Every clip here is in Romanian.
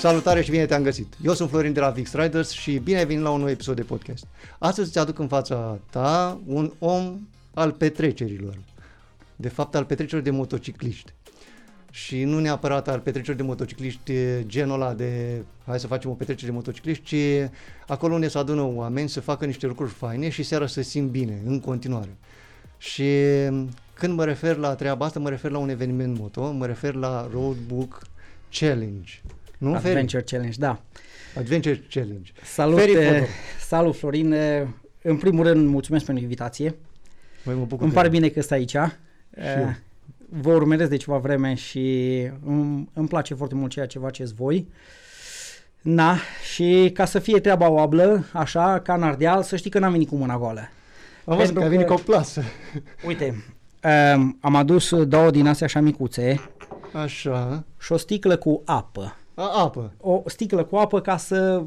Salutare și bine te-am găsit! Eu sunt Florin de la Vix Riders și bine ai venit la un nou episod de podcast. Astăzi îți aduc în fața ta un om al petrecerilor. De fapt, al petrecerilor de motocicliști. Și nu neapărat al petrecerilor de motocicliști genul ăla de hai să facem o petrecere de motocicliști, ci acolo unde se adună oameni să facă niște lucruri faine și seara să se simt bine în continuare. Și când mă refer la treaba asta, mă refer la un eveniment moto, mă refer la Roadbook Challenge. Nu, Adventure Feri? Challenge, da. Adventure Challenge. Salut, Feri eh, Fodor. salut Florin. Eh, În primul rând, mulțumesc pentru invitație. Măi, mă bucur Îmi de- pare bine că stai aici. eu. Eh, Vă urmăresc de ceva vreme și îmi, îmi place foarte mult ceea ce faceți voi. Na, și ca să fie treaba oablă, așa, ca în Ardeal, să știi că n-am venit cu mâna goală. Am văzut pentru că a venit că- cu o plasă. Uite, um, am adus două din astea așa micuțe Așa. și o sticlă cu apă. A, apă. O sticlă cu apă ca să...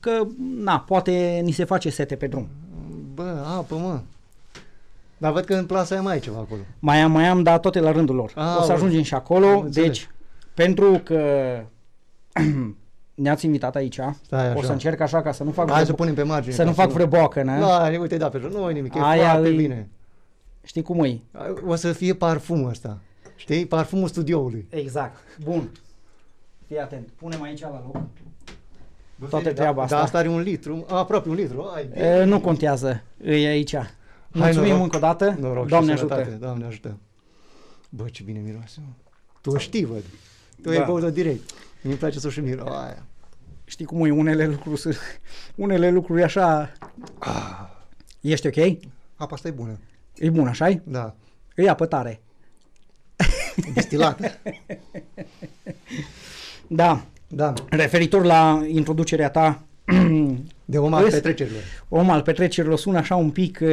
Că, na, poate ni se face sete pe drum. Bă, apă, mă. Dar văd că în plasa aia mai e ceva acolo. Mai am, mai am, dar toate la rândul lor. Ah, o să bun. ajungem și acolo. Am înțeles. Deci, pentru că ne-ați invitat aici, Stai așa. o să încerc așa ca să nu fac, Hai să vreo, punem pe margine. să nu ca fac vreo boacănă. Da, uite, da, pe nu e nimic, e Aia foarte îi- bine. Știi cum e? O să fie parfumul ăsta. Știi? Parfumul studioului. Exact. Bun. Fii atent. Punem aici la loc. Bă, Toată Feri, treaba da, asta. Da, asta are un litru, aproape un litru. Ai, E, nu contează. E aici. Mulțumim noroc. încă o dată. Noroc Doamne și sănătate. ajută. Doamne ajută. Bă, ce bine miroase. mă. Tu o știi, văd. Tu Da. ai băut-o direct. Mi-mi place să și miro aia. Știi cum e? Unele lucruri, sunt- unele lucruri așa... Ah, Ești ok? apa asta e bună. E bun, așa -i? Da. E apă tare. E destilată. Da. da. Referitor la introducerea ta, De om al Vezi? petrecerilor. om al petrecerilor sună așa un pic, uh,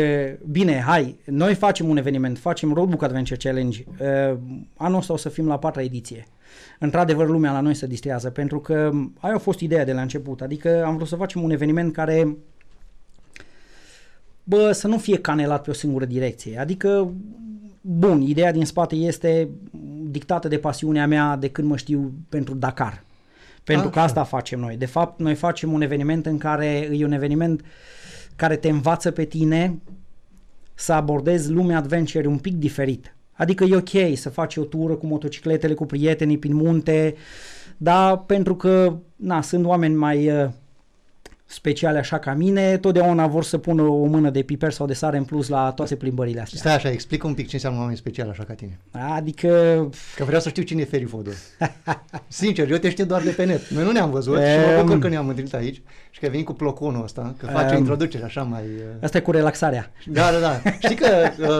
bine, hai, noi facem un eveniment, facem Roadbook Adventure Challenge, uh, anul ăsta o să fim la patra ediție. Într-adevăr, lumea la noi se distrează, pentru că aia a fost ideea de la început, adică am vrut să facem un eveniment care, bă, să nu fie canelat pe o singură direcție, adică, bun, ideea din spate este dictată de pasiunea mea de când mă știu pentru Dakar. Pentru că Așa. asta facem noi. De fapt, noi facem un eveniment în care e un eveniment care te învață pe tine să abordezi lumea adventure un pic diferit. Adică e ok să faci o tură cu motocicletele, cu prietenii prin munte, dar pentru că na, sunt oameni mai uh, speciale așa ca mine, totdeauna vor să pună o mână de piper sau de sare în plus la toate plimbările astea. Stai așa, explică un pic ce înseamnă un oameni special așa ca tine. Adică Că vreau să știu cine e Feri Fodor. Sincer, eu te știu doar de pe net. Noi nu ne-am văzut și mă Em. bucur că ne-am întâlnit aici și că ai venit cu ploconul ăsta, că face o Em. introducere așa mai... uh, asta e cu relaxarea. Da, da, da. Știi că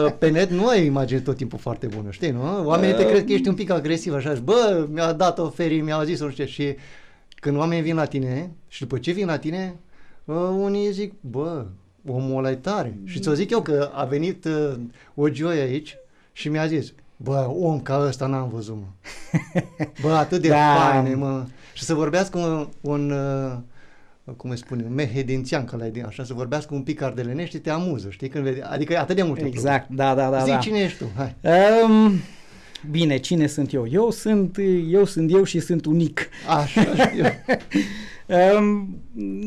uh, pe net nu ai imagine tot timpul foarte bună, știi, nu? Oamenii te cred că ești un pic agresiv, așa, și, bă, mi-a dat-o Feri, mi-a zis, nu știu ce, și când oamenii vin la tine și după ce vin la tine, uh, unii zic, bă, omul ăla e tare. Și ți-o zic eu că a venit uh, o joie aici și mi-a zis, bă, om ca ăsta n-am văzut, mă. Bă, atât de Da. faine, mă. Și să vorbească un, un uh, cum îi spune, mehedințian, că l-ai din așa, să vorbească un pic ardelenește, te amuză, știi? Când vede, adică e atât de mult. Exact, da, da, da. Zic da. cine ești tu, hai. Um, bine, cine sunt eu? Eu sunt eu, sunt eu și sunt unic. Așa știu. Um,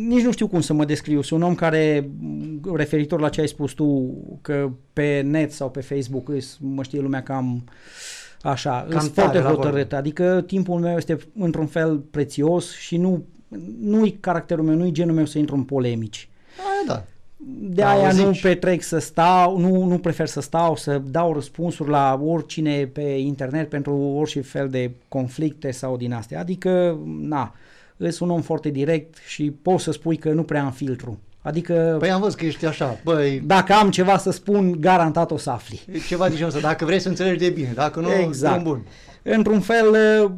nici nu știu cum să mă descriu. Sunt un om care, m, referitor la ce ai spus tu, că pe net sau pe Facebook îs- mă știe lumea cam așa, Cam sunt tare foarte la vorbă. hotărât. Adică timpul meu este într-un fel prețios și nu nu-i caracterul meu, nu-i genul meu să intru în polemici. Aia da. De Da, aia o nu zici. petrec să stau, nu, nu prefer să stau, să dau răspunsuri la oricine pe internet pentru orice fel de conflicte sau din astea. Adică, na, îs un om foarte direct și poți să spui că nu prea am filtru. Adică, Păi am văzut că ești așa, băi, dacă am ceva să spun, garantat o să afli. e ceva de genul ăsta, dacă vrei să înțelegi de bine, dacă nu, Exact. drum bun. Într-un fel, uh,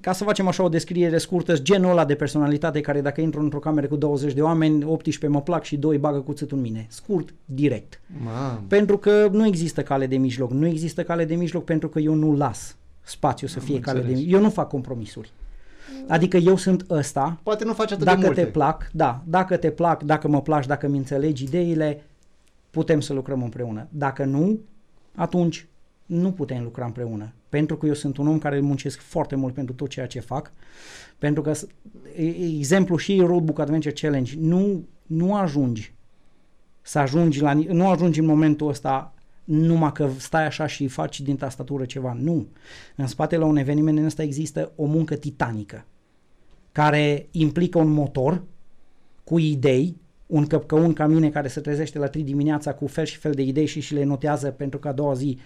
ca să facem așa o descriere scurtă, genul ăla de personalitate care dacă intru într-o cameră cu 20 de oameni, 18 mă plac și 2 bagă cuțitul în mine. Scurt, direct. Mamă. Pentru că nu există cale de mijloc. Nu există cale de mijloc pentru că eu nu las spațiu să Am fie cale de înțeles. mijloc. Eu nu fac compromisuri. Adică eu sunt ăsta, Poate nu faci atât de dacă multe. te plac, da, dacă te plac, dacă mă placi, dacă mi înțelegi ideile, putem să lucrăm împreună. Dacă nu, atunci nu putem lucra împreună. Pentru că eu sunt un om care muncesc foarte mult pentru tot ceea ce fac. Pentru că, s- e- exemplu și Roadbook Adventure Challenge, nu, nu ajungi să ajungi la, ni- nu ajungi în momentul ăsta numai că stai așa și faci din tastatură ceva. Nu. În spatele un eveniment în ăsta există o muncă titanică care implică un motor cu idei, un căpcăun ca mine care se trezește la 3 dimineața cu fel și fel de idei și și le notează pentru că a doua zi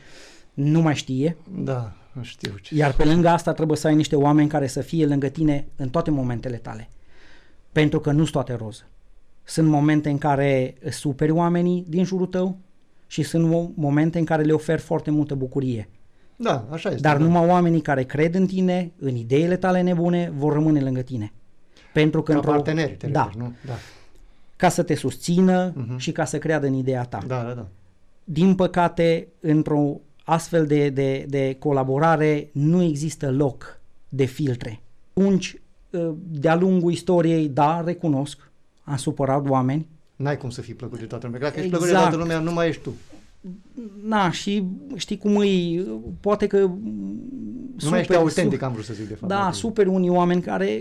nu mai știe. Da, nu știu ce. Iar pe lângă asta trebuie să ai niște oameni care să fie lângă tine în toate momentele tale. Pentru că nu sunt toate roz. Sunt momente în care îți superi oamenii din jurul tău și sunt mo- momente în care le oferi foarte multă bucurie. Da, așa este. Dar da. numai oamenii care cred în tine, în ideile tale nebune, vor rămâne lângă tine. Pentru că Ca într-o- parteneri, te da, referi, nu? Da, ca să te susțină Mhm. și ca să creadă în ideea ta. da, da. da. Din păcate, într-o astfel de, de, de colaborare nu există loc de filtre. Atunci, ă, de-a lungul istoriei, da, recunosc, am supărat oameni, N-ai cum să fii plăcut de toată lumea. Dacă ești Exact. plăcut de toată lumea, nu mai ești tu. na, și știi cum îi, poate că Nu mai ești autentic, am vrut să zic de fapt. Da, Adică- super unii oameni care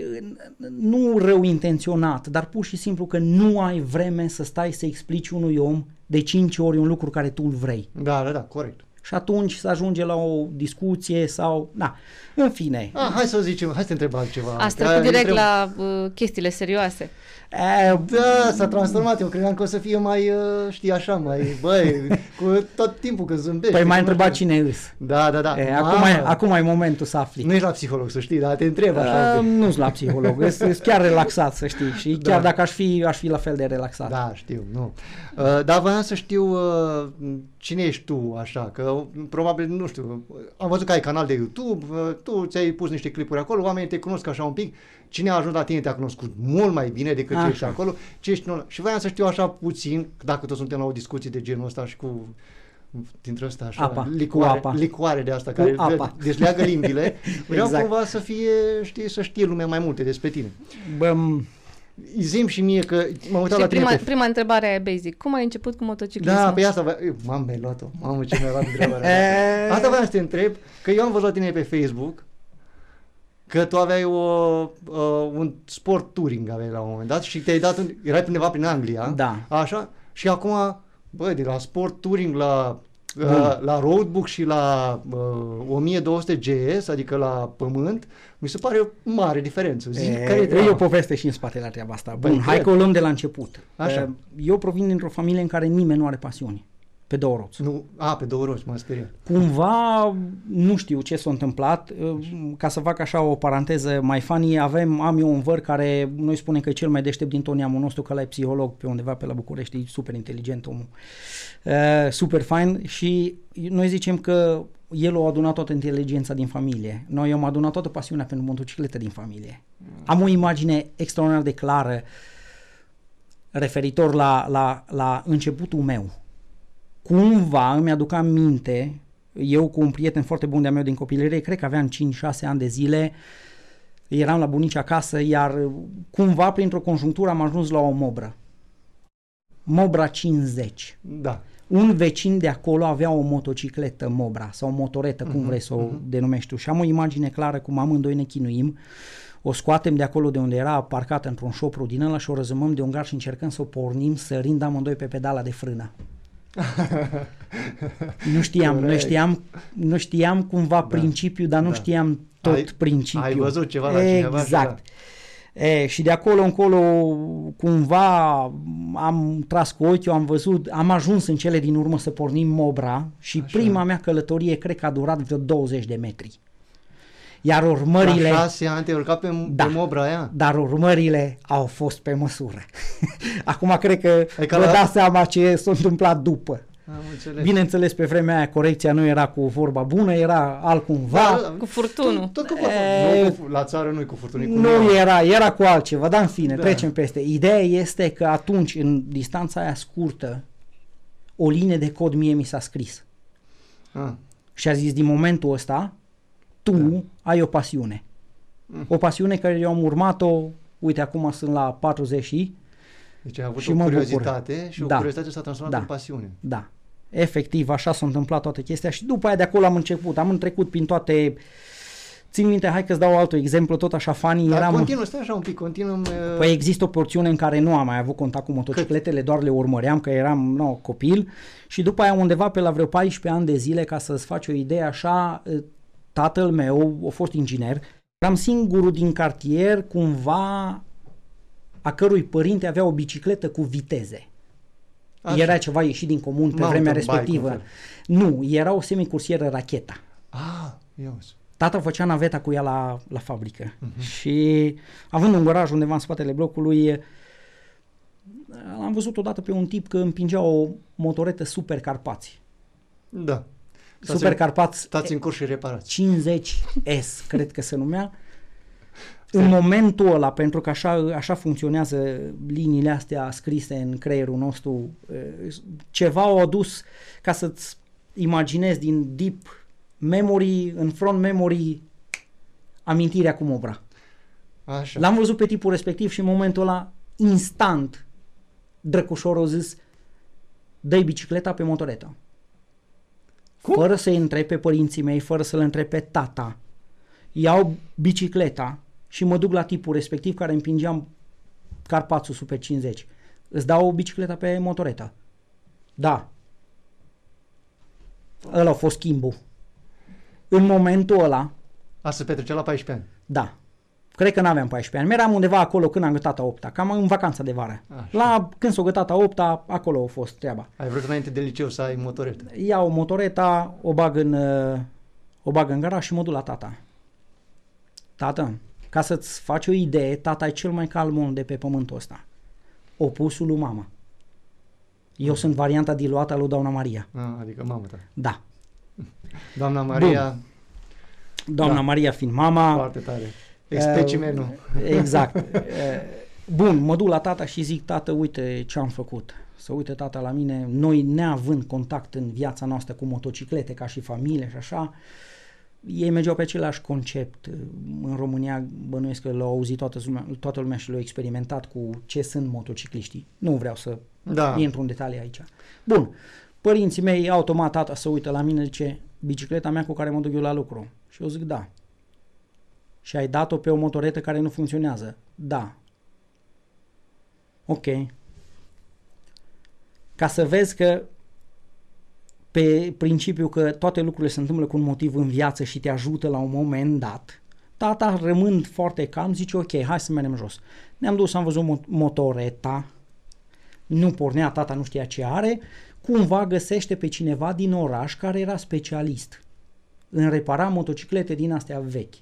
nu rău intenționat, dar pur și simplu că nu ai vreme să stai să explici unui om de 5 ori un lucru care tu îl vrei. Da, da, da, corect. Și atunci să ajunge la o discuție sau... Da, în fine. Ah, hai să zicem, hai să te întreb altceva. Asta Că cu direct întreb- la uh, chestiile serioase. E, Da, s-a transformat. Eu credeam că o să fie mai, uh, știi, așa, mai, băi, cu tot timpul că zâmbești. păi că m-a nu întrebat știu. cine îs. Da, da, da. E, Mamă, acum, e, acum e momentul să afli. Nu ești la psiholog, să știi, dar te întreb așa. Uh, nu sunt la psiholog, sunt chiar relaxat, să știi. Și Da. chiar dacă aș fi, aș fi la fel de relaxat. Da, știu, nu. Uh, dar voiam să știu uh, cine ești tu, așa, că uh, probabil, nu știu, am văzut că ai canal de YouTube, uh, tu ți-ai pus niște clipuri acolo, oamenii te cunosc așa un pic, cine a ajuns la tine te-a cunoscut mult mai bine decât ce Așa. ești acolo, ce ești nu, și voiam să știu așa puțin, dacă tot suntem la o discuție de genul ăsta și cu dintre ăsta așa, Apa, licoare, cu apa. licoare de asta Cu care apa. dezleagă limbile, vreau Exact. cumva să fie, știi, să știe lumea mai multe despre tine. Bă, m- Zim și mie că m-am uitat Și la tine prima, pe prima întrebare e basic. Cum ai început cu motociclismul? Da, pe asta, vă- eu, mamă, mi-ai luat-o. Mamă, ce mi-ai luat întrebarea. E. asta vreau să te întreb, că eu am văzut la tine pe Facebook că tu aveai o, uh, un sport touring aveai la un moment dat și te-ai dat, în, erai undeva prin Anglia, Da. așa, și acum, băi, de la sport touring la Bun. uh, la roadbook și la uh, 1200 GS, adică la pământ, mi se pare o mare diferență. Zi, E, care e e treaba? o poveste și în spatele la treaba asta. Păi, Bun, hai cred. că o luăm de la început. Așa. E, Eu provin dintr-o familie în care nimeni nu are pasiuni pe două roți. Nu, a, pe două roți, m-am speriat. Cumva, nu știu ce s-a întâmplat, ca să fac așa o paranteză mai funny, avem, am eu un văr care noi spunem că e cel mai deștept din tot neamul nostru, că ăla e psiholog pe undeva pe la București, e super inteligent omul, uh, super fain și noi zicem că el a adunat toată inteligența din familie. Noi am adunat toată pasiunea pentru motocicletă din familie. Am o imagine extraordinar de clară referitor la, la, la începutul meu cumva îmi aduc aminte, eu cu un prieten foarte bun de-a meu din copilărie, cred că aveam 5-6 ani de zile, eram la bunici acasă, iar cumva printr-o conjunctură am ajuns la o mobră. Mobra 50. Da. Un vecin de acolo avea o motocicletă Mobra sau o motoretă, cum Mhm, vrei să o mhm. denumești tu. Și am o imagine clară cum amândoi ne chinuim, o scoatem de acolo de unde era parcată într-un șopru din ăla și o răzumăm de un gar și încercăm să o pornim sărind amândoi pe pedala de frână. Nu știam, noi Corect. știam, nu știam cumva Da. principiul, dar nu Da. știam tot Ai- principiul. ai văzut ceva la cineva și Exact. E, și de acolo încolo cumva am tras cu ochiul, am văzut, am ajuns în cele din urmă să pornim Mobra și Așa. prima mea călătorie cred că a durat vreo 20 de metri. Iar urmările, La șase ani te-ai urcat pe, Da. pe mobra aia? dar urmările au fost pe măsură. Acum cred că Adică vă la- dați seama ce s-a întâmplat după. Am înțeles. Bineînțeles, pe vremea aia corecția nu era cu vorba bună, era altcumva. Da, Cu furtunul. Tot, tot cu E- nu, cu, la țară nu-i cu furtunii, cu Nu nouă. era, era cu altceva, dar în fine, Da. trecem peste. Ideea este că atunci, în distanța aia scurtă, o linie de cod mie mi s-a scris. Ah, Și a zis, din momentul ăsta, tu Da. ai o pasiune. Mm. O pasiune care eu am urmat-o, uite, acum sunt la 40 și, deci ai avut Și o mă bucur. curiozitate și o Da. curiozitate s-a transformat Da. în pasiune. da, Efectiv, așa s-a întâmplat toată chestia și după aia de acolo am început. Am trecut prin toate... Țin minte, hai că-ți dau alt exemplu, tot așa funny. Dar eram... continuă, stai așa un pic, continuăm. uh, Păi există o porțiune în care nu am mai avut contact cu motocicletele, doar le urmăream că eram nou, copil și după aia undeva pe la vreo 14 ani de zile, ca să-ți faci o idee așa, eh, tatăl meu a fost inginer, eram singurul din cartier cumva a cărui părinte avea o bicicletă cu viteze. Așa. Era ceva ieșit din comun pe Mountain vremea bike, respectivă. un fel. Nu, era o semicursieră racheta. Ah, ia uzi. Tata făcea naveta cu ea la, la fabrică uh-huh. și având un garaj undeva în spatele blocului, am văzut odată pe un tip că împingea o motoretă Super Carpați. Da. Stați Super în- Carpați Stați în curs și reparați. 50S, cred că se numea. În momentul ăla, pentru că așa, așa funcționează liniile astea scrise în creierul nostru, eh, ceva au adus ca să-ți imaginezi din deep memory, în front memory, amintirea cum obra. Așa. L-am văzut pe tipul respectiv și în momentul ăla, instant, drăcușorul a zis, dă bicicleta pe motoretă. Cum? Fără să-i întreb pe părinții mei, fără să-l întreb pe tata, iau bicicleta și mă duc la tipul respectiv care împingeam Carpațul Super 50. Îți dau bicicleta pe motoretă. Da. Ăla a fost schimbul. În momentul ăla, A se petrecea la 14 ani. da. Cred că n-aveam 14 ani. Eram undeva acolo când am gătat a 8 cam în vacanța de vară. Așa. La când s-o gătat a 8 acolo a fost treaba. Ai vrut înainte de liceu să ai motoretă. Iau motoreta, o bag în, uh, o bag în garaj și mă duc la tata. Tată, ca să-ți faci o idee, tata e cel mai calm om de pe pământul ăsta. Opusul lui mama. Eu sunt varianta diluată a lui Doamna Maria. Ah, adică mamă ta. Da. Doamna Maria, Doamna Da. Maria fiind mama, foarte tare. Expecimenul. Uh, Exact. Uh, Bun, mă duc la tata și zic, tată, uite ce am făcut. Să uite tata la mine, noi neavând contact în viața noastră cu motociclete ca și familie și așa, ei mergeau pe același concept. În România bănuiesc că l-au auzit toată lumea, toată lumea și l-au experimentat cu ce sunt motocicliștii. Nu vreau să Da. intru în detalii aici. Bun, părinții mei automat tata să uită la mine, zice, bicicleta mea cu care mă duc eu la lucru. Și eu zic, da. Și ai dat-o pe o motoretă care nu funcționează. Da. Ok. Ca să vezi că pe principiu că toate lucrurile se întâmplă cu un motiv în viață și te ajută la un moment dat, tata rămând foarte calm, zice ok, hai să mergem jos. Ne-am dus, am văzut mo- motoreta, nu pornea, tata nu știa ce are, cumva găsește pe cineva din oraș care era specialist în repara motociclete din astea vechi.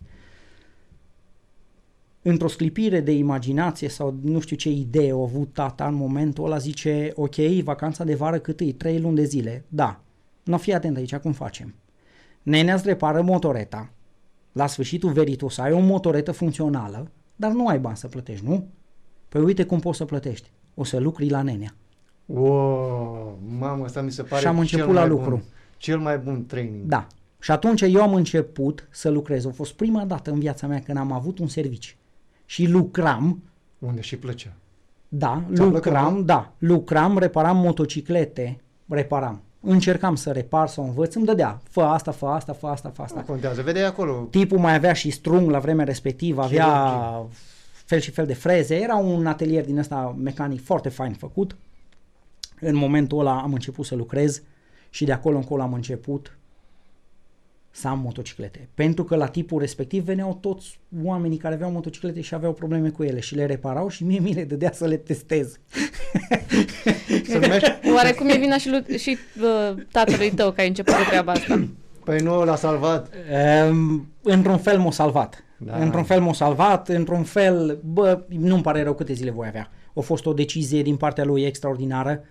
Într-o sclipire de imaginație sau nu știu ce idee a avut tata în momentul ăla, zice, ok, vacanța de vară cât e? Trei luni de zile. Da. Nu fii atent aici, cum facem? Nenea îți repară motoreta, la sfârșitul verii tu o să ai o motoretă funcțională, dar nu ai bani să plătești, nu? Păi uite cum poți să plătești. O să lucri la nenea. Wow, mamă, asta mi se pare Și am cel început la mai lucru. Bun, cel mai bun training. Da. Și atunci eu am început să lucrez. A fost prima dată în viața mea când am avut un serviciu. Și lucram, Unde și plăcea. da, Ți-a lucram, plăcut, nu? da, lucram, reparam motociclete, reparam. Încercam să repar, să o învăț, îmi dădea, fă asta, fă asta, fă asta, fă Nu asta. contează. Vedeai acolo. Tipul mai avea și strung la vremea respectivă, avea Chirurgie. fel și fel de freze, era un atelier din ăsta mecanic foarte fain făcut. În momentul ăla am început să lucrez și de acolo încolo am început să am motociclete. Pentru că la tipul respectiv veneau toți oamenii care aveau motociclete și aveau probleme cu ele și le reparau și mie mi le dădea să le testez. Se numește... Oare cum e vina și, lui, și uh, tatălui tău că ai început cu treaba asta? Păi nu l-a salvat. Um, într-un fel m-a salvat. Da. Da. Într-un fel m-a salvat, într-un fel, bă, nu-mi pare rău câte zile voi avea. A fost o decizie din partea lui extraordinară.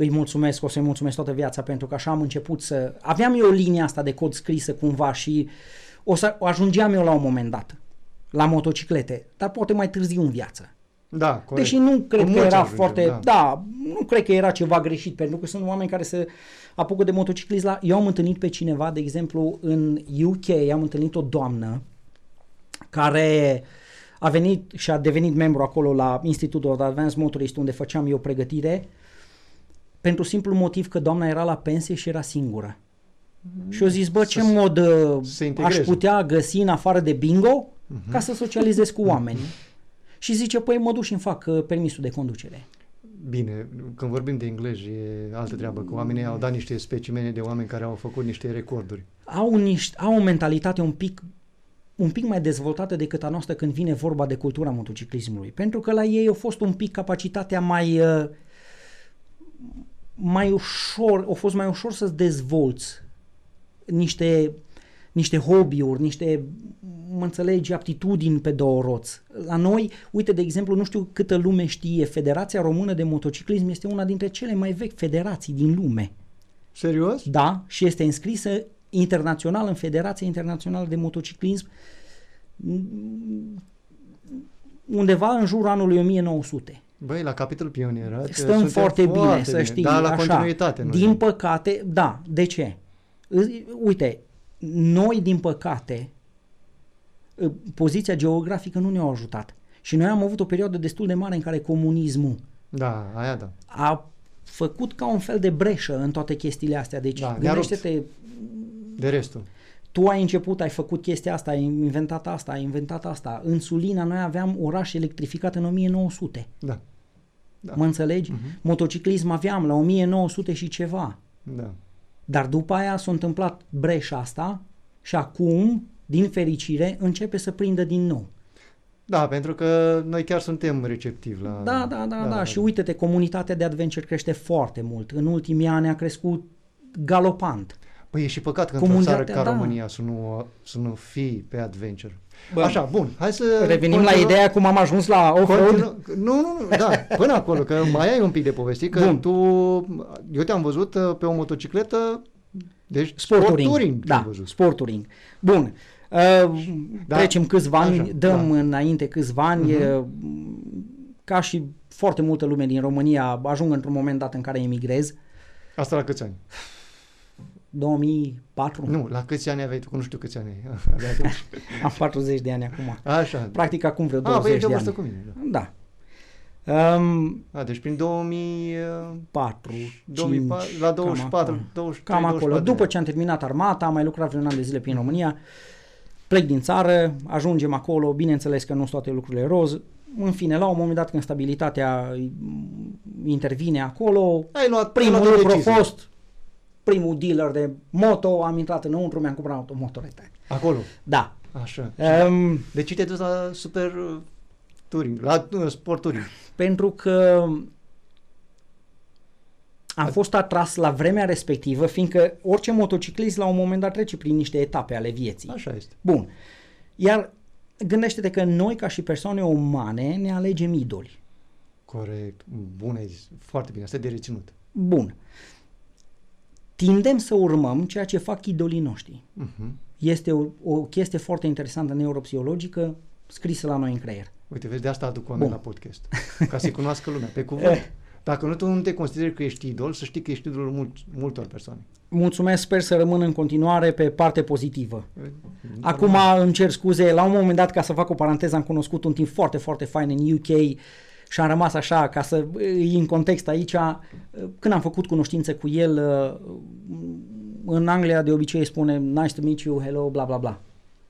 Îi mulțumesc, o să-i mulțumesc toată viața pentru că așa am început să... Aveam eu linia asta de cod scrisă cumva și o să o ajungeam eu la un moment dat la motociclete, dar poate mai târziu în viață. Da, corect. Deși nu cred Cu că mulți era ajungem, foarte, da. da. nu cred că era ceva greșit, pentru că sunt oameni care se apucă de motociclism. La... Eu am întâlnit pe cineva, de exemplu, în UK, am întâlnit o doamnă care a venit și a devenit membru acolo la Institutul of Advanced Motorist, unde făceam eu pregătire. Pentru simplu motiv că doamna era la pensie și era singură. Și eu zis, bă, ce mod uh, se aș integreze. putea găsi în afară de bingo ca să socializez cu oamenii. Și zice, păi mă duc și îmi fac uh, permisul de conducere. Bine, când vorbim de englezi e altă treabă, că oamenii au dat niște specimene de oameni care au făcut niște recorduri. Au, niște, au o mentalitate un pic un pic mai dezvoltată decât a noastră când vine vorba de cultura motociclismului. Pentru că la ei a fost un pic capacitatea mai uh, mai ușor, a fost mai ușor să-ți dezvolți niște, niște hobby-uri, niște, mă înțelegi, aptitudini pe două roți. La noi, uite, de exemplu, nu știu câtă lume știe, Federația Română de Motociclism este una dintre cele mai vechi federații din lume. Serios? Da, și este înscrisă internațional în Federația Internațională de Motociclism undeva în jurul anului 1900. Băi, la capitolul pionierat Stăm suntem foarte bine, să știi. Dar la așa. continuitate. Nu Din păcate, da, de ce? Î- Uite, noi, din păcate, ă, poziția geografică nu ne-a ajutat. Și noi am avut o perioadă destul de mare în care comunismul Da, aia da. a făcut ca un fel de breșă în toate chestiile astea. Deci, Da, da, ne-a gândește-te, De restul. Tu ai început, ai făcut chestia asta, ai inventat asta, ai inventat asta. În Sulina noi aveam oraș electrificat în 1900. Da. Da. Mă înțelegi? Uh-huh. Motociclism aveam la 1900 și ceva. Da. Dar după aia s-a întâmplat breșa asta și acum, din fericire, începe să prindă din nou. Da, pentru că noi chiar suntem receptivi la... Da, da, da, da. Și uite-te, comunitatea de adventure crește foarte mult. În ultimii ani a crescut galopant. Păi e și păcat că într-o țară Comunitatea, ca da. România să nu, să nu fii pe adventure. Bă, Așa, bun, hai să... Revenim la continuăm- ideea cum am ajuns la off-road. Continu- Nu, nu, nu, da, până acolo, că mai ai un pic de povestit, că Bun. tu, eu te-am văzut uh, pe o motocicletă, deci Sport sport touring. touring te-am Da, văzut. sport touring. Bun. Uh, Da. Trecem câțiva ani, Așa, dăm da. înainte câțiva ani, Mhm. uh, ca și foarte multă lume din România ajung într-un moment dat în care emigrez. Asta la câți ani? 2004. Nu, la câți ani aveai tu? Că nu știu câți ani ai. Abia atunci. Am 40 de ani acum. Așa. Practic acum vreo A, 20 păi ești de de vârstă ani. cu mine. Da. Da. Um, A, deci prin 2000... uh, 4, 2004, 5, la 24, cam, 23, cam acolo. 24 După de ce am terminat armata, am mai lucrat vreun an de zile prin România, plec din țară, ajungem acolo, bineînțeles că nu sunt toate lucrurile roz. În fine, la un moment dat când stabilitatea mm, intervine acolo, Ai luat, primul ai luat o lucru a decizie. fost primul dealer de moto, am intrat înăuntru, mi-am cumpărat o motoretă. Acolo. Da. Așa. Um, De ce te-ai dus la super uh, touring, la uh, sport touring? pentru că am fost atras la vremea respectivă, fiindcă orice motociclist la un moment dat trece prin niște etape ale vieții. Așa este. Bun. Iar gândește-te că noi ca și persoane umane ne alegem idoli. Corect. Bun ai zis. Foarte bine. Asta e de reținut. Bun. Tindem să urmăm ceea ce fac idolii noștri. Uh-huh. Este o, o chestie foarte interesantă neuropsihologică scrisă la noi în creier. Uite, vezi, de asta aduc oameni Bun. la podcast. Ca să-i cunoască lumea, pe cuvânt. Dacă nu, tu nu te consideri că ești idol, să știi că ești idolul mult, multor persoane. Mulțumesc, sper să rămân în continuare pe parte pozitivă. Mm-hmm. Acum îmi cer scuze, la un moment dat, ca să fac o paranteză, am cunoscut un timp foarte, foarte fain în UK și am rămas așa, ca să îi în context aici, când am făcut cunoștință cu el, în Anglia de obicei spune nice to meet you, hello, bla bla bla.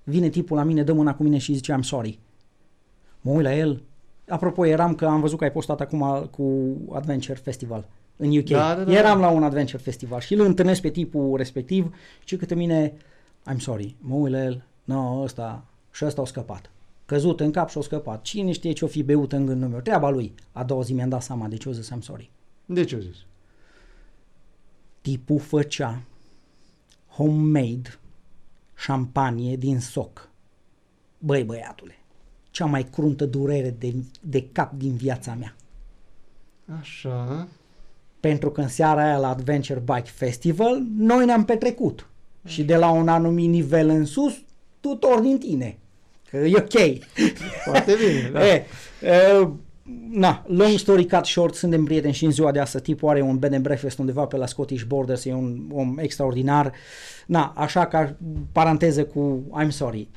Vine tipul la mine, dă mâna cu mine și zice I'm sorry. Mă uit la el. Apropo, eram că am văzut că ai postat acum cu Adventure Festival în UK. Da, da, da, eram da. la un Adventure Festival și îl întâlnesc pe tipul respectiv și câte mine I'm sorry, mă uit la el, no, ăsta, și ăsta a scăpat. Căzut în cap și a scăpat. Cine știe ce-o fi beut în gândul meu? Treaba lui. A doua zi mi-am dat seama de ce o zis I'm sorry. De ce au zis? Tipul făcea homemade șampanie din soc. Băi, băiatule, cea mai cruntă durere de, de cap din viața mea. Așa. Pentru că în seara aia la Adventure Bike Festival noi ne-am petrecut. Și de la un anumit nivel în sus, tu torni din tine. Că e ok. Foarte bine, da. E, e, na, long story cut short, suntem prieteni și în ziua de astăzi. Tipul are un bed and breakfast undeva pe la Scottish Borders, e un om extraordinar. Na, așa ca paranteză cu I'm sorry.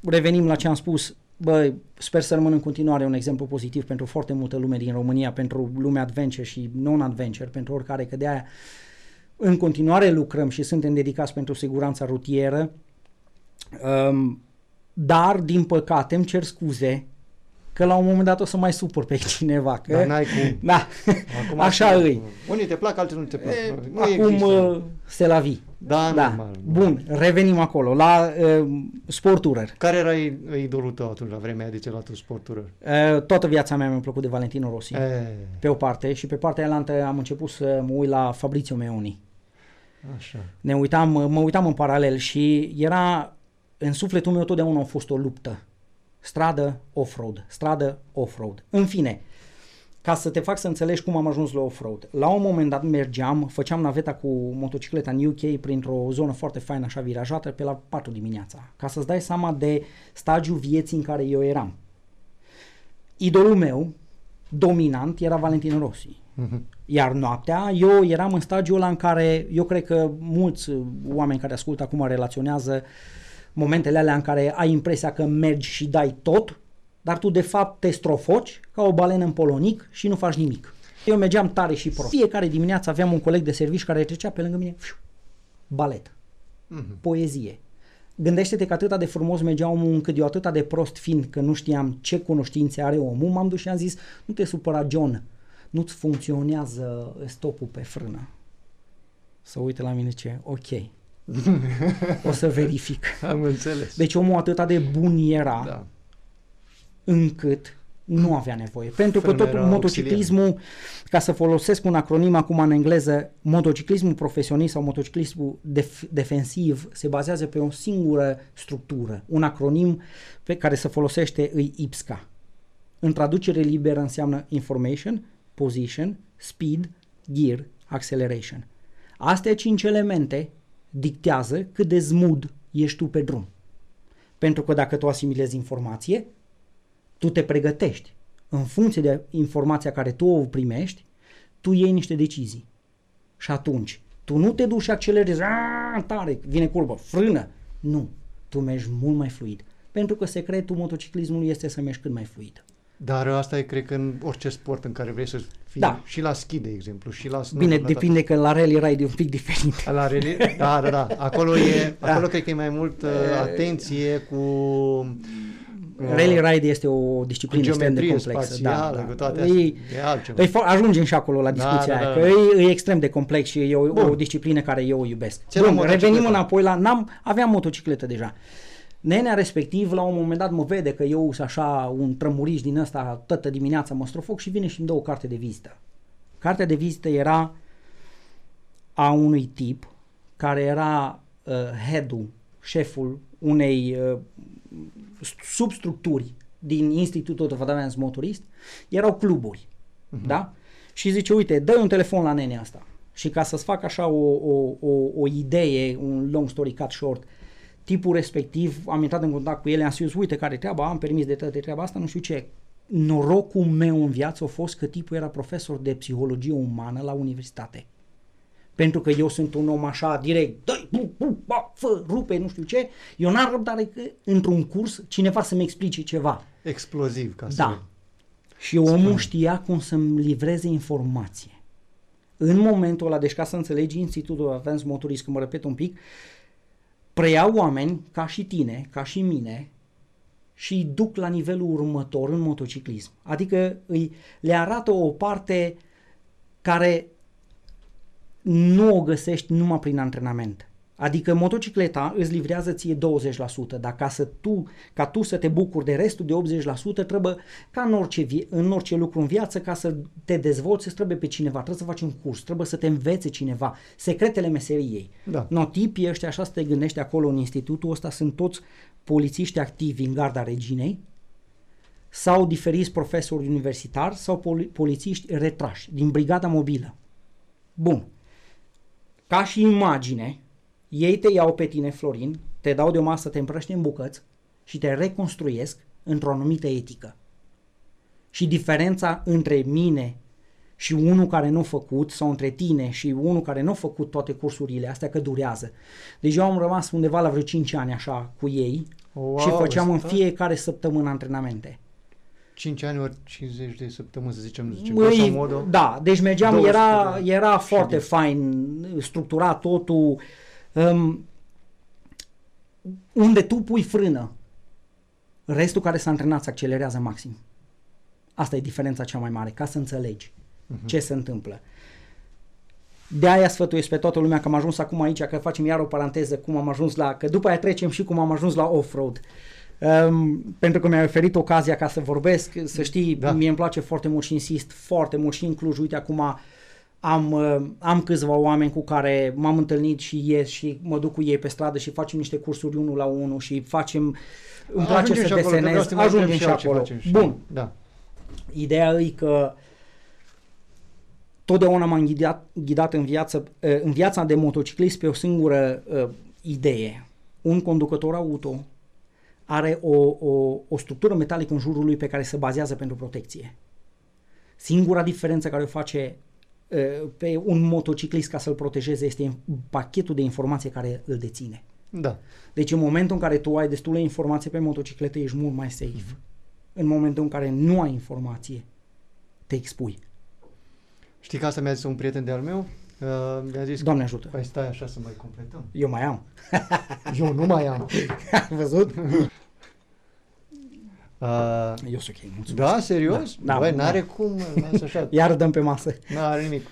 Revenim la ce am spus. bă, sper să rămân în continuare un exemplu pozitiv pentru foarte multă lume din România, pentru lumea adventure și non-adventure, pentru oricare, că de aia în continuare lucrăm și suntem dedicați pentru siguranța rutieră, um, dar, din păcate, îmi cer scuze că la un moment dat o să mai supăr pe cineva. Că, Dar n-ai cum. Da, Acum așa asta- îi. Unii te plac, alții nu te plac. E, nu acum există. uh, se la vii. Da, Da. normal. Bun, revenim acolo, la uh, sporturer. Care era i- idolul tău atunci, la vremea aia de ce la tu sportură? Uh, toată viața mea mi-a plăcut de Valentino Rossi. E, Pe o parte și pe partea elantă am început să mă uit la Fabrizio Meoni. așa. Ne uitam, mă uitam în paralel și era în sufletul meu totdeauna a fost o luptă. Stradă, off-road, stradă, off-road. În fine, ca să te fac să înțelegi cum am ajuns la off-road. La un moment dat mergeam, făceam naveta cu motocicleta în UK printr-o zonă foarte faină, așa virajată, pe la 4 dimineața. Ca să-ți dai seama de stagiul vieții în care eu eram. Idolul meu, dominant, era Valentino Rossi. Mhm. Iar noaptea, eu eram în stagiul ăla în care eu cred că mulți uh, oameni care ascultă acum relaționează momentele alea în care ai impresia că mergi și dai tot, dar tu de fapt te strofoci ca o balenă în polonic și nu faci nimic. Eu mergeam tare și prost. Fiecare dimineață aveam un coleg de servici care trecea pe lângă mine, fiu, balet, Mhm. poezie. Gândește-te că atâta de frumos mergea omul încât eu atâta de prost fiind că nu știam ce cunoștințe are omul, m-am dus și am zis, nu te supăra John, nu-ți funcționează stopul pe frână. Să uite la mine ce, ok. o să verific. Am înțeles. Deci omul atâta de bun era da. încât nu avea nevoie. Pentru că Frână tot era motociclismul, ca să folosesc un acronim acum în engleză, motociclismul profesionist sau motociclismul def- defensiv se bazează pe o singură structură. Un acronim pe care se folosește îi IPSCA. În traducere liberă înseamnă information, position, speed, gear, acceleration. Astea cinci elemente dictează cât de smooth ești tu pe drum. Pentru că dacă tu asimilezi informație, tu te pregătești. În funcție de informația care tu o primești, tu iei niște decizii. Și atunci, tu nu te duci și accelerezi, "Aaa, tare, vine curbă, frână. Nu, tu mergi mult mai fluid. Pentru că secretul motociclismului este să mergi cât mai fluid. Dar asta e, cred că, în orice sport în care vrei să fii, Da. și la ski, de exemplu, și la Bine, snowboard, la depinde că la rally ride e un pic diferit. toate- La reli... Da, da, da. Acolo, e, acolo cred că e mai mult uh, atenție cu... uh, Rally ride este o cu disciplină extrem de geometrie complexă. spațială, da, da. cu toate E- astea. E altceva. Păi fo- ajungem și acolo la Da, discuția da, aia, da, că da. e, e extrem de complex și e o, Bun. o disciplină care eu o iubesc. Ce luăm Bun, motocicleta? revenim înapoi la... N-am, aveam motocicletă deja. Nenea respectiv, la un moment dat, mă vede că eu sunt așa un trămuriș din ăsta, toată dimineața mă strofoc și vine și îmi dă o carte de vizită. Cartea de vizită era a unui tip care era uh, head-ul, șeful unei uh, substructuri din Institutul of Advanced Motorist, erau cluburi, da? Și zice, uite, dă un telefon la nenea asta. Și ca să-ți fac așa o, o, o, o idee, un long story cut short, tipul respectiv, am intrat în contact cu el, am spus, uite care treaba, am permis de toate treaba asta, nu știu ce. Norocul meu în viață a fost că tipul era profesor de psihologie umană la universitate. Pentru că eu sunt un om așa direct, dă bu, bu, ba, fă, rupe, nu știu ce, eu n-am răbdare că într-un curs cineva să-mi explice ceva. Exploziv, ca să... Da. Și omul știa cum să-mi livreze informație. În momentul ăla, deci ca să înțelegi Institutul Advanced Motorist, că mă repet un pic, preia oameni ca și tine, ca și mine, și îi duc la nivelul următor în motociclism. Adică îi, le arată o parte care nu o găsești numai prin antrenament. Adică motocicleta îți livrează ție 20%, dar ca, să tu, ca tu să te bucuri de restul de 80%, trebuie, ca în orice, vie- în orice lucru în viață, ca să te dezvolți, îți trebuie pe cineva, trebuie să faci un curs, trebuie să te învețe cineva, secretele meseriei. Da. No, tipii ăștia, așa să te gândești acolo în institutul ăsta, sunt toți polițiști activi în garda reginei, sau diferiți profesori universitari sau poli- polițiști retrași din brigada mobilă. Bun. Ca și imagine, ei te iau pe tine, Florin, te dau de o masă, te împrăște în bucăți și te reconstruiesc într-o anumită etică. Și diferența între mine și unul care nu a făcut sau între tine și unul care nu a făcut toate cursurile astea că durează. Deci eu am rămas undeva la vreo 5 ani așa cu ei Wow, și făceam în stai. fiecare săptămână antrenamente. 5 ani ori 50 de săptămâni, să zicem, zicem Măi, grosso modo. da, deci mergeam, 200 era, de era foarte ședințe. fain structurat totul. Um, unde tu pui frână, restul care s-a antrenat se accelerează maxim. Asta e diferența cea mai mare, ca să înțelegi Mhm. ce se întâmplă. De aia sfătuiesc pe toată lumea că am ajuns acum aici, că facem iar o paranteză cum am ajuns la, că după aia trecem și cum am ajuns la off-road. Um, pentru că mi-ai oferit ocazia ca să vorbesc, să știi, Da. da. mie îmi place foarte mult și insist foarte mult și în Cluj, uite acum am, uh, am câțiva oameni cu care m-am întâlnit și ies și mă duc cu ei pe stradă și facem niște cursuri unul la unul și facem, îmi place Ajungem să și acolo, că vreau desenez, să te mai întreb ajungem și eu ce acolo. facem și- Bun, Da. Ideea e că totdeauna m-am ghidat, ghidat în, viață, eh, în viața de motociclist pe o singură uh, idee. Un conducător auto are o, o, o structură metalică în jurul lui pe care se bazează pentru protecție. Singura diferență care o face uh, pe un motociclist ca să-l protejeze este pachetul de informație care îl deține. Da. Deci în momentul în care tu ai destule informație pe motocicletă, ești mult mai safe. În momentul în care nu ai informație, te expui. Știi că asta mi-a zis un prieten de-al meu? Uh, mi-a zis Doamne ajută. că, păi stai așa să mai completăm. Eu mai am. Eu nu mai am. Ai văzut? Uh, Eu sunt ok, mulțumesc. da, serios? Da, da, Băi, da. n-are cum, lasă așa. Iar dăm pe masă. N-are nimic.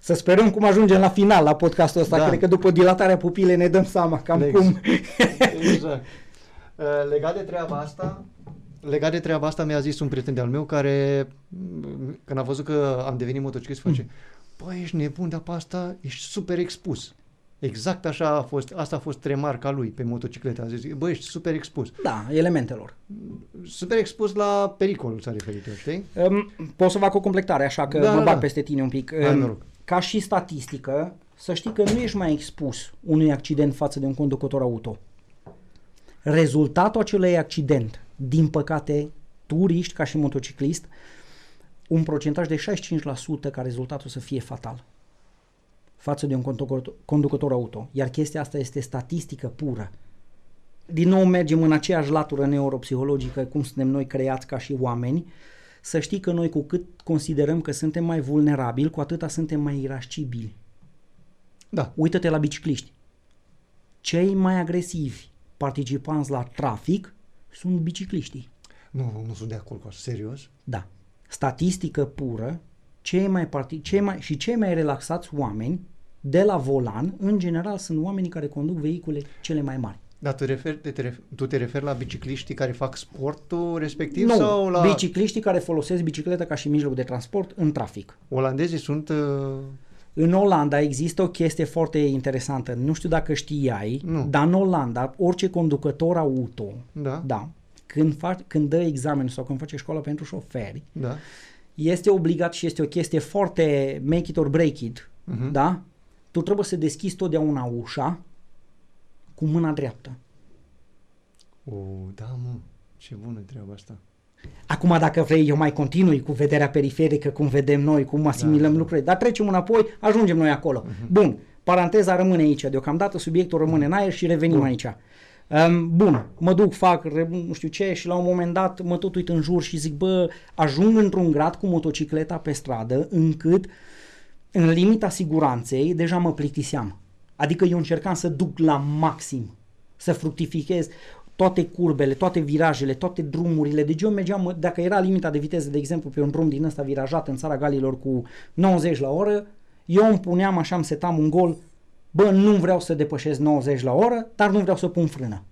Să sperăm cum ajungem la final la podcastul ăsta. Da. Cred că după dilatarea pupilei ne dăm seama cam Lex. cum. Exact. Uh, legat de treaba asta, legat de treaba asta mi-a zis un prieten de-al meu care, m, când a văzut că am devenit motociclist, face, băi, ești nebun, dar pe asta ești super expus. Exact așa a fost, asta a fost remarca lui pe motocicletă. A zis, băi, ești super expus. Da, elementelor. Super expus la pericolul s-a referit, el, știi? Um, pot să fac o completare, așa că Da, mă da, bag da. peste tine un pic. Hai, Um, noroc. ca și statistică, să știi că nu ești mai expus unui accident față de un conducător auto. Rezultatul acelui accident, din păcate, tu riști ca și motociclist un procentaj de 65% ca rezultatul să fie fatal față de un conducător, conducător auto. Iar chestia asta este statistică pură. Din nou mergem în aceeași latură neuropsihologică, cum suntem noi creați ca și oameni, să știi că noi cu cât considerăm că suntem mai vulnerabili, cu atâta suntem mai irascibili. Da. Uită-te la bicicliști. Cei mai agresivi participanți la trafic sunt bicicliștii. Nu, nu sunt de acord cu asta, serios. Da. Statistică pură, cei mai parti- cei mai, și cei mai relaxați oameni de la volan, în general, sunt oamenii care conduc vehicule cele mai mari. Dar tu, referi, te, te, ref- tu te referi la bicicliștii care fac sportul respectiv nu, sau la... bicicliștii care folosesc bicicleta ca și mijloc de transport în trafic. Olandezii sunt... Uh, În Olanda există o chestie foarte interesantă, nu știu dacă știai, Nu. dar în Olanda orice conducător auto, da, da, când, fac, când dă examenul sau când face școală pentru șoferi, da. Este obligat și este o chestie foarte make it or break it, Mhm. da? Tu trebuie să deschizi totdeauna ușa cu mâna dreaptă. O, da, mă, ce bună treaba asta. Acum, dacă vrei, eu mai continui cu vederea periferică, cum vedem noi, cum asimilăm Da, da. lucrurile, dar trecem înapoi, ajungem noi acolo. Bun, paranteza rămâne aici, deocamdată subiectul rămâne în aer și revenim Bun. aici. Um, bun, mă duc, fac, re- nu știu ce și la un moment dat mă tot uit în jur și zic, bă, ajung într-un grad cu motocicleta pe stradă încât în limita siguranței deja mă plictiseam. Adică eu încercam să duc la maxim, să fructifichez toate curbele, toate virajele, toate drumurile. Deci eu mergeam, dacă era limita de viteză, de exemplu, pe un drum din ăsta virajat în țara Galilor cu 90 la oră, eu îmi puneam așa, îmi setam un gol, bă, nu vreau să depășesc 90 la oră, dar nu vreau să pun frână.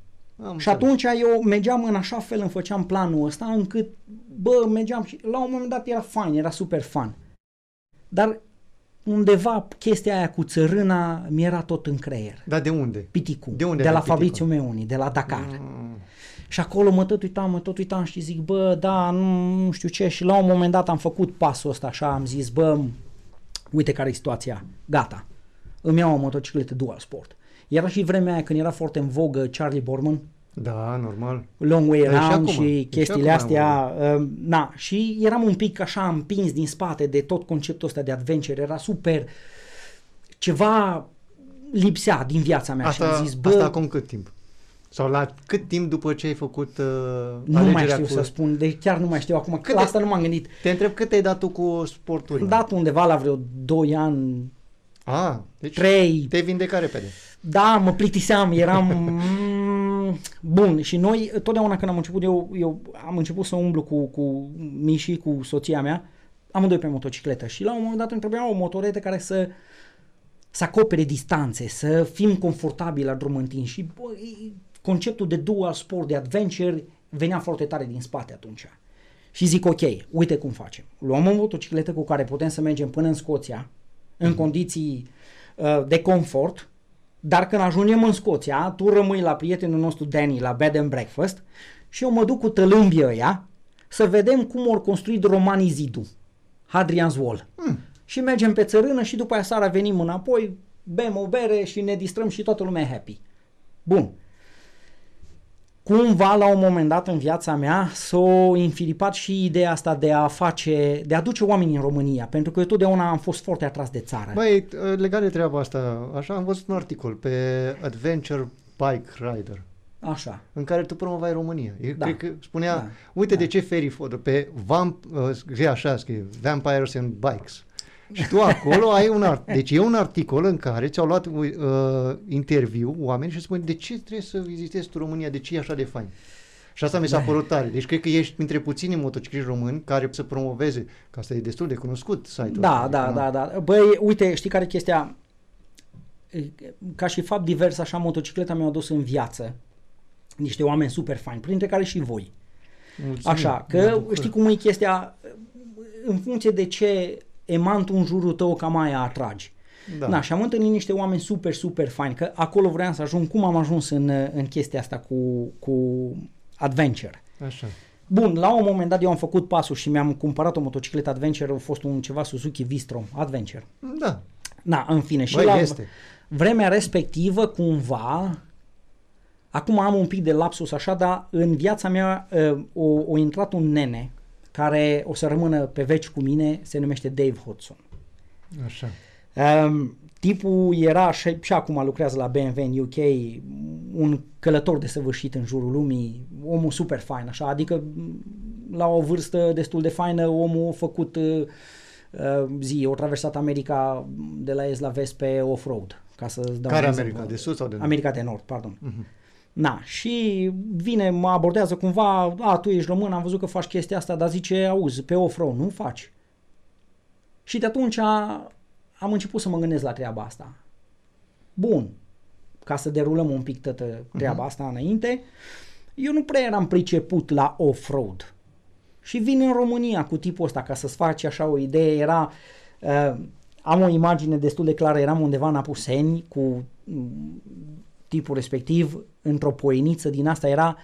Am Și atunci eu mergeam în așa fel, îmi făceam planul ăsta, încât, bă, mergeam și la un moment dat era fain, era super fun. Dar undeva chestia aia cu țărâna mi era tot în creier. Dar de unde? Piticu. De unde de la aveai Fabrizio Meuni, de la Dakar. Mm, Și acolo mă tot uitam, mă tot uitam și zic, bă, da, nu, nu știu ce. Și la un moment dat am făcut pasul ăsta așa, am zis, bă, uite care e situația, gata. Îmi iau o motocicletă dual sport. Era și vremea aia când era foarte în vogă Charlie Borman, Da, normal. Long Way E și Around acum. și, E și chestiile acum astea. Uh, na, și eram un pic așa împins din spate de tot conceptul ăsta de adventure. Era super... Ceva lipsea din viața mea și Asta, am zis, bă, asta acum cât timp? Sau la cât timp după ce ai făcut uh, Nu mai alegerea știu cu... să spun, deci chiar nu mai știu acum, că Cât la de- asta nu m-am gândit. Te întreb cât ai dat tu cu sporturi? Am dat undeva la vreo 2 ani, Ah, deci 3, te vindeca repede. Da, mă plictiseam, eram... mm, Bun, și noi, totdeauna când am început, eu, eu am început să umblu cu, cu Miși, cu soția mea, amândoi pe motocicletă și la un moment dat îmi trebuia o motoretă care să să acopere distanțe, să fim confortabili la drum întins și bă, e- conceptul de dual sport, de adventure, venea foarte tare din spate atunci. Și zic, ok, uite cum facem. Luăm o motocicletă cu care putem să mergem până în Scoția, în condiții uh, de confort, dar când ajungem în Scoția, tu rămâi la prietenul nostru Danny la Bed and Breakfast și eu mă duc cu tălâmbii ăia să vedem cum au construit romanii zidul, Hadrian's Wall. Hmm. Și mergem pe țărână și după aia seara venim înapoi, bem o bere și ne distrăm și toată lumea e happy. Bun. Cumva, la un moment dat în viața mea, s-a infilipat și ideea asta de a face, de a duce oamenii în România, pentru că eu totdeauna am fost foarte atras de țară. Băi, legat de treaba asta, așa am văzut un articol pe Adventure Bike Rider Așa. în care tu promovai România. Eu Da. cred că spunea, Da. uite Da. de ce ferry photo, pe vamp, uh, scrie așa, scrie Vampires and Bikes. Și tu acolo ai un art. Deci e un articol în care ți-au luat uh, interviu oameni și spun de ce trebuie să vizitezi tu România, de ce e așa de fain. Și asta mi s-a Da. părut tare. Deci cred că ești printre puținii motocicliști români care să promoveze, că asta e destul de cunoscut site-ul Da, ăsta, da, adică, da, da. Băi, uite, știi care e chestia? Ca și fapt divers, așa, motocicleta mi-a adus în viață niște oameni super faini, printre care și voi. Mulțumim, Așa, mă că bucur. știi cum e chestia, în funcție de ce emantul în jurul tău cam aia atragi. Da. Da, și am întâlnit niște oameni super, super faini, că acolo vreau să ajung, cum am ajuns în, în chestia asta cu, cu adventure. Așa. Bun, la un moment dat eu am făcut pasul și mi-am cumpărat o motocicletă Adventure, a fost un ceva Suzuki V-Strom Adventure. Da. Na, în fine, și Băi, la este. vremea respectivă, cumva, acum am un pic de lapsus așa, dar în viața mea uh, o, o intrat un nene care o să rămână pe veci cu mine, se numește Dave Hodson. Așa. Um, tipul era și, și acum lucrează la BMW în UK, un călător de săvârșit în jurul lumii, omul super fain, așa, adică m, la o vârstă destul de faină, omul a făcut uh, uh, zi, o traversat America de la est la vest pe off-road. Ca să dau Care un America? exemplu. De sus sau de nord? America de Nord, pardon. Mhm. Na, și vine, mă abordează cumva, a, tu ești român, am văzut că faci chestia asta, dar zice, auzi, pe off-road, nu faci. Și de atunci am început să mă gândesc la treaba asta. Bun, ca să derulăm un pic toată treaba Mhm. asta înainte, eu nu prea eram priceput la off-road. Și vin în România cu tipul ăsta, ca să-ți faci așa o idee, era... Uh, am o imagine destul de clară, eram undeva în Apuseni cu mm, tipul respectiv, într-o poieniță din asta era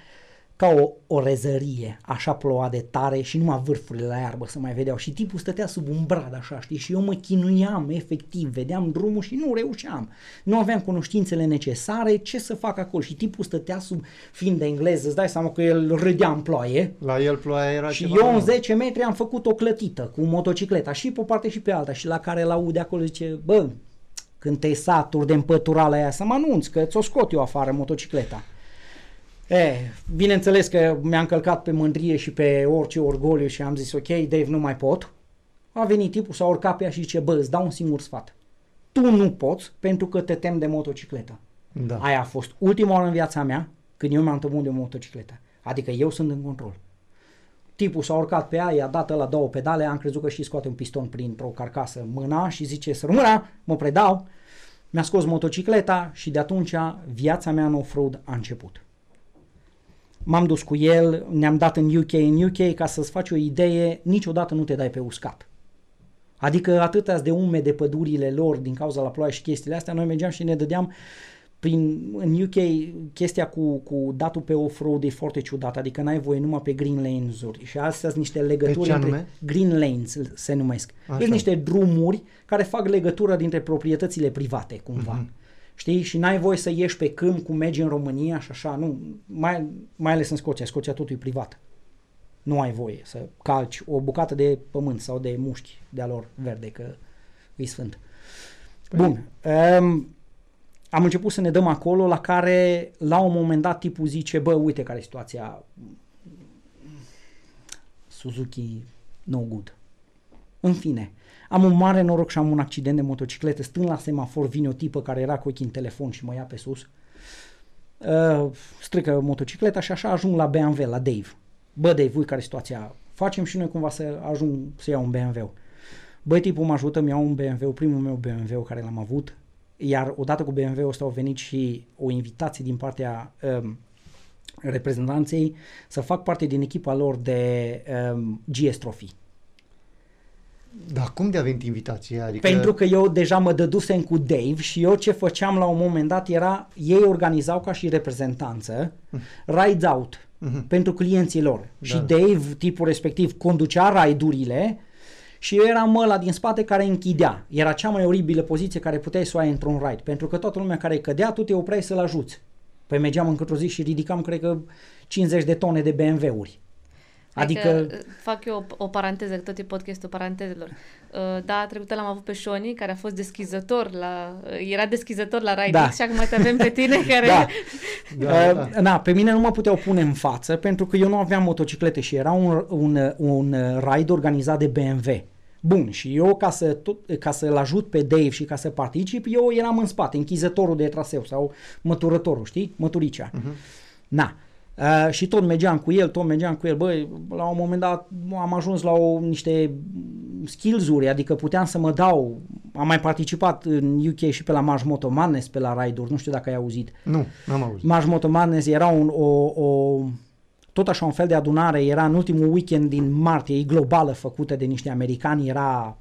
ca o, o rezărie, așa ploua de tare și numai vârfurile la iarbă să mai vedeau și tipul stătea sub un brad așa, știi, și eu mă chinuiam efectiv, vedeam drumul și nu reușeam. Nu aveam cunoștințele necesare, ce să fac acolo și tipul stătea sub, fiind de engleză, îți dai seama că el râdea în ploaie, La el ploaia era și ceva eu în nou. 10 metri am făcut o clătită cu motocicleta și pe o parte și pe alta și la care la aude acolo zice, bă, când te saturi de împăturala aia să mă anunț că ți-o scot eu afară motocicleta. E, bineînțeles că mi-am călcat pe mândrie și pe orice orgoliu și am zis ok, Dave, nu mai pot. A venit tipul, s-a urcat pe ea și zice, bă, îți dau un singur sfat. Tu nu poți pentru că te tem de motocicletă. Da. Aia a fost ultima oară în viața mea când eu m-am temut de o motocicletă. Adică eu sunt în control. Tipul s-a urcat pe ea, i-a dat la două pedale, am crezut că și scoate un piston printr-o carcasă mâna și zice să rămână, mă predau. Mi-a scos motocicleta și de atunci viața mea în off-road a început. M-am dus cu el, ne-am dat în UK. În UK, ca să-ți faci o idee, niciodată nu te dai pe uscat. Adică atâtea de umede pădurile lor din cauza la ploaie și chestiile astea, noi mergeam și ne dădeam prin, în UK chestia cu, cu datul pe off-road e foarte ciudată, adică n-ai voie numai pe green lanes-uri și astea sunt niște legături ce între anume? green lanes se numesc. Așa. Sunt niște drumuri care fac legătura dintre proprietățile private cumva. Mhm. Știi? Și n-ai voie să ieși pe câmp cum mergi în România și așa, nu, mai, mai ales în Scoția, Scoția totul e privat. Nu ai voie să calci o bucată de pământ sau de mușchi de-a lor verde, că e sfânt. Bun. Um, am început să ne dăm acolo la care la un moment dat tipul zice, bă, uite care e situația, Suzuki no good. În fine, am un mare noroc și am un accident de motocicletă, stând la semafor, vine o tipă care era cu ochii în telefon și mă ia pe sus, uh, strică motocicleta și așa ajung la BMW, la Dave. Bă, Dave, uite care e situația, facem și noi cumva să ajung să iau un BMW. Băi, tipul mă ajută, mi-au un BMW, primul meu BMW care l-am avut, iar odată cu BMW-ul ăsta au venit și o invitație din partea um, reprezentanței să fac parte din echipa lor de um, GS Trophy. Dar cum de a venit invitația? Adică... Pentru că eu deja mă dădusem cu Dave și eu ce făceam la un moment dat era, ei organizau ca și reprezentanță rides out Mhm. pentru clienții lor. Și Da. Dave, tipul respectiv, conducea raidurile și eu eram ăla din spate care închidea. Era cea mai oribilă poziție care puteai să o ai într-un ride, pentru că toată lumea care cădea, tu te opreai să-l ajuți. Păi mergeam într-o zi și ridicam, cred că, 50 de tone de BMW-uri. Adică, Adică fac eu o, o paranteză, că tot e podcastul parantezelor. Uh, Da, trecută l-am avut pe Shoni, care a fost deschizător la... uh, Era deschizător la Ride Da. X și acum te avem pe tine care... da, Da, Uh, da. Na, pe mine nu mă puteau pune în față pentru că eu nu aveam motociclete și era un, un, un ride organizat de BMW. Bun, și eu ca, să tot, ca să-l ajut pe Dave și ca să particip, eu eram în spate, închizătorul de traseu sau măturătorul, știi? Măturicea. Uh-huh. Na. Uh, și tot mergeam cu el, tot mergeam cu el. Băi, la un moment dat am ajuns la o, niște skills-uri, adică puteam să mă dau. Am mai participat în UK și pe la Marsh Moto Madness, pe la ride-uri, nu știu dacă ai auzit. Nu, n-am auzit. Marsh Moto Madness era un, o, o, tot așa un fel de adunare, era în ultimul weekend din martie, e globală făcută de niște americani, era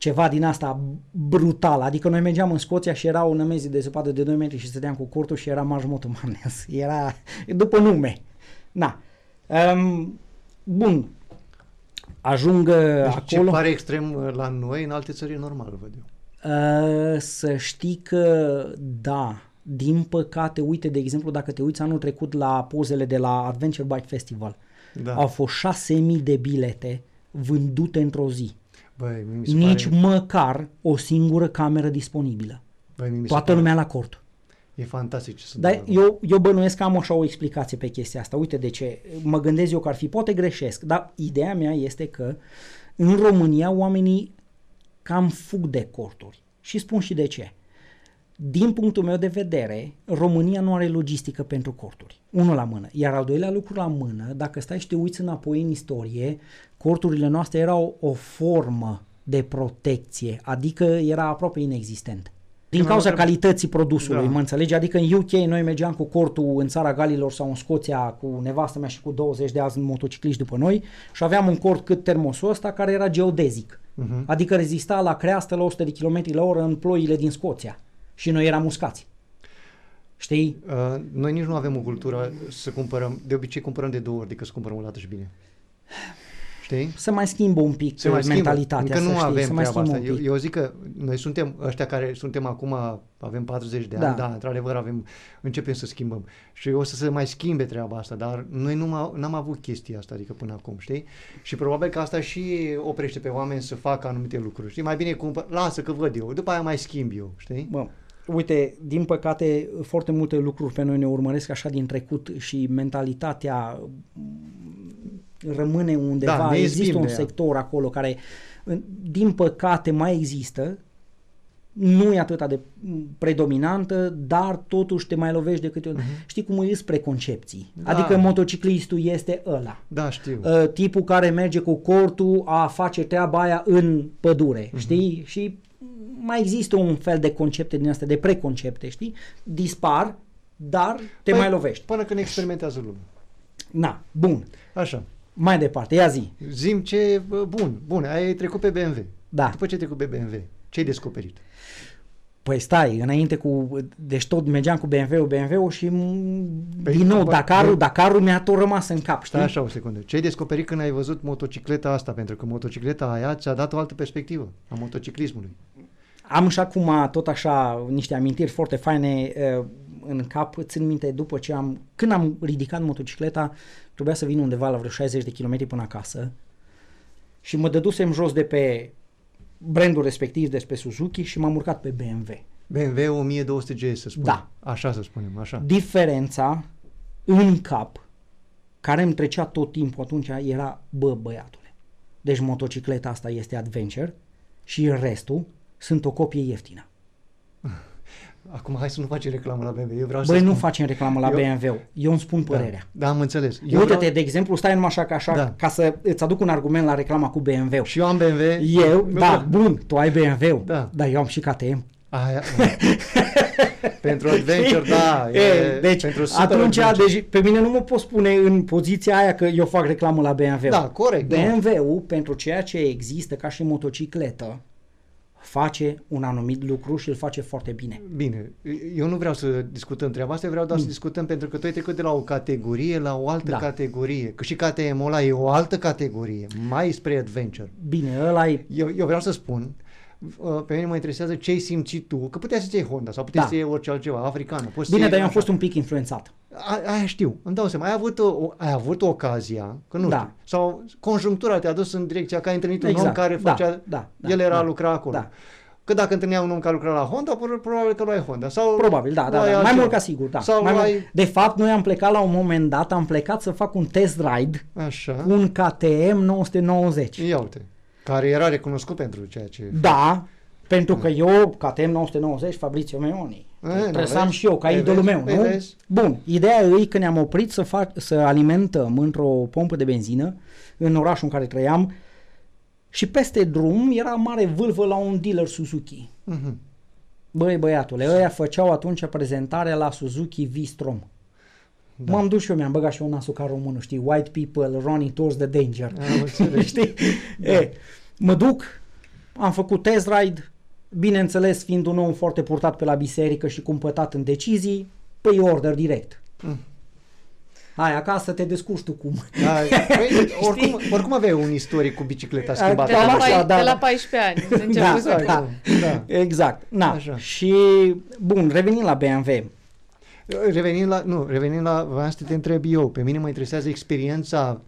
ceva din asta brutal, adică noi mergeam în Scoția și era o nămezi de zăpadă de 2 metri și stăteam cu cortul și era Marsh Moto Madness, era după nume. Na. Um, bun. Ajung uh, Deci ce acolo. pare extrem uh, la noi, în alte țări e normal, văd eu. Uh, să știi că da, din păcate, uite, de exemplu, dacă te uiți anul trecut la pozele de la Adventure Bike Festival, Da. au fost 6000 de bilete vândute într-o zi. Băi, mie mi se Nici pare, măcar o singură cameră disponibilă. băi, mie mi se Toată pare, lumea la cort. E fantastic ce se Dar întâmplă. eu, eu bănuiesc că am așa o explicație pe chestia asta. Uite de ce. Mă gândesc eu că ar fi, poate greșesc, dar ideea mea este că în România oamenii cam fug de corturi. Și spun și de ce. Din punctul meu de vedere, România nu are logistică pentru corturi. Unul la mână. Iar al doilea lucru la mână, dacă stai și te uiți înapoi în istorie, corturile noastre erau o formă de protecție, adică era aproape inexistent. Din Când cauza am întrebat- calității produsului, Da. mă înțelegi? Adică în UK noi mergeam cu cortul în țara Galilor sau în Scoția cu nevastă mea și cu 20 de alți motocicliști după noi și aveam un cort cât termosul ăsta care era geodezic. Mhm. Adică rezista la creastă la 100 de km la oră în ploile din Scoția. Și noi eram uscați. Știi? Uh, noi nici nu avem o cultură să cumpărăm, de obicei cumpărăm de două ori decât să cumpărăm o dată și bine. Știi? Se mai schimbă un pic Se mai schimbă. mentalitatea, Încă nu să știi, avem se mai treaba schimbă asta. un Eu, pic. eu zic că noi suntem ăștia care suntem acum, avem 40 de Da. ani, da, într-adevăr avem, începem să schimbăm. Și o să se mai schimbe treaba asta, dar noi nu am n-am avut chestia asta, adică până acum, știi? Și probabil că asta și oprește pe oameni să facă anumite lucruri, știi? Mai bine cumpăr, lasă că văd eu, după aia mai schimb eu, știi? Bă, uite, din păcate, foarte multe lucruri pe noi ne urmăresc așa din trecut și mentalitatea mm, rămâne undeva. Da, ne există izbim un de ea. sector acolo care, în- din păcate, mai există, nu e atât de mm, predominantă, dar totuși te mai lovești de câte ori. Știi cum îi preconcepții. Mhm. Da. Adică motociclistul este ăla. Da, știu. Uh, tipul care merge cu cortul a face treaba aia în pădure, Mhm. știi? Și mai există un fel de concepte din astea, de preconcepte, știi? Dispar, dar te Păi, mai lovești. Până când experimentează lumea. Na, bun. Așa. Mai departe, ia zi. Zim ce, bă, bun, bun, ai trecut pe BMW. Da. După ce ai trecut pe BMW, ce ai descoperit? Păi stai, înainte cu... Deci tot mergeam cu BMW-ul, BMW-ul și m- Păi, din nou bă, Dakarul, bă- Dakarul mi-a tot rămas în cap, știi? Stai așa o secundă. Ce ai descoperit când ai văzut motocicleta asta? Pentru că motocicleta aia ți-a dat o altă perspectivă a motociclismului. Am și acum tot așa niște amintiri foarte faine uh, în cap. Țin minte după ce am, când am ridicat motocicleta, trebuia să vin undeva la vreo 60 de km până acasă și mă dădusem jos de pe brandul respectiv despre Suzuki și m-am urcat pe BMW. BMW 1200G, să spunem. Da. Așa să spunem, așa. Diferența în cap care îmi trecea tot timpul atunci era, bă, băiatule, deci motocicleta asta este adventure și restul sunt o copie ieftină. Acum hai să nu facem reclamă la BMW. Eu vreau Băi, să nu spun. facem reclamă la Eu- BMW. Eu îmi spun părerea. Da, da, am înțeles. Eu Uite-te, vreau... de exemplu, stai numai așa, ca, așa Da. ca să îți aduc un argument la reclama cu BMW. Și eu am BMW. Eu, Nu da, vreau- bun, tu ai BMW, Da. dar eu am și KTM. Aia, pentru adventure, da. E, E, deci, pentru super atunci, adventure. deci, pe mine nu mă poți pune în poziția aia că eu fac reclamă la BMW. Da, corect. da. BMW-ul, pentru ceea ce există ca și motocicletă, face un anumit lucru și îl face foarte bine. Bine, eu nu vreau să discutăm treaba asta, eu vreau doar să discutăm pentru că tu ai trecut de la o categorie la o altă Da. categorie. Că și KTM-ul ăla e o altă categorie, mai spre adventure. Bine, ăla e... Eu, eu vreau să spun, uh, pe mine mă interesează ce ai simțit tu, că puteai să-ți iei Honda sau puteai Da. să iei orice altceva, africană. Poți să Bine, iei dar eu am așa. fost un pic influențat. A, aia știu, îmi dau seama. Ai avut, o, ai avut ocazia, că nu Da. știu, sau conjunctura te-a dus în direcția că ai întâlnit un om Exact. care Da, făcea, da, da, el era da. lucra acolo. Da. Că dacă întâlnea un om care lucra la Honda, pro- probabil că luai Honda. Sau Probabil, da, da, luai da. Mai altceva. mult ca sigur, da. Sau Mai luai... mult. De fapt, noi am plecat la un moment dat, am plecat să fac un test ride Așa. cu un KTM 990. Ia uite. Care era recunoscut pentru ceea ce... Da, pentru că eu, KTM 990, Fabrizio Meoni, E, trebuie nu, să am vezi? și eu, ca Ei, idolul vezi? meu, Ei, nu? vezi? Bun, ideea e că ne-am oprit să, fac, să alimentăm într-o pompă de benzină în orașul în care trăiam și peste drum era mare vâlvă la un dealer Suzuki. Mhm. Băi, băiatule, ăia făceau atunci prezentarea la Suzuki V-Strom. Da. M-am dus și eu, mi-am băgat și eu nasul ca românul, știi, white people running towards the danger. Am înțeles. știi? Da. E, mă duc, am făcut test ride, bineînțeles fiind un om foarte purtat pe la biserică și cumpătat în decizii, păi order direct. Mm. Hai, acasă te descurci tu cum. Da, păi, oricum, oricum aveai un istoric cu bicicleta De De schimbată. Cam la, așa, pai, da, de la da. 14 ani. Da, Început da, să- da. da. Exact. Na. Așa. Și, bun, revenind la BMW. Revenind la, nu, revenind la, vreau să te întreb eu, pe mine mă interesează experiența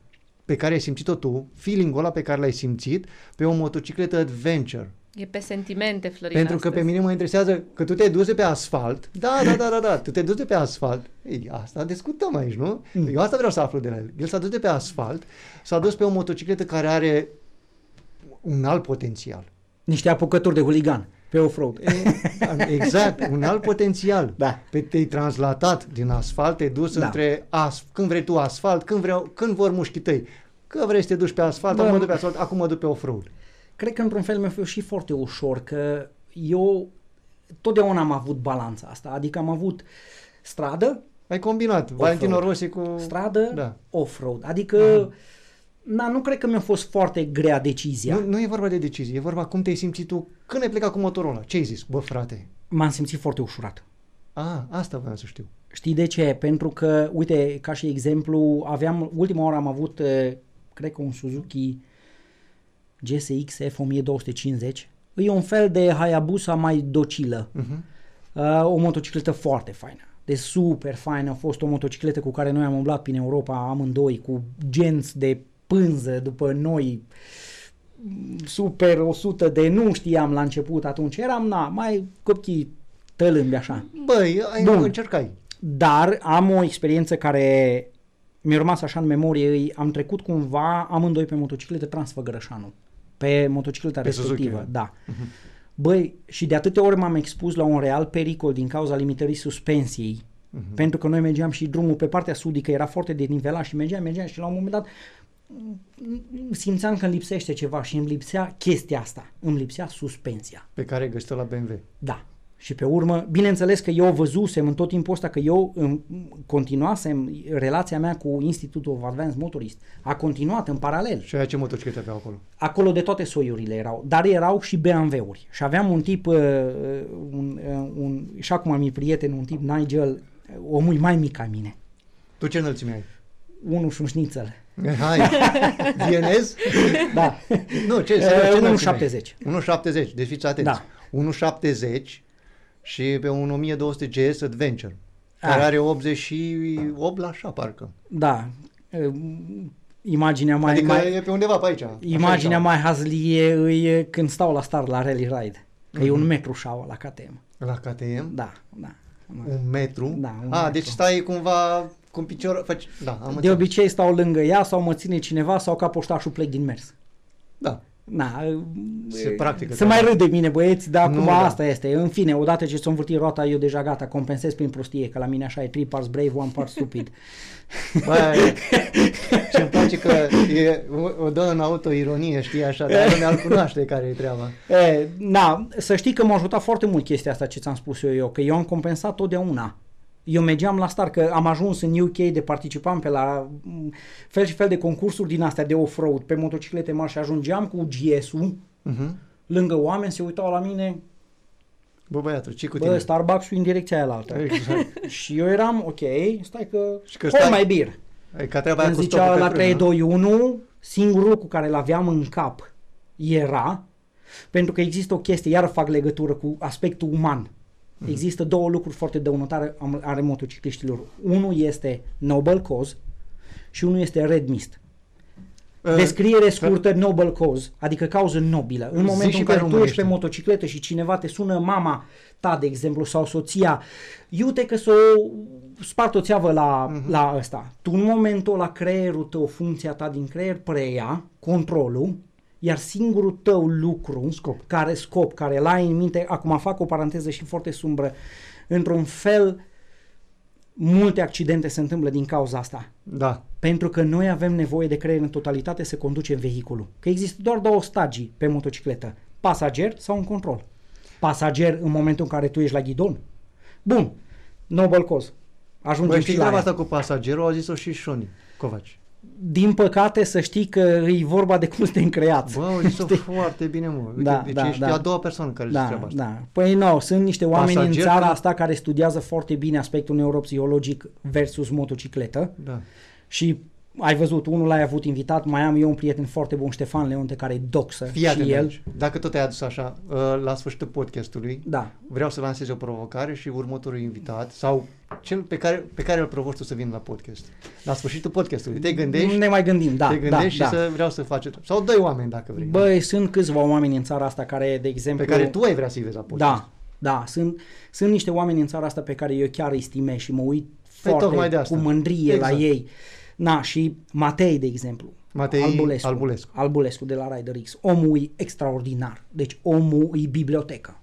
pe care ai simțit-o tu, feeling-ul ăla pe care l-ai simțit pe o motocicletă adventure. E pe sentimente, Florin, Pentru că pe astăzi. mine mă interesează că tu te-ai dus de pe asfalt. Da, da, da, da, da. Tu te-ai dus de pe asfalt. Ei, asta discutăm aici, nu? Mm. Eu asta vreau să aflu de la el. El s-a dus de pe asfalt, s-a dus pe o motocicletă care are un alt potențial. Niște apucături de huligan pe off-road. E, exact, un alt potențial. Da. Pe te-ai translatat din asfalt, te-ai dus Da. între as, când vrei tu asfalt, când, vreau, când vor mușchii tăi. Că vrei să te duci pe asfalt, Bă, acum mă duc pe asfalt, acum mă duc pe off-road. Cred că într-un fel mi-a fost și foarte ușor că eu totdeauna am avut balanța asta. Adică am avut stradă, Ai combinat Valentino Rossi cu... stradă, Da. off-road. Adică na, nu cred că mi-a fost foarte grea decizia. Nu, nu e vorba de decizie, e vorba cum te-ai simțit tu când ai plecat cu motorul ăla. Ce ai zis? Bă, frate, M-am simțit foarte ușurat. a, asta vreau să știu. Știi de ce? Pentru că, uite, ca și exemplu, aveam, ultima oară am avut, eh, cred că un Suzuki GSX F1250. E un fel de Hayabusa mai docilă. Uh-huh. Uh, o motocicletă foarte faină. De super faină. A fost o motocicletă cu care noi am umblat prin Europa amândoi, cu genți de pânză după noi, super 100 de nu știam la început atunci. Eram, na, mai copchii tălâmbi așa. Băi, ai Bun. încercai. Dar am o experiență care mi-a rămas așa în memorie. Îi- Am trecut cumva amândoi pe motocicletă Transfăgărășanu. Pe motocicleta Pe Suzuki, respectivă. da. da. Băi, și de atâtea ori m-am expus la un real pericol din cauza limitării suspensiei. Mhm. Pentru că noi mergeam și drumul pe partea sudică era foarte denivelat și mergeam, mergeam și la un moment dat mm, simțeam că îmi lipsește ceva și îmi lipsea chestia asta. Îmi lipsea suspensia. Pe care ai găsit la BMW. Da. Și pe urmă, bineînțeles că eu văzusem în tot timpul ăsta că eu în, continuasem relația mea cu Institutul of Advanced Motorist. A continuat în paralel. Și aia ce motociclete aveau acolo? Acolo de toate soiurile erau, dar erau și BMW-uri. Și aveam un tip, uh, un, uh, un, și acum am prieten, un tip Nigel, omul mai mic ca mine. Tu ce înălțime ai? Unul și un șnițel. Hai, vienez? Da. Nu, ce? Eh, serios, ce 1,70. înălțime ai? 1,70, deci fiți atenți. Da. 1,70 și pe un 1200 GS Adventure, care Ah. are 88 la așa, parcă. Da. Uh, Imaginea mai, adică mai, e pe undeva pe aici. așa imaginea așa. mai hazlie îi când stau la start la Rally Ride. Că e un metru șaua la KTM. La KTM? Da, da. Un metru? Da, un A, metru. deci stai cumva cu un picior... Faci... Da, am De înțeles. obicei stau lângă ea sau mă ține cineva sau ca poștașul plec din mers. Da. Na, Se practică Se mai treaba. râd de mine băieți, dar Nu, acum da. asta este. În fine, odată ce s-a învârtit roata, eu deja gata, compensez prin prostie, că la mine așa e three parts brave, one part stupid. Bă, ce îmi place că e, o, o dă în autoironie, știi, așa, dar lumea îl cunoaște care e treaba. E, na, să știi că m-a ajutat foarte mult chestia asta ce ți-am spus eu, eu, că eu am compensat totdeauna. Eu mergeam la start, că am ajuns în UK de participam pe la m, fel și fel de concursuri din astea de off-road, pe motociclete mari și ajungeam cu GS-ul Uh-huh. lângă oameni, se uitau la mine, Bă, băiatul, ce cu bă, tine? Starbucks-ul în direcția aia la altă. Exact. și eu eram, ok, stai că, Și că hold stai- my beer. E ca treaba aia Îmi cu zicea stopul la pe frână, 3, 2, 1, singurul lucru care îl aveam în cap era, pentru că există o chestie, iar fac legătură cu aspectul uman. Mhm. Există două lucruri foarte dăunătoare am- ale motocicliștilor. Unul este noble cause și unul este red mist. Uh, Descriere scurtă, noble cause, adică cauză nobilă. În Zi momentul și în pe care tu ești românește. pe motocicletă și cineva te sună mama ta, de exemplu, sau soția, iute că să o spart o țeavă la, Mhm. la ăsta. Tu în momentul la creierul tău, funcția ta din creier preia controlul, iar singurul tău lucru, Scop. care scop, care l ai în minte, acum fac o paranteză și foarte sumbră, într-un fel, multe accidente se întâmplă din cauza asta. Da. Pentru că noi avem nevoie de creier în totalitate să conducem vehiculul. Că există doar două stagii pe motocicletă. Pasager sau un control. Pasager în momentul în care tu ești la ghidon. Bun. Noble cause. Ajungem Băi, și știi la treaba ea. asta cu pasagerul, a zis-o și Șoni Covaci. Din păcate să știi că e vorba de cum suntem creați. Bă, au zis-o foarte bine, mă. Uite, Da, deci da, ești da. a doua persoană care zice Da, treaba asta. da. Păi nu, sunt niște oameni Pasager în țara când- asta care studiază foarte bine aspectul neuropsihologic versus motocicletă. Da. Și ai văzut, unul l-ai avut invitat, mai am eu un prieten foarte bun, Ștefan Leonte, care e doxă Fii atent și el. aici. Dacă tot ai adus așa, uh, la sfârșitul podcastului, Da, vreau să lansez o provocare și următorul invitat sau cel pe care, pe care îl provoci tu să vină la podcast. La sfârșitul podcastului. Te gândești, ne mai gândim, da, te gândești da, și da. să vreau să faci sau doi oameni dacă vrei. Băi, sunt câțiva oameni în țara asta care, de exemplu... pe care tu ai vrea să-i vezi la podcast. Da, da, sunt, sunt niște oameni în țara asta pe care eu chiar îi stimez și mă uit Păi foarte tocmai de asta. cu mândrie Exact. la ei. Na, și Matei, de exemplu. Matei Albulescu, Albulescu. Albulescu de la Rider X. Omul e extraordinar. Deci omul e bibliotecă.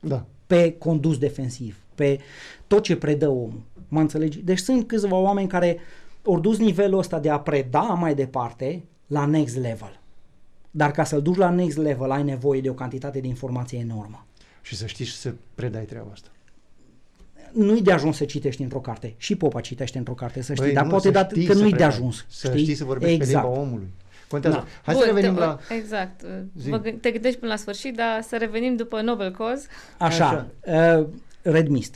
Da. pe condus defensiv, pe tot ce predă omul. Mă înțelegi? Deci sunt câțiva oameni care au dus nivelul ăsta de a preda mai departe la next level. Dar ca să-l duci la next level ai nevoie de o cantitate de informație enormă. Și să știi și să predai treaba asta. Nu-i de ajuns să citești într-o carte. Și Popa citește într-o carte, să știi, Băi, dar nu, poate să dat știi că să nu-i de predai. ajuns. Să știi? știi să vorbești exact. pe limba omului. Contează. Da. Hai Bun, să revenim te, la... Exact. Zi. Vă, gând- te gândești până la sfârșit, dar să revenim după Nobel Cause. Așa, uh, Red Mist.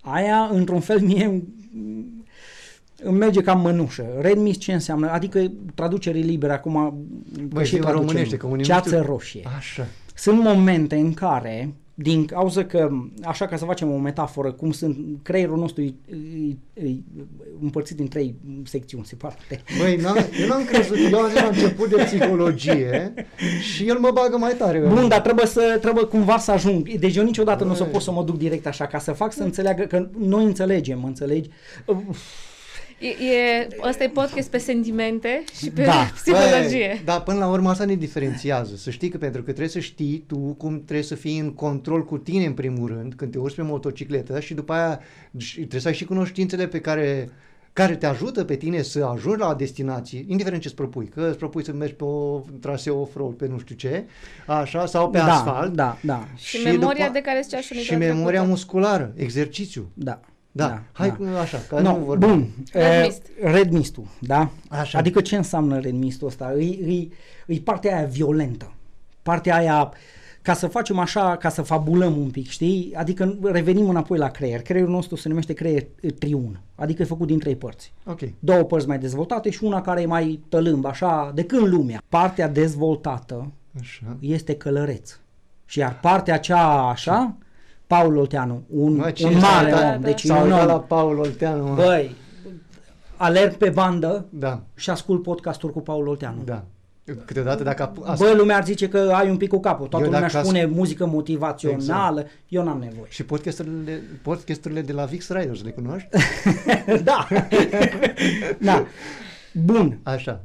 Aia, într-un fel, mie îmi- îmi merge cam mănușă. Red Mist ce înseamnă? Adică traducere libere acum, că Băi, și zi în traducem. românește, că unii nu Ceață știu. roșie. Așa. Sunt momente în care, din cauza că, așa ca să facem o metaforă, cum sunt, creierul nostru e, e, e împărțit în trei secțiuni separate. Băi, n-am, eu n-am crezut, eu am zis la început de psihologie și el mă bagă mai tare. Bun, dar trebuie să trebuie cumva să ajung. Deci eu niciodată nu o să Băi. pot să mă duc direct așa, ca să fac să înțeleagă că noi înțelegem, mă înțelegi? E, e, ăsta e podcast pe sentimente și pe Da. psihologie. Băi, dar până la urmă asta ne diferențiază. Să știi că pentru că trebuie să știi tu cum trebuie să fii în control cu tine în primul rând când te urci pe motocicletă și după aia și trebuie să ai și cunoștințele pe care care te ajută pe tine să ajungi la destinație, indiferent ce îți propui, că îți propui să mergi pe o traseu off-road, pe nu știu ce, așa, sau pe da, asfalt. Da, da, Și, memoria de care zicea și Și memoria musculară, exercițiu. da. Da, hai da. cu așa, ca No, nu vorbim. bun. Red Eh, mist. Red mistul, da? Așa. Adică ce înseamnă red mistul ăsta? E, e, e partea aia violentă. Partea aia, ca să facem așa, ca să fabulăm un pic, știi? Adică revenim înapoi la creier. Creierul nostru se numește creier eh, triun. Adică e făcut din trei părți. Ok. Două părți mai dezvoltate și una care e mai tălâmb, așa, de când lumea. Partea dezvoltată Așa. este călăreț. Și iar partea cea așa, Paul Olteanu, un, Mă, cine un s-a mare uitat- om, deci S-a un uitat om. la Paul Olteanu, mă. Băi, alerg pe bandă Da, și ascult podcasturi cu Paul Olteanu. da. Câteodată dacă... ap- Asta. Bă, lumea ar zice că ai un pic cu capul. Toată Eu lumea dacă își as- pune muzică motivațională. Exact. Eu n-am nevoie. Și podcasturile, podcasturile de la Vix Riders, le cunoști? da. da. Bun. Așa.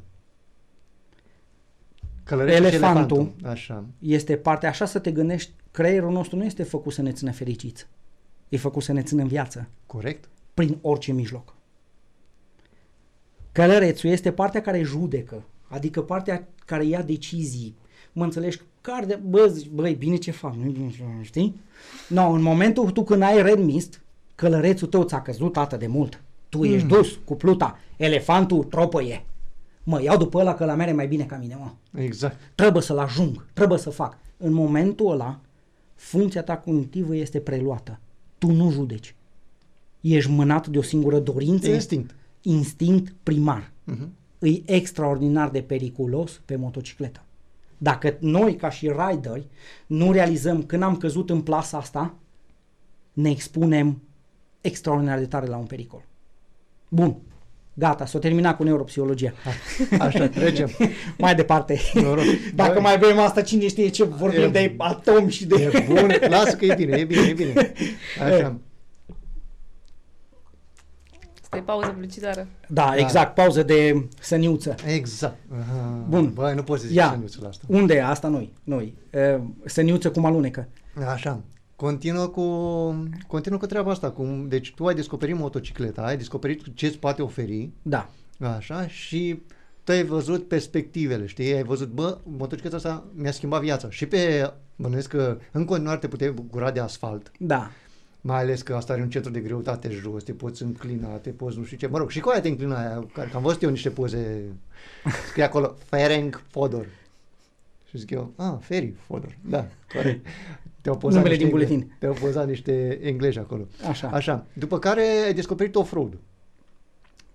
Călărețul și Elefantul. elefantul. Așa. Este partea așa să te gândești. Creierul nostru nu este făcut să ne țină fericiți. E făcut să ne țină în viață. Corect? prin orice mijloc. Călărețul este partea care judecă, adică partea care ia decizii. Mă înțelegi? Care de, bă, zici, băi, bine ce fac, nu bine ce fac, știi? No, în momentul tu când ai red mist, călărețul tău ți-a căzut tată de mult. Tu ești dus cu pluta, elefantul tropăie. Mă, iau după ăla că la mere mai bine ca mine, mă. Exact. Trebuie să-l ajung, trebuie să fac. În momentul ăla, funcția ta cognitivă este preluată. Tu nu judeci. Ești mânat de o singură dorință, Instinct. instinct primar. Mhm. E extraordinar de periculos pe motocicletă. Dacă noi, ca și rideri, nu realizăm când am căzut în plasa asta, ne expunem extraordinar de tare la un pericol. Bun, gata, s-a terminat cu neuropsihologia. Așa, trecem. mai departe. Noroc. Dacă Băi, mai avem asta, cine știe ce vorbim E- de atomi și de... E bun, lasă că e bine, e bine, e bine. Așa. Stai pauză publicitară. Da, Da. exact, pauză de săniuță. Exact. Aha. Bun. Băi, nu poți să zici Ia. săniuțul asta. Unde e? Asta noi. noi. Uh, Săniuță cum alunecă. Așa. Continuă cu, continuă cu treaba asta. Cum, deci tu ai descoperit motocicleta, ai descoperit ce îți poate oferi, Da. așa, și tu ai văzut perspectivele, știi? Ai văzut, bă, motocicleta asta mi-a schimbat viața. Și pe, bănuiesc că în continuare te puteai bucura de asfalt, Da. mai ales că asta are un centru de greutate jos, te poți înclina, te poți nu știu ce. Mă rog, și cu aia te înclina aia, care, că am văzut eu niște poze, scrie acolo, Ferenc Fodor. Și zic eu, ah, Feri Fodor, da, corect. Te-au pozat Numele niște din engle- buletin. Te-au pozat niște englezi acolo. Așa. Așa. După care ai descoperit off-road.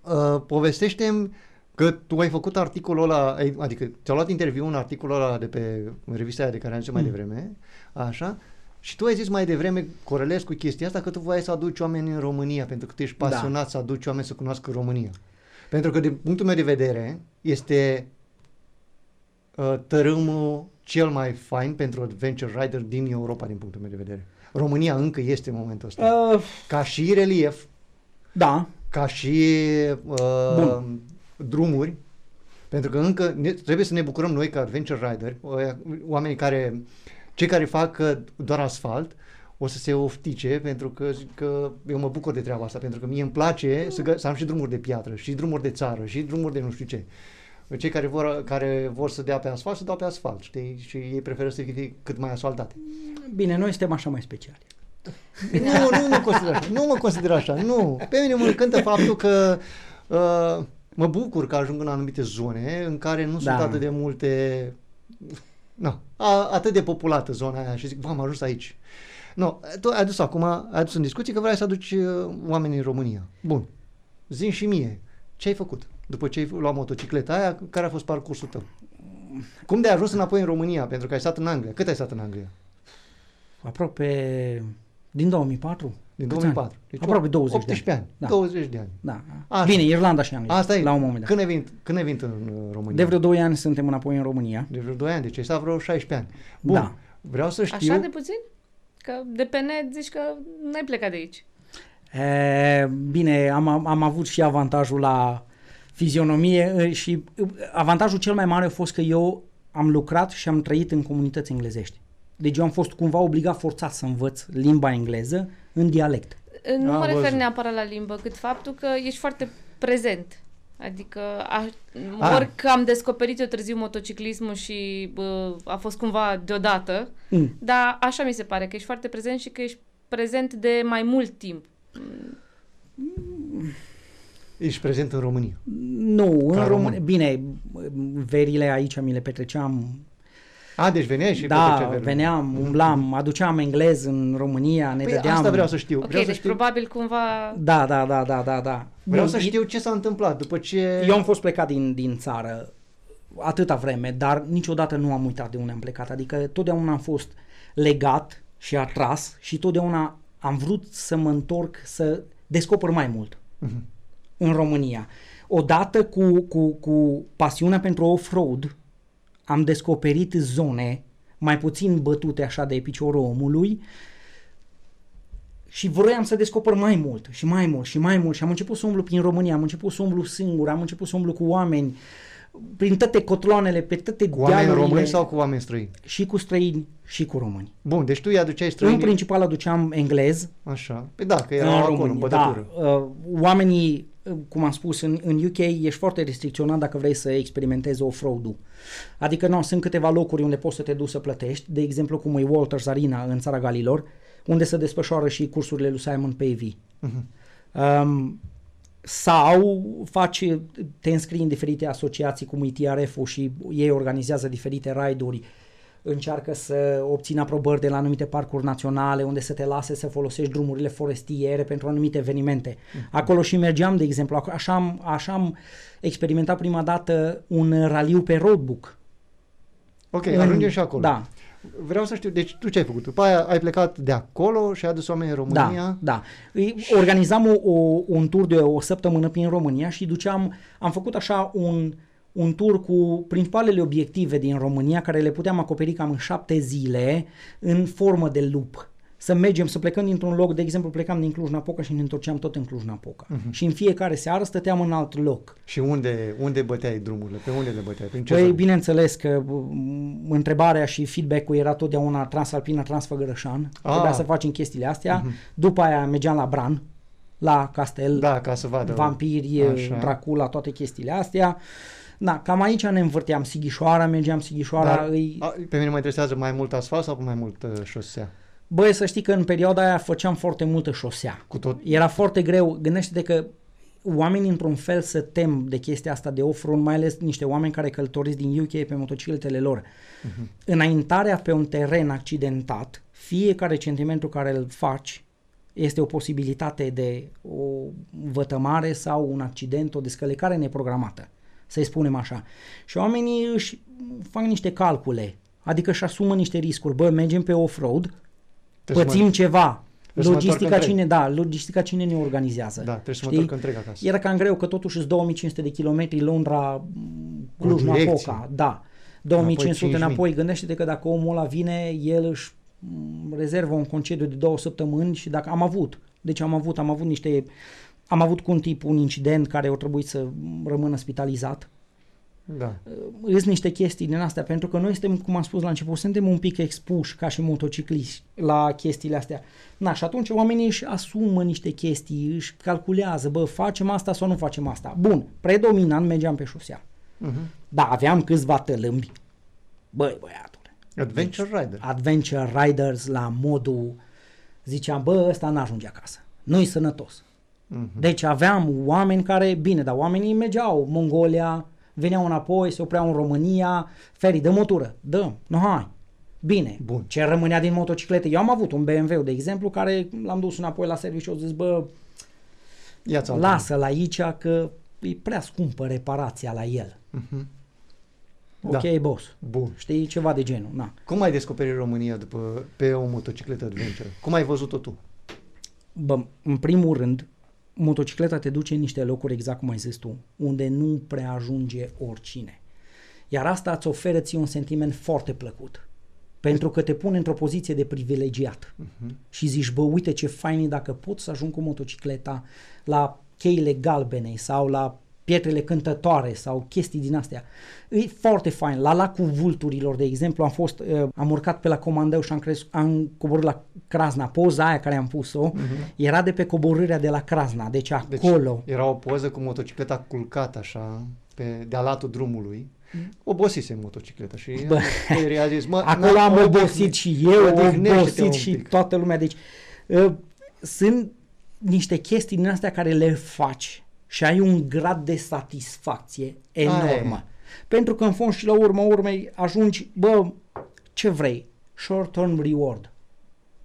Uh, povestește că tu ai făcut articolul ăla, ai- adică ți-au luat interviu în articolul ăla de pe revista aia de care am zis mai Mm. devreme, așa, și tu ai zis mai devreme, corelez cu chestia asta, că tu voiai să aduci oameni în România, pentru că tu ești Da. pasionat să aduci oameni să cunoască România. Pentru că, din punctul meu de vedere, este uh, tărâmul cel mai fain pentru adventure rider din Europa, din punctul meu de vedere. România încă este în momentul ăsta. Uh, Ca și relief, da. ca și uh, Bun. drumuri, pentru că încă ne, trebuie să ne bucurăm noi ca adventure rider, ăia- oamenii care, cei care fac uh, doar asfalt, o să se oftice pentru că, zic că eu mă bucur de treaba asta, pentru că mie îmi place să, gă- să am și drumuri de piatră, și drumuri de țară, și drumuri de nu știu ce. Cei care vor, care vor să dea pe asfalt, să dau pe asfalt, știi? Și ei preferă să fie cât mai asfaltate. Bine, noi suntem așa mai speciali. Nu, nu mă consider așa. Nu mă consider așa. Nu. Pe mine mă încântă faptul că uh, mă bucur că ajung în anumite zone în care nu Da. sunt atât de multe... Nu, a, atât de populată zona aia și zic, bă, am ajuns aici. Nu, tu ai adus acum, ai adus în discuție că vrei să aduci uh, oameni în România. Bun. Zim și mie, ce ai făcut după ce ai luat motocicleta aia, care a fost parcursul tău? Cum de ai ajuns înapoi în România? Pentru că ai stat în Anglia. Cât ai stat în Anglia? Aproape din 2004. Din Câți 2004. Ani? Aproape 20 de 18 ani. Da. 20 de ani. Da. Așa. Bine, Irlanda și Anglia. Asta e. La un moment dat. Când ai venit, când ai venit în uh, România? De vreo 2 ani suntem înapoi în România. De vreo 2 ani, deci ai stat vreo 16 ani. Bun, Da. vreau să știu... Așa de puțin? Că de pe net zici că n-ai plecat de aici. E, bine, am, am avut și avantajul la fizionomie e, și e, avantajul cel mai mare a fost că eu am lucrat și am trăit în comunități englezești. Deci eu am fost cumva obligat forțat să învăț limba engleză în dialect. Nu Am mă refer văzut. neapărat la limbă, cât faptul că ești foarte prezent. Adică, a, Ah. ori că am descoperit eu târziu motociclismul și bă, a fost cumva deodată, Mm. dar așa mi se pare, că ești foarte prezent și că ești prezent de mai mult timp. Ești prezent în România. Nu, în român. România, bine, verile aici mi le petreceam A, deci veneai și da, petreceai verile. veneam, umblam, aduceam englez în România, ne Păi dădeam... asta vreau să știu. Ok, vreau să deci știu, probabil cumva... Da, da, da, da, da, da. vreau Bun, să e- știu ce s-a întâmplat după ce... Eu am fost plecat din, din țară atâta vreme, dar niciodată nu am uitat de unde am plecat. Adică totdeauna am fost legat și atras și totdeauna am vrut să mă întorc să descoper mai mult Mhm. În România. Odată cu, cu, cu pasiunea pentru off-road, am descoperit zone mai puțin bătute așa de piciorul omului și vroiam să descoper mai mult și mai mult și mai mult și am început să umblu prin România, am început să umblu singur, am început să umblu cu oameni, prin toate cotloanele, pe toate Cu oameni dealurile. români sau cu oameni străini? Și cu străini și cu români. Bun, deci tu îi aduceai În străini. principal aduceam englez, Așa. Păi da, că în erau acolo, în România, bătătură. da, uh, oamenii, uh, cum am spus, în, în UK ești foarte restricționat dacă vrei să experimentezi off-road-ul. Adică nu, sunt câteva locuri unde poți să te duci să plătești, de exemplu cum e Walters Arena în țara Galilor, unde se desfășoară și cursurile lui Simon Pavey. Mhm. Um, sau faci, te înscrii în diferite asociații cum e TRF-ul și ei organizează diferite raiduri încearcă să obțină aprobări de la anumite parcuri naționale unde să te lase să folosești drumurile forestiere pentru anumite evenimente. Acolo și mergeam, de exemplu, ac- așa am, așa am experimentat prima dată un raliu pe roadbook. Ok, În- ajungem și acolo. Da, Vreau să știu, deci tu ce ai făcut? După aia ai plecat de acolo și ai adus oameni în România? Da, da. Îi- Organizam o, o, un tur de o săptămână prin România și duceam, am făcut așa un, un tur cu principalele obiective din România care le puteam acoperi cam în șapte zile în formă de loop. Să mergem, să plecăm dintr-un loc, de exemplu plecam din Cluj-Napoca și ne întorceam tot în Cluj-Napoca. Mhm. Uh-huh. Și în fiecare seară stăteam în alt loc. Și unde, unde băteai drumurile? Pe unde le băteai? Prin ce Păi, zonă? bineînțeles că m, întrebarea și feedback-ul era totdeauna Transalpina, Transfăgărășan. Ah. Trebuia să facem chestiile astea. După aia mergeam la Bran, la Castel, Da, ca să vadă. vampiri, Așa. Dracula, toate chestiile astea. Da, cam aici ne învârteam Sighișoara, mergeam Sighișoara, Dar, îi... a, pe mine mă interesează mai mult asfalt sau mai mult uh, șosea? Băi, să știi că în perioada aia făceam foarte multă șosea. Cu tot? Era foarte greu, gândește-te că oamenii într-un fel se tem de chestia asta de off-road, mai ales niște oameni care călătoresc din UK pe motocicletele lor. Mhm. Înaintarea pe un teren accidentat, fiecare centimetru care îl faci este o posibilitate de o vătămare sau un accident, o descălecare neprogramată, să-i spunem așa. Și oamenii își fac niște calcule, adică își asumă niște riscuri. Bă, mergem pe off-road, Trebuie să pățim mă- ceva. să mă Logistica întorc cine, da, logistica cine ne organizează. Da, trebuie să mă știi? întorc întreg acasă. Era cam greu că totuși sunt 2500 de kilometri Londra, Cu Cluj, direcție. Napoca, da. 2500 5.000. înapoi, gândește-te că dacă omul ăla vine, el își m, rezervă un concediu de două săptămâni și dacă am avut, deci am avut, am avut niște, am avut cu un tip un incident care au trebuit să rămână spitalizat. Da. Sunt niște chestii din astea, pentru că noi suntem, cum am spus la început, suntem un pic expuși ca și motocicliști la chestiile astea. Na, și atunci oamenii își asumă niște chestii, își calculează, bă, facem asta sau nu facem asta. Bun, predominant mergeam pe șosea. Uh-huh. Da, aveam câțiva tălâmbi. Băi, băiatule, Adventure Rider. adventure riders la modul, ziceam, bă, ăsta n-ajunge acasă. Nu-i sănătos. Mhm. Deci aveam oameni care, bine, dar oamenii mergeau Mongolia, veneau înapoi, se opreau în România, ferii de motoră, dăm, nu hai. Bine, Bun. ce rămânea din motociclete? Eu am avut un BMW, de exemplu, care l-am dus înapoi la serviciu și au zis, bă, Ia-ți altul. lasă-l aici că e prea scumpă reparația la el. Mhm. Ok, Da. boss. Bun. Știi, ceva de genul, na. Cum ai descoperit România după, pe o motocicletă adventure? Cum ai văzut-o tu? Bă, în primul rând, motocicleta te duce în niște locuri, exact cum ai zis tu, unde nu prea ajunge oricine. Iar asta îți oferă ție un sentiment foarte plăcut. Pentru că te pune într-o poziție de privilegiat. Uh-huh. Și zici, bă, uite ce fain e dacă pot să ajung cu motocicleta la cheile galbene sau la pietrele cântătoare sau chestii din astea. E foarte fain. La lacul Vulturilor, de exemplu, am fost, uh, am urcat pe la comandău și am, cres- am coborât la Crasna. Poza aia care am pus-o Mhm. era de pe coborârea de la Crasna, deci Deci acolo. era o poză cu motocicleta culcată așa, pe, de-a latul drumului. Obosise motocicleta și Bă, Bă, a zis, mă, Acolo na, am odihne- obosit și eu, odihnește-te obosit un și pic. toată lumea. Deci uh, sunt niște chestii din astea care le faci și ai un grad de satisfacție enormă. Pentru că în fond și la urmă urmei ajungi, bă, ce vrei? Short-term reward.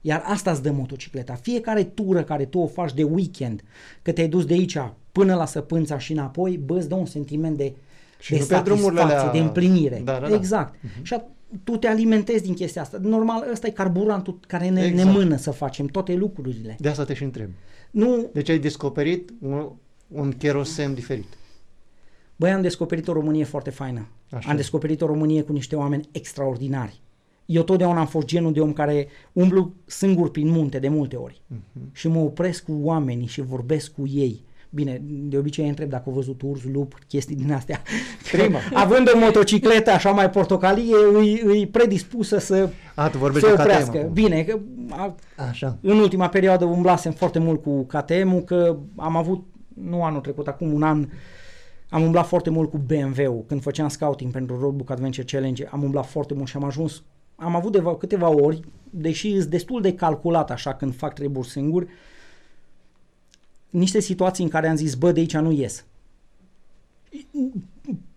Iar asta îți dă motocicleta. Fiecare tură care tu o faci de weekend, că te-ai dus de aici până la Săpânța și înapoi, bă, îți dă un sentiment de, Și de nu pe drumurile satisfacție, alea- de împlinire. Da, da, da. Exact. Și a, tu te alimentezi din chestia asta. Normal, ăsta e carburantul care ne, Exact. ne mână să facem toate lucrurile. De asta te și întreb. Nu, Deci ai descoperit un, un cherosen diferit. băi, am descoperit o Românie foarte faină. Așa. Am descoperit o Românie cu niște oameni extraordinari. Eu totdeauna am fost genul de om care umblu singur prin munte de multe ori Mhm. și mă opresc cu oamenii și vorbesc cu ei. Bine, de obicei îi întreb dacă au văzut urs, lup, chestii din astea. Prima. Având o motocicletă așa mai portocalie, îi, îi predispusă să A, tu vorbești se de KTM oprească. acum. Bine, că a, Așa. în ultima perioadă umblasem foarte mult cu KTM-ul, că am avut, nu anul trecut, acum un an, am umblat foarte mult cu BMW-ul. Când făceam scouting pentru Roadbook Adventure Challenge, am umblat foarte mult și am ajuns, am avut de câteva ori, deși sunt destul de calculat așa când fac treburi singur, niște situații în care am zis, bă, de aici nu ies.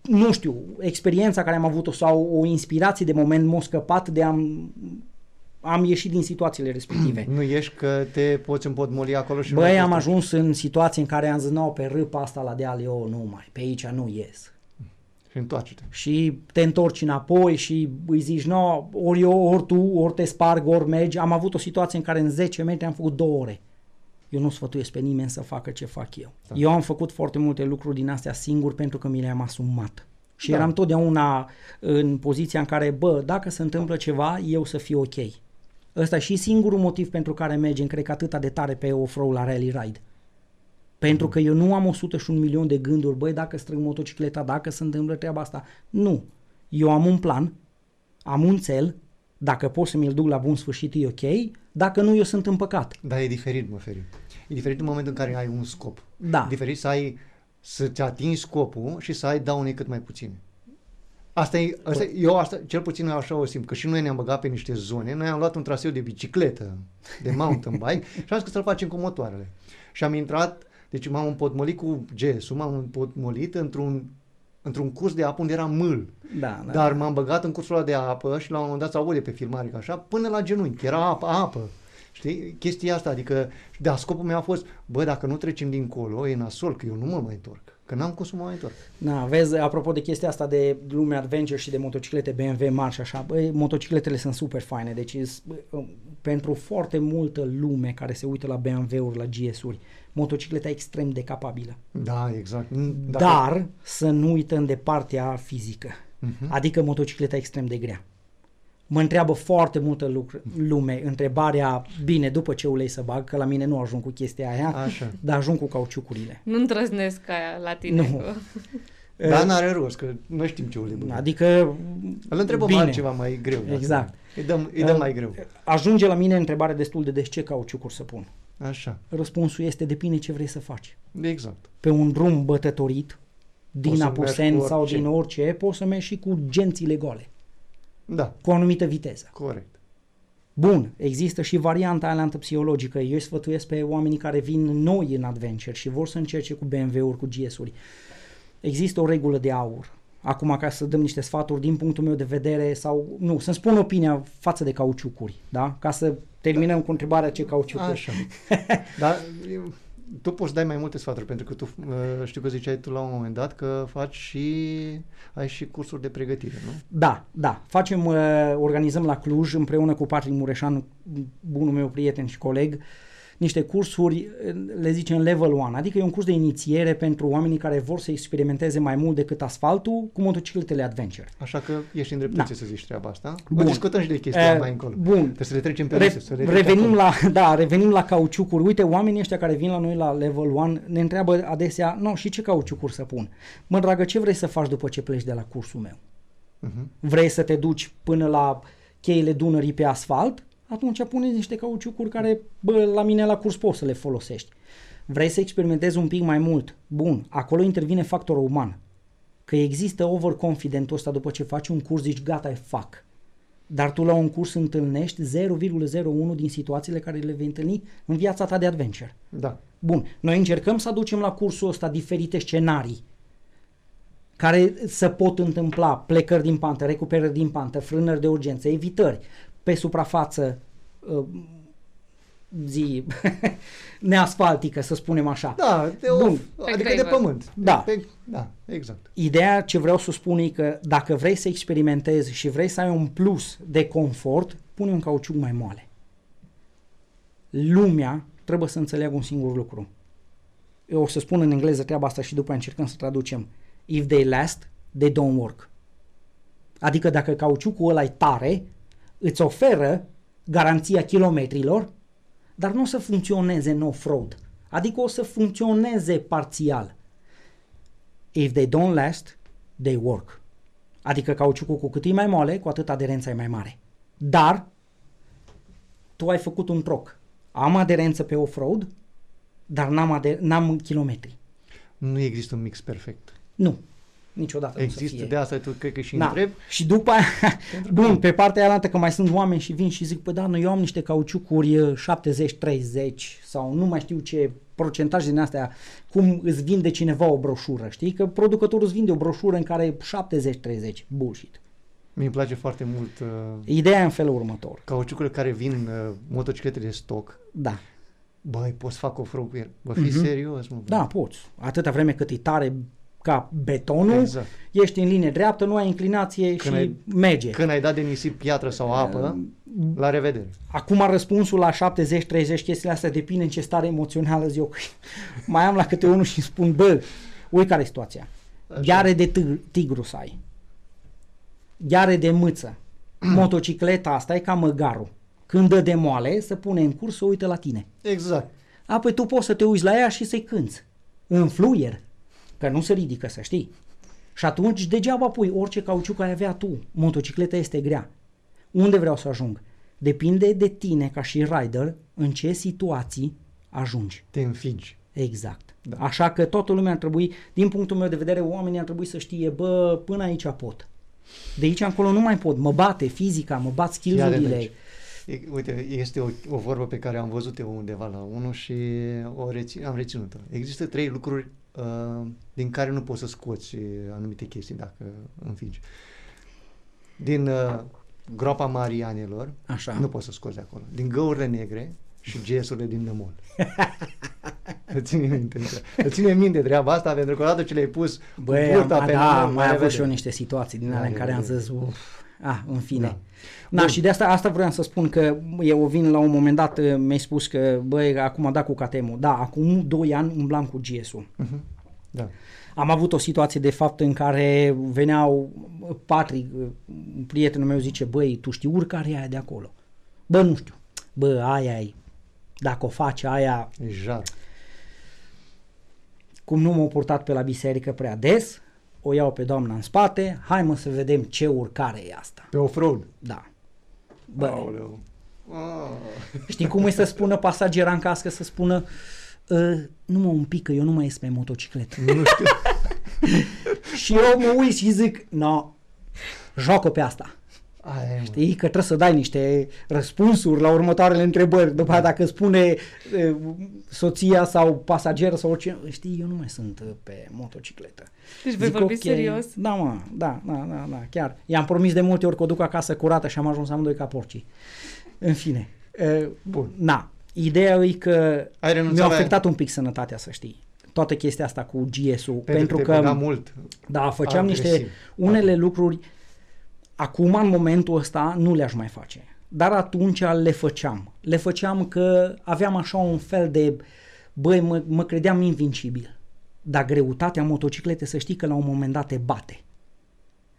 Nu știu, experiența care am avut-o sau o inspirație de moment m-a scăpat de am, am ieșit din situațiile respective. Nu ești că te poți împotmoli acolo și nu Băi, mai am poți- ajuns în situații în care am zis, nu, pe râpa asta la deal, eu nu mai, pe aici nu ies. Și întoarce-te. Și te întorci înapoi și îi zici, nu, ori eu, ori tu, ori te sparg, ori mergi. Am avut o situație în care în 10 metri am făcut două ore. Eu nu sfătuiesc pe nimeni să facă ce fac eu. Da. Eu am făcut foarte multe lucruri din astea singur pentru că mi le-am asumat. Și Da. eram totdeauna în poziția în care, bă, dacă se întâmplă ceva, eu să fiu ok. Ăsta e și singurul motiv pentru care mergem, cred că atâta de tare pe off-road la rally ride. Pentru că eu nu am 101 milion de gânduri, băi, dacă strâng motocicleta, dacă se întâmplă treaba asta. Nu. Eu am un plan, am un cel, dacă pot să mi-l duc la bun sfârșit, e ok, dacă nu, eu sunt împăcat. Dar e diferit, mă feri. E diferit în momentul în care ai un scop. Da. E diferit să ai să-ți atingi scopul și să ai daune cât mai puține. Asta e, asta, e- eu asta, cel puțin eu așa o simt, că și noi ne-am băgat pe niște zone, noi am luat un traseu de bicicletă, de mountain bike și am zis că să-l facem cu motoarele. Și am intrat, deci m-am împotmolit cu GS-ul, m-am împotmolit într-un, într-un curs de apă unde era mâl. Da, da. Dar m-am băgat în cursul ăla de apă și la un moment dat se aude pe filmare ca așa, până la genunchi, era apă, apă. Știi? Chestia asta, adică, da, scopul meu a fost, bă, dacă nu trecem dincolo, e nasol, că eu nu mă mai întorc. Că n-am cum să mă mai întorc. Da, vezi, apropo de chestia asta de lume adventure și de motociclete BMW mari și așa, băi, motocicletele sunt super faine, deci is- bă, pentru foarte multă lume care se uită la BMW-uri, la GS-uri, motocicleta e extrem de capabilă. Da, exact. N- Dar să nu uităm de partea fizică, Mhm. adică motocicleta e extrem de grea. Mă întreabă foarte multă lucru, lume întrebarea, bine, după ce ulei să bag, că la mine nu ajung cu chestia aia, Așa. dar ajung cu cauciucurile. Nu îndrăznesc aia la tine. Nu. Că... Dar n-are rost, că noi știm ce ulei băgăm. Adică, Îl întrebăm bine. altceva mai greu. dacă- Exact. Îi dăm, îi dăm Uh, mai greu. Ajunge la mine întrebare destul de des ce cauciucuri să pun. Așa. Răspunsul este depinde ce vrei să faci. Exact. Pe un drum bătătorit, din Poți să Apuseni mergi cu sau orice. din orice, poți să mergi și cu gențile gole, Da, cu o anumită viteză. corect. Bun, există și varianta aia psihologică. Eu îi sfătuiesc pe oamenii care vin noi în adventure și vor să încerce cu BMW-uri, cu GS-uri. Există o regulă de aur. Acum, ca să dăm niște sfaturi din punctul meu de vedere sau, nu, să-mi spun opinia față de cauciucuri, da? Ca să terminăm cu întrebarea ce cauciucuri. Așa. Dar eu- tu poți să dai mai multe sfaturi, pentru că tu uh, știu că ziceai tu la un moment dat că faci și ai și cursuri de pregătire, nu? Da, da. Facem, uh, organizăm la Cluj împreună cu Patrick Mureșan, bunul meu prieten și coleg, niște cursuri, uh, le zicem level 1, adică e un curs de inițiere pentru oamenii care vor să experimenteze mai mult decât asfaltul cu motocicletele adventure. Așa că ești în dreptăție Da. să zici treaba asta. Bun. O discutăm și de chestia Eh, mai încolo. Bun. Trebuie să le trecem pe Re- listă, să le trecem revenim, acolo. la, da, revenim la cauciucuri. Uite, oamenii ăștia care vin la noi la level 1 ne întreabă adesea, nu, și ce cauciucuri să pun? Mă, dragă, ce vrei să faci după ce pleci de la cursul meu? Mhm. vrei să te duci până la cheile Dunării pe asfalt, atunci puneți niște cauciucuri care, bă, la mine la curs poți să le folosești. Vrei să experimentezi un pic mai mult? Bun, acolo intervine factorul uman. Că există overconfidentul ăsta după ce faci un curs, zici gata, e fac. Dar tu la un curs întâlnești 0,01 din situațiile care le vei întâlni în viața ta de adventure. Da. Bun, noi încercăm să aducem la cursul ăsta diferite scenarii care se pot întâmpla, plecări din pantă, recuperări din pantă, frânări de urgență, evitări, pe suprafață uh, zi neasfaltică, să spunem așa. Da, de, Bun. of, adică de gravel. pământ. Da. Pe, da, exact. Ideea ce vreau să spun e că dacă vrei să experimentezi și vrei să ai un plus de confort, pune un cauciuc mai moale. Lumea trebuie să înțeleagă un singur lucru. Eu o să spun în engleză treaba asta și după încercăm să traducem. If they last, they don't work. Adică dacă cauciucul ăla e tare, îți oferă garanția kilometrilor, dar nu o să funcționeze în off-road. Adică o să funcționeze parțial. If they don't last, they work. Adică cauciucul cu cât e mai moale, cu atât aderența e mai mare. Dar tu ai făcut un troc. Am aderență pe off-road, dar n-am, ader- n-am kilometri. Nu există un mix perfect. Nu. Niciodată nu să Există, fie. de asta tu cred că și Da. întreb. Și după aia, bun, pe partea aia că mai sunt oameni și vin și zic, păi da, noi eu am niște cauciucuri uh, 70-30 sau nu mai știu ce procentaj din astea, cum îți vinde cineva o broșură, știi? Că producătorul îți vinde o broșură în care e 70-30, bullshit. Mi-mi place foarte mult uh, Ideea e în felul următor. cauciucurile care vin uh, motociclete de stoc. Da, Băi, poți fac o cu el. Bă, fi Mhm. serios, mă. bă. da, poți. Atâta vreme cât e tare ca betonul, Exact. ești în linie dreaptă, nu ai inclinație Când și ai- merge. Când ai dat de nisip piatră sau apă, la revedere. Acum răspunsul la 70-30 chestiile astea depinde în ce stare emoțională zi eu. Mai am la câte unul și îmi spun, bă, uite care e situația. Așa. Gheare de tig- tigru să ai. Gheare de mâță. Motocicleta asta e ca măgarul. Când dă de moale, să pune în curs, să uită la tine. Exact. Apoi tu poți să te uiți la ea și să-i cânți. În fluier. Că nu se ridică, să știi. Și atunci degeaba pui orice cauciuc ai avea tu. Motocicleta este grea. Unde vreau să ajung? Depinde de tine ca și rider în ce situații ajungi. Te înfigi. Exact. Da. Așa că toată lumea ar trebui, din punctul meu de vedere, oamenii ar trebui să știe, bă, până aici pot. De aici încolo nu mai pot. Mă bate fizica, mă bat Ia de skills-urile. aici. E, uite, este o, o vorbă pe care am văzut eu undeva la unul și o rețin, am reținut-o. Există trei lucruri uh, din care nu poți să scoți anumite chestii dacă înfigi. Din uh, groapa Marianelor, Așa. nu poți să scoți de acolo. Din găurile negre și gesurile din nămol. Îți ține minte, îți ține minte treaba asta pentru că odată ce le-ai pus Băi, am, burta a, pe da, nămol, am mai avut revedere. și eu niște situații din La alea în care am revedere. zis, uf, ah, în fine. Da. Da, Bun. și de asta, asta vreau să spun că eu vin la un moment dat, uh, mi-ai spus că, băi, acum a dat cu KTM-ul. Da, acum 2 ani umblam cu GS-ul. Mhm. Da. Am avut o situație de fapt în care veneau Patrick, un prietenul meu zice, băi, tu știi urcarea aia de acolo? Bă, nu știu. Bă, aia e. Dacă o faci aia, E jar. cum nu m-au purtat pe la biserică prea des, o iau pe doamna în spate, hai mă să vedem ce urcare e asta. Pe off-road. Da. Bă, Aoleu. Ah. știi cum e să spună pasagera în cască, să spună "Ă, nu mă un pic, că eu nu mai ies pe motocicletă. Nu știu. și eu mă uit și zic, no, joacă pe asta. Aia e, mă. Știi că trebuie să dai niște răspunsuri la următoarele întrebări. După aia dacă spune e, soția sau pasager sau orice, știi, eu nu mai sunt uh, pe motocicletă. Deci voi Zic, vorbi ok, serios? Da, mă, da, da, da, da, chiar. I-am promis de multe ori că o duc acasă curată și am ajuns amândoi ca porcii. În fine. E, Bun. Na, ideea e că Ai renunțat mi-a la- afectat un pic sănătatea, să știi. Toată chestia asta cu GS-ul. Pentru, Pentru, că te că băga mult. da, făceam Agresiv. niște unele lucruri acum în momentul ăsta nu le-aș mai face. Dar atunci le făceam. Le făceam că aveam așa un fel de băi, mă, mă credeam invincibil. Dar greutatea motociclete să știi că la un moment dat te bate.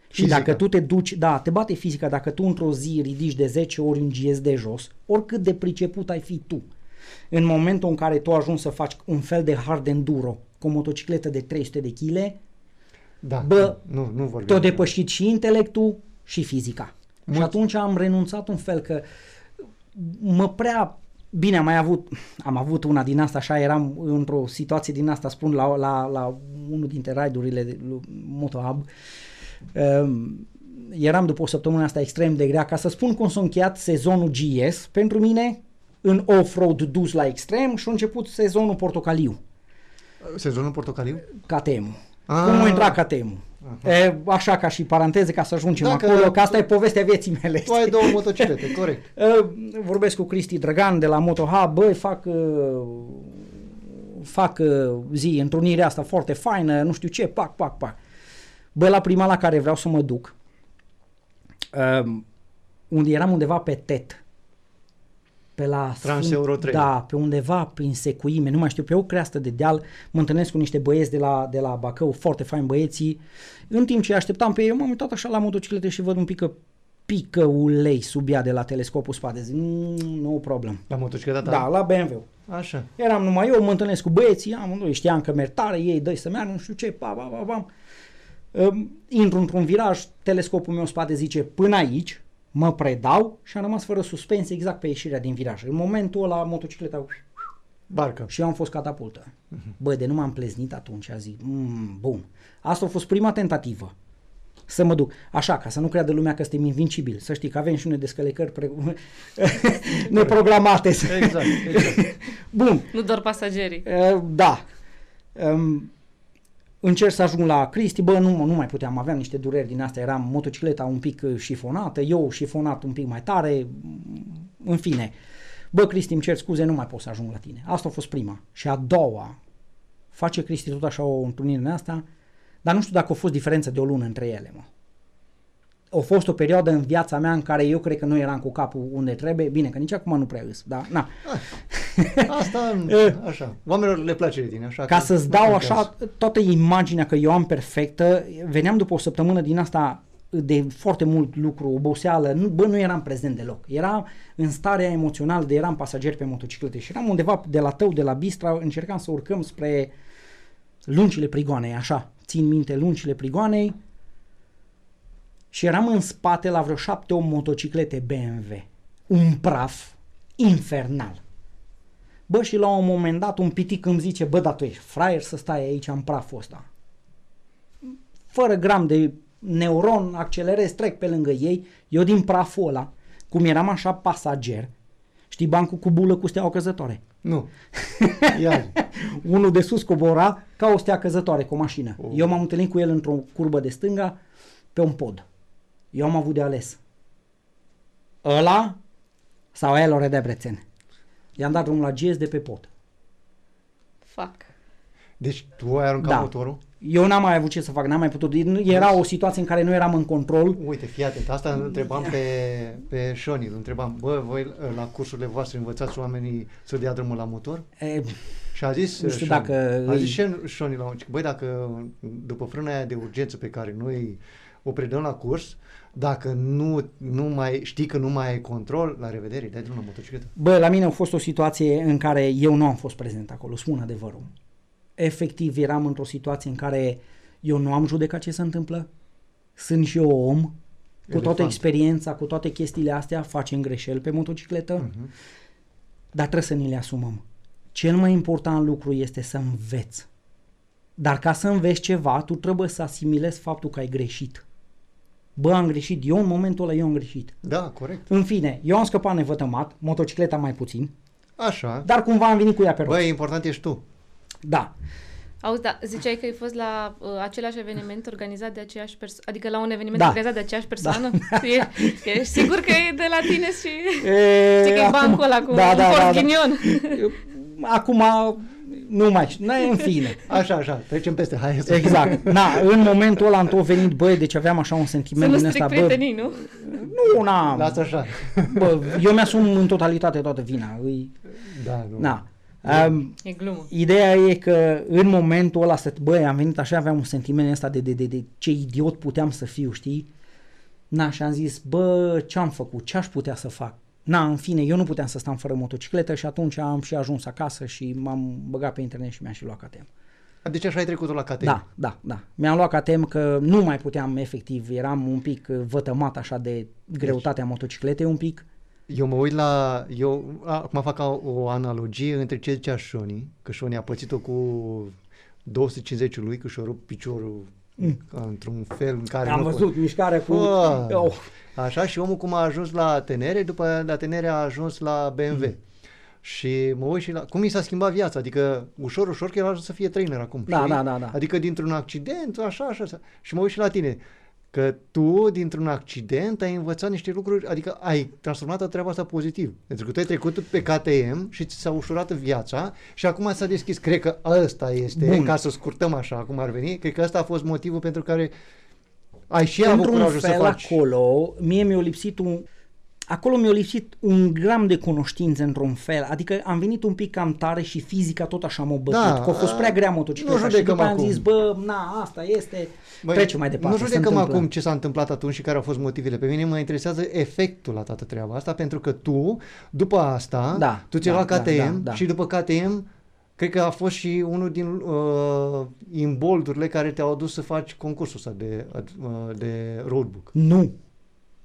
Și Fizica. dacă tu te duci, da, te bate fizica, dacă tu într-o zi ridici de 10 ori un GS de jos, oricât de priceput ai fi tu, în momentul în care tu ajungi să faci un fel de hard enduro cu o motocicletă de 300 de kg, Da. Bă, nu, nu vorbim. te-a depășit și intelectul și fizica. Mult- Și atunci am renunțat un fel că mă prea Bine, am mai avut, am avut una din asta, așa, eram într-o situație din asta, spun, la, la, la unul dintre raidurile de lui Motohub. Um, eram după o săptămână asta extrem de grea, ca să spun cum s-a încheiat sezonul GS, pentru mine, în off-road dus la extrem și a început sezonul portocaliu, Sezonul portocaliu? KTM. Ah. Cum a intrat KTM? E, așa ca și paranteze ca să ajungem Dacă- acolo, că asta e povestea vieții mele. Tu ai două motociclete, corect. Uh, vorbesc cu Cristi Drăgan de la MotoHub, băi, fac, uh, fac uh, zi, întrunirea asta foarte faină, nu știu ce, pac, pac, pac. Bă, la prima la care vreau să mă duc, uh, unde eram undeva pe TET, pe la Transeuro Sfânt- 3. Da, pe undeva prin Secuime, nu mai știu, pe o creastă de deal, mă întâlnesc cu niște băieți de la, de la Bacău, foarte fain băieții. În timp ce îi așteptam pe ei, eu m-am uitat așa la motociclete și văd un pic că pică ulei sub ea de la telescopul spate. Zic, "Mm, no problem. La motocicleta ta? Da, la BMW. Așa. Eram numai eu, mă întâlnesc cu băieții, amândoi știam că merg tare, ei dă să meargă, nu știu ce, pa, pa, pa, pa. Um, intru într-un viraj, telescopul meu în spate zice până aici, mă predau și am rămas fără suspensie exact pe ieșirea din viraj. În momentul ăla motocicleta Barcă. și eu am fost catapultă. Bă, de nu m-am pleznit atunci, a zic, mm, bun. Asta a fost prima tentativă. Să mă duc. Așa, ca să nu creadă lumea că suntem invincibili. Să știi că avem și unele descălecări pre... neprogramate. Exact, exact. Bun. Nu doar pasagerii. Uh, da. Um, încerc să ajung la Cristi, bă, nu, nu mai puteam, aveam niște dureri din astea, eram motocicleta un pic uh, șifonată, eu șifonat un pic mai tare, mm, în fine. Bă, Cristi, îmi cer scuze, nu mai pot să ajung la tine. Asta a fost prima. Și a doua, face Cristi tot așa o întâlnire în asta, dar nu știu dacă a fost diferență de o lună între ele, mă. A fost o perioadă în viața mea în care eu cred că nu eram cu capul unde trebuie, bine, că nici acum nu prea îs, dar na. Asta, așa. Oamenilor le place de tine, așa. Ca că să-ți nu dau contează. așa toată imaginea că eu am perfectă, veneam după o săptămână din asta de foarte mult lucru, oboseală, nu, bă, nu eram prezent deloc. Era în starea emoțională de eram pasager pe motociclete și eram undeva de la tău, de la Bistra, încercam să urcăm spre lungile prigoanei, așa, țin minte lungile prigoanei și eram în spate la vreo șapte o motociclete BMW. Un praf infernal. Bă, și la un moment dat un pitic îmi zice, bă, dar tu ești fraier să stai aici în praful ăsta. Fără gram de neuron, accelerez, trec pe lângă ei, eu din praful ăla, cum eram așa pasager, știi bancul cu bulă cu steaua căzătoare. Nu. Ia. Unul de sus cobora ca o stea căzătoare cu o mașină. Oh. Eu m-am întâlnit cu el într-o curbă de stânga pe un pod. Eu am avut de ales. Ăla sau Elore Debrețen. I-am dat drumul la GS de pe pod. Fac. Deci tu ai aruncat Da. motorul? Eu n-am mai avut ce să fac, n-am mai putut. Era o situație în care nu eram în control. Uite, fii atent, asta îl întrebam pe, pe Șoni, îl întrebam, bă, voi la cursurile voastre învățați oamenii să dea drumul la motor? E, Și a zis Nu știu Șoni, dacă a îi- zis Șoni- Șoni la un băi, dacă după frâna aia de urgență pe care noi o predăm la curs, dacă nu, nu mai știi că nu mai ai control, la revedere, dai drumul la motocicletă. Bă, la mine a fost o situație în care eu nu am fost prezent acolo, spun adevărul. Efectiv, eram într-o situație în care eu nu am judecat ce se întâmplă, sunt și eu om, cu toată Elefant. experiența, cu toate chestiile astea, facem greșeli pe motocicletă, Mhm. dar trebuie să ni le asumăm. Cel mai important lucru este să înveți. Dar ca să înveți ceva, tu trebuie să asimilezi faptul că ai greșit. Bă, am greșit, eu în momentul ăla eu am greșit. Da, corect. În fine, eu am scăpat nevătămat, motocicleta mai puțin, Așa. dar cumva am venit cu ea pe roți. Băi, important ești tu. Da. Auzi, da, ziceai că ai fost la uh, același eveniment organizat de aceeași persoană, adică la un eveniment Da. organizat de aceeași persoană? E, ești sigur că e de la tine și... E, Știi că e bancul ăla cu da, un da, da, da. porghinion. Acum nu mai știu, n în fine. Așa, așa, trecem peste, hai să... Exact. Na, în momentul ăla am tot venit, băi, deci aveam așa un Să sentiment nu din stric ăsta, bă, prietenii, nu? nu, n-am. Lasă așa. Bă, eu mi-asum în totalitate toată vina. Îi, Da, nu. na. Um, E glumă. Ideea e că în momentul ăla, să, băi, am venit așa, aveam un sentiment ăsta de, de, de, de ce idiot puteam să fiu, știi? Na, și am zis, bă, ce-am făcut, ce aș putea să fac? Na, în fine, eu nu puteam să stau fără motocicletă și atunci am și ajuns acasă și m-am băgat pe internet și mi-am și luat KTM. Deci așa ai trecut la KTM. Da, da, da. Mi-am luat KTM că nu mai puteam efectiv, eram un pic uh, vătămat așa de greutatea motocicletei un pic. Eu mă uit la... Eu acum fac o, o analogie între ce zicea Șoni, că Șoni a pățit-o cu 250 lui, că și-a rupt piciorul Mm. într-un fel în care Am nu văzut mișcarea cu... Ah. Oh, Așa și omul cum a ajuns la tenere, după la tenere a ajuns la BMW. Mm. Și mă uit și la... Cum i s-a schimbat viața? Adică ușor, ușor, că el a ajuns să fie trainer acum. Da, știi? da, da, da. Adică dintr-un accident, așa, așa, așa. Și mă uit și la tine. Că tu, dintr-un accident, ai învățat niște lucruri, adică ai transformat treaba asta pozitiv. Pentru că tu ai trecut pe KTM și ți s-a ușurat viața și acum s-a deschis. Cred că ăsta este, Bun. ca să scurtăm așa cum ar veni, cred că ăsta a fost motivul pentru care ai și avut într-un curajul să fel faci. acolo, mie mi-a lipsit un... acolo mi-a lipsit un gram de cunoștință într-un fel, adică am venit un pic cam tare și fizica tot așa m-a bătut, Da, că a fost prea grea motocicleta nu și judecăm după am acum. zis, bă, na, asta este, Băi, trecem mai departe. Nu se judecăm întâmplă. acum ce s-a întâmplat atunci și care au fost motivele. Pe mine mă interesează efectul la toată treaba asta, pentru că tu, după asta, Da, tu ți-ai da, luat KTM da, da, da. și după KTM cred că a fost și unul din uh, imboldurile care te-au adus să faci concursul ăsta de, uh, de roadbook. Nu,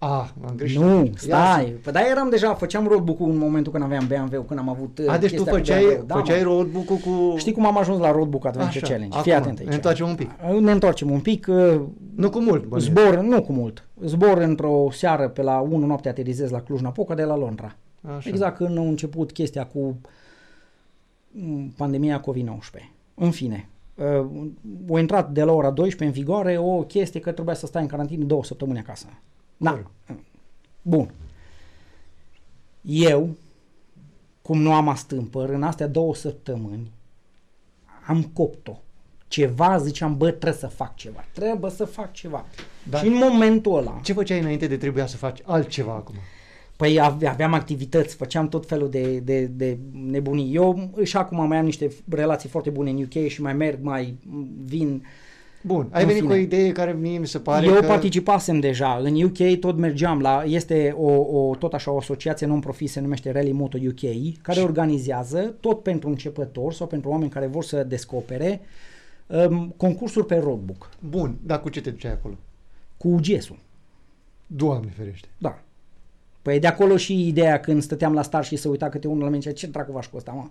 Ah, am greșit. nu, Ia stai, zi. păi da, eram deja, făceam roadbook-ul în momentul când aveam BMW, când am avut uh, A, deci tu chestia cu făceai, BMW-ul. Da, făceai mă. roadbook-ul cu... Știi cum am ajuns la Roadbook Adventure Așa, Challenge? Fii acum, atent aici. ne întoarcem un pic. Ne întoarcem un pic. uh, Nu cu mult, bănuiesc. Zbor, nu cu mult. Zbor într-o seară pe la 1 noapte aterizez la Cluj-Napoca de la Londra. Așa. Exact când a început chestia cu mm, pandemia COVID-19. În fine, uh, a intrat de la ora 12 în vigoare o chestie că trebuia să stai în carantină două săptămâni acasă. Da. Corect. Bun. Eu, cum nu am astâmpăr, în astea două săptămâni am copt-o. Ceva ziceam, bă, trebuie să fac ceva. Trebuie să fac ceva. Da. Și în momentul ăla, Ce făceai înainte de trebuia să faci altceva acum? Păi ave- aveam activități, făceam tot felul de, de, de nebunii. Eu și acum mai am niște relații foarte bune în UK și mai merg, mai vin. Bun, ai În venit fine. cu o idee care mie mi se pare Eu că... participasem deja. În UK tot mergeam la... Este o, o, tot așa o asociație non-profit, se numește Rally Moto UK, care organizează tot pentru începători sau pentru oameni care vor să descopere um, concursuri pe roadbook Bun, dar cu ce te duceai acolo? cu UGS-ul. Doamne ferește. Da. Păi de acolo și ideea când stăteam la start și se uita câte unul la mine, zicea, ce dracu faci cu ăsta, mă?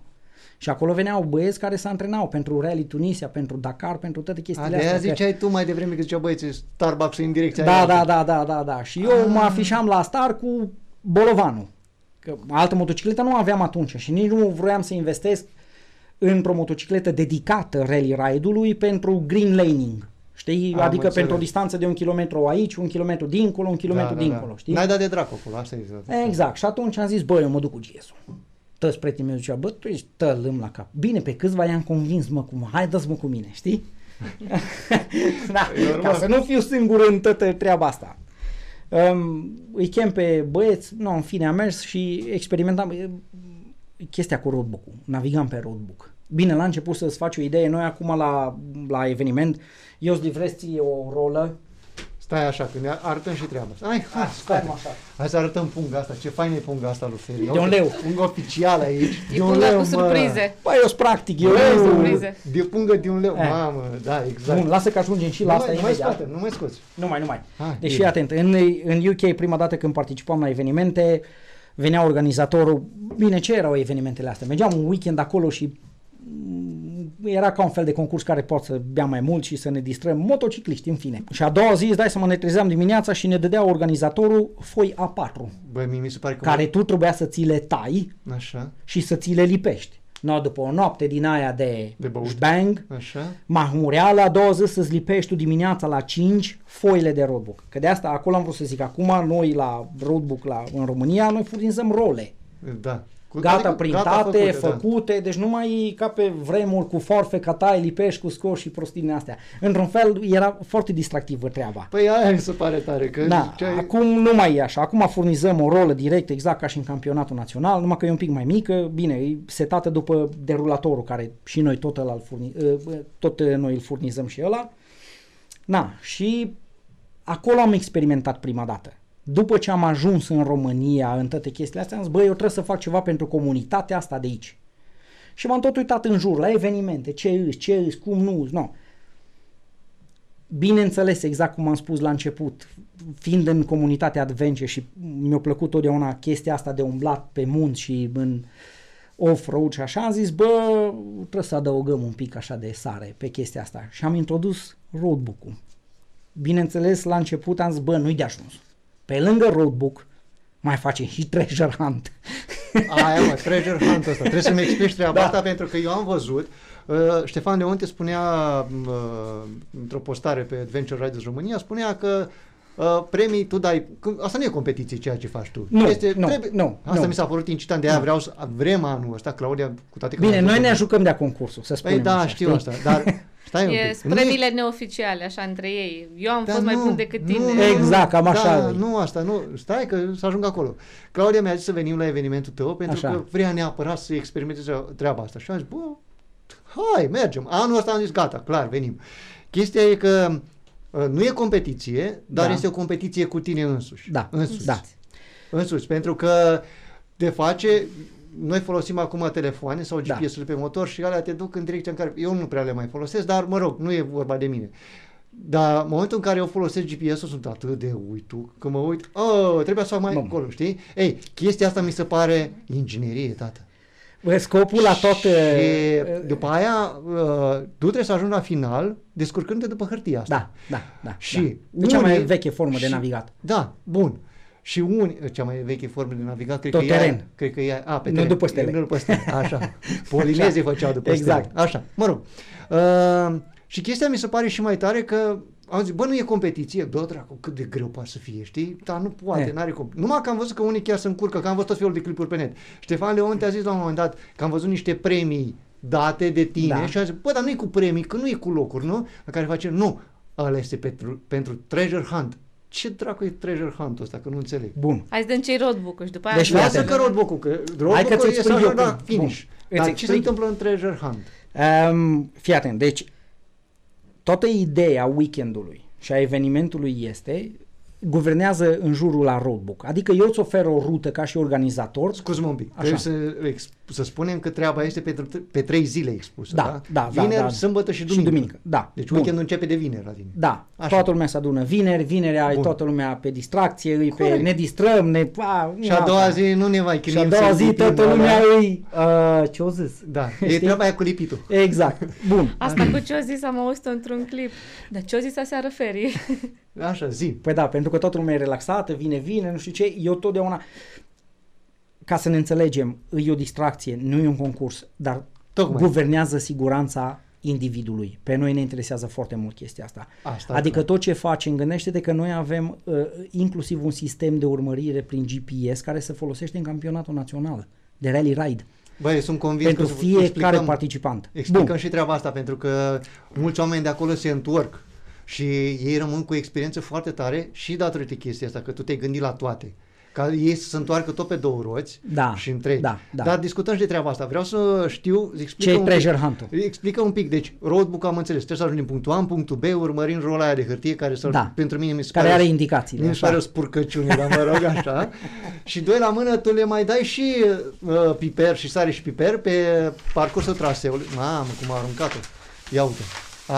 Și acolo veneau băieți care se antrenau pentru Rally Tunisia, pentru Dakar, pentru toate A, chestiile de aia astea. că- ziceai tu mai devreme că zicea băieți, Starbucks în direcția Da, aia. da, da, da, da, da. Și eu mă afișam la star cu Bolovanul. Că altă motocicletă nu aveam atunci și nici nu vroiam să investesc într-o motocicletă dedicată rally ride-ului pentru green laning. Știi? Am adică înțeles. pentru o distanță de un kilometru aici, un kilometru dincolo, un kilometru dincolo. Știi? N-ai dat de dracu acolo, asta e exact. Exact. Și atunci am zis, bă, eu mă duc cu GS-ul. Toți prietenii mei ziceau, bă, tu ești tălâm la cap. Bine, pe câțiva i-am convins, mă, cum, hai dă mă cu mine, știi? da, E normal. ca să nu fiu singur în toată treaba asta. Um, îi chem pe băieți, nu, în fine, am mers și experimentam e, chestia cu roadbook-ul. Navigam pe roadbook. Bine, la început să-ți faci o idee, noi acum la, la eveniment, eu îți livrez ție o rolă. Stai așa, că ne arătăm și treaba asta. Hai, hai, stai stai. mă așa. Hai să arătăm punga asta. Ce fain e punga asta lui Feri. De un leu. Punga oficială aici. E De un punga leu, cu mă. surprize. Băi, eu sunt practic, eu... Bă, surprize. De pungă de un leu. Eh. Mamă, da, exact. Bun, lasă că ajungem și la nu asta mai, nu mai imediat. scoate, nu mai scoți. Nu mai, nu mai. Hai, Deci bine. fii atent, în, în UK prima dată când participam la evenimente, venea organizatorul, bine, ce erau evenimentele astea? Mergeam un weekend acolo și mm, era ca un fel de concurs care pot să bea mai mult și să ne distrăm motocicliști, în fine. Și a doua zi, îți dai să ne trezeam dimineața și ne dădea organizatorul foi A4, Băi, mie mi se pare că... care tu trebuia să ți le tai Așa, și să ți le lipești. No, după o noapte din aia de, De băut. bang, așa. Mahmureala, a doua zi să-ți lipești tu dimineața la 5 foile de roadbook. Că de asta acolo am vrut să zic, acum noi la roadbook la, în România, noi furnizăm role. Da. Cu, Gata adică printate, făcute, făcute, deci nu mai e ca pe vremuri cu forfe, ca tai, lipești cu scoși și prostine astea. Într-un fel era foarte distractivă treaba. Păi aia mi se pare tare, că Da, ziceai- acum nu mai e așa. Acum furnizăm o rolă direct, exact ca și în campionatul național, numai că e un pic mai mică, bine, e setată după derulatorul care și noi tot, ăla îl furni, uh, tot uh, noi îl furnizăm și ăla. Na, și acolo am experimentat prima dată. După ce am ajuns în România, în toate chestiile astea, am zis, băi, eu trebuie să fac ceva pentru comunitatea asta de aici. Și m-am tot uitat în jur, la evenimente, ce îs, ce îs, cum nu îs, nu. Bineînțeles, exact cum am spus la început, fiind în comunitatea adventure și mi-a plăcut totdeauna chestia asta de umblat pe munți și în off-road și așa, am zis, bă, trebuie să adăugăm un pic așa de sare pe chestia asta. Și am introdus roadbook-ul. Bineînțeles, la început am zis, bă, nu-i de ajuns. Pe lângă roadbook, mai facem și treasure hunt. Aia, mă, treasure hunt ăsta. Trebuie să-mi explici treaba Da. asta pentru că eu am văzut uh, Ștefan Leonte spunea uh, într-o postare pe Adventure Riders România, spunea că uh, premii tu dai, că asta nu e competiție ceea ce faci tu. Nu, este, nu, trebuie, nu, Asta nu. mi s-a părut incitant, de aia vreau să vrem anul ăsta, Claudia, cu toate că Bine, am noi văzut- ne jucăm de-a concursul, să spunem Păi da, așa, știu știi? asta, dar Stai un E pic. spremile neoficiale, așa, între ei. Eu am Dar fost mai nu, bun decât nu, tine. nu, Exact, cam așa Da, e. nu asta, nu. Stai că să ajung acolo. Claudia mi-a zis să venim la evenimentul tău pentru Așa. că vrea neapărat să experimenteze treaba asta. Și am zis, bă, hai, mergem. Anul ăsta am zis, gata, clar, venim. Chestia e că uh, nu e competiție, dar Da. este o competiție cu tine însuși. Da, Însuși. da. Însuși, pentru că te face noi folosim acum telefoane sau Da. GPS-ul pe motor și alea te duc în direcția în care eu nu prea le mai folosesc, dar mă rog, nu e vorba de mine. Dar în momentul în care eu folosesc GPS-ul sunt atât de uitu, că mă uit, oh, trebuie să fac mai Bun. acolo, știi? Ei, chestia asta mi se pare inginerie, tată. Bă, Scopul la tot... Și uh, după aia, uh, tu trebuie să ajungi la final descurcându-te după hârtia asta. Da, da, da. Și da. E cea mai unii- veche formă de și- navigat. Da, bun. Și unii, cea mai veche formă de navigat, cred Tot că e aia- teren. cred că e aia- a, pe Nu teren. după stele. Nu după stele, așa. Polinezii făceau după Exact. stele. Așa, mă rog. Uh, și chestia mi se pare și mai tare că am zis, bă, nu e competiție, bă, dracu, cât de greu poate să fie, știi? Dar nu poate, E. n-are comp- Numai că am văzut că unii chiar se încurcă, că am văzut tot felul de clipuri pe net. Ștefan Leon te-a zis la un moment dat că am văzut niște premii date de tine Da. și a zis, bă, dar nu e cu premii, că nu e cu locuri, nu? La care face, nu, ăla este pentru, pentru treasure hunt. Ce dracu e treasure hunt-ul ăsta, că nu înțeleg. Bun. Hai să dăm ce roadbook-ul și după aia... Deci, să fii Lasă atent. că roadbook-ul, că Hai că roadbook-ul ți-o e explic să eu ajungă la cum. finish. Bun. Dar Îți ce se explic. întâmplă în treasure hunt? Um, fii atent, deci toată ideea weekendului și a evenimentului este guvernează în jurul la roadbook. Adică eu îți ofer o rută ca și organizator. Scuze-mă un pic. Așa. Trebuie să, ex- să spunem că treaba este pentru, pe trei zile expusă, Da, da? da, da, Vineri, da. sâmbătă și duminică. Și duminică, da. Deci Bun. weekendul începe de vineri la tine. Da, Așa. toată lumea se adună vineri, vinerea e Bun. toată lumea pe distracție, îi pe Corect. ne distrăm, ne... A, Și a doua zi nu ne mai și chinuim a doua să zi lipim toată alea. lumea îi... Uh, ce-o zis? Da, e Știi? treaba aia cu lipitul. Exact. Bun. Asta cu ce-o zis am auzit într-un clip. Dar ce-o zis aseară Feri? Așa, zi. Păi da, pentru că toată lumea e relaxată, vine, vine, nu știu ce, eu totdeauna, ca să ne înțelegem, e o distracție, nu e un concurs, dar Tocmai. guvernează siguranța individului. Pe noi ne interesează foarte mult chestia asta. Asta adică clar. tot ce facem, gândește-te că noi avem uh, inclusiv un sistem de urmărire prin GPS care se folosește în campionatul național de rally ride Băi, sunt convins pentru că fiecare explicăm, participant. Explicăm Bun. și treaba asta, pentru că mulți oameni de acolo se întorc și ei rămân cu o experiență foarte tare și datorită chestia asta, că tu te-ai gândit la toate. Ca ei să se întoarcă tot pe două roți Da, și întregi. da, da. Dar discutăm și de treaba asta. Vreau să știu, explică Ce e un treasure pic, hunt-ul? Explică un pic. Deci, roadbook am înțeles. Trebuie să ajungi din punctul A în punctul B, urmărind rola aia de hârtie care să Da. pentru mine mi se Care pare are indicațiile, Mi se așa. pare o spurcăciune, dar mă rog așa. și doi la mână tu le mai dai și uh, piper și sare și piper pe parcursul traseului. Mamă, cum a aruncat-o. Ia uite.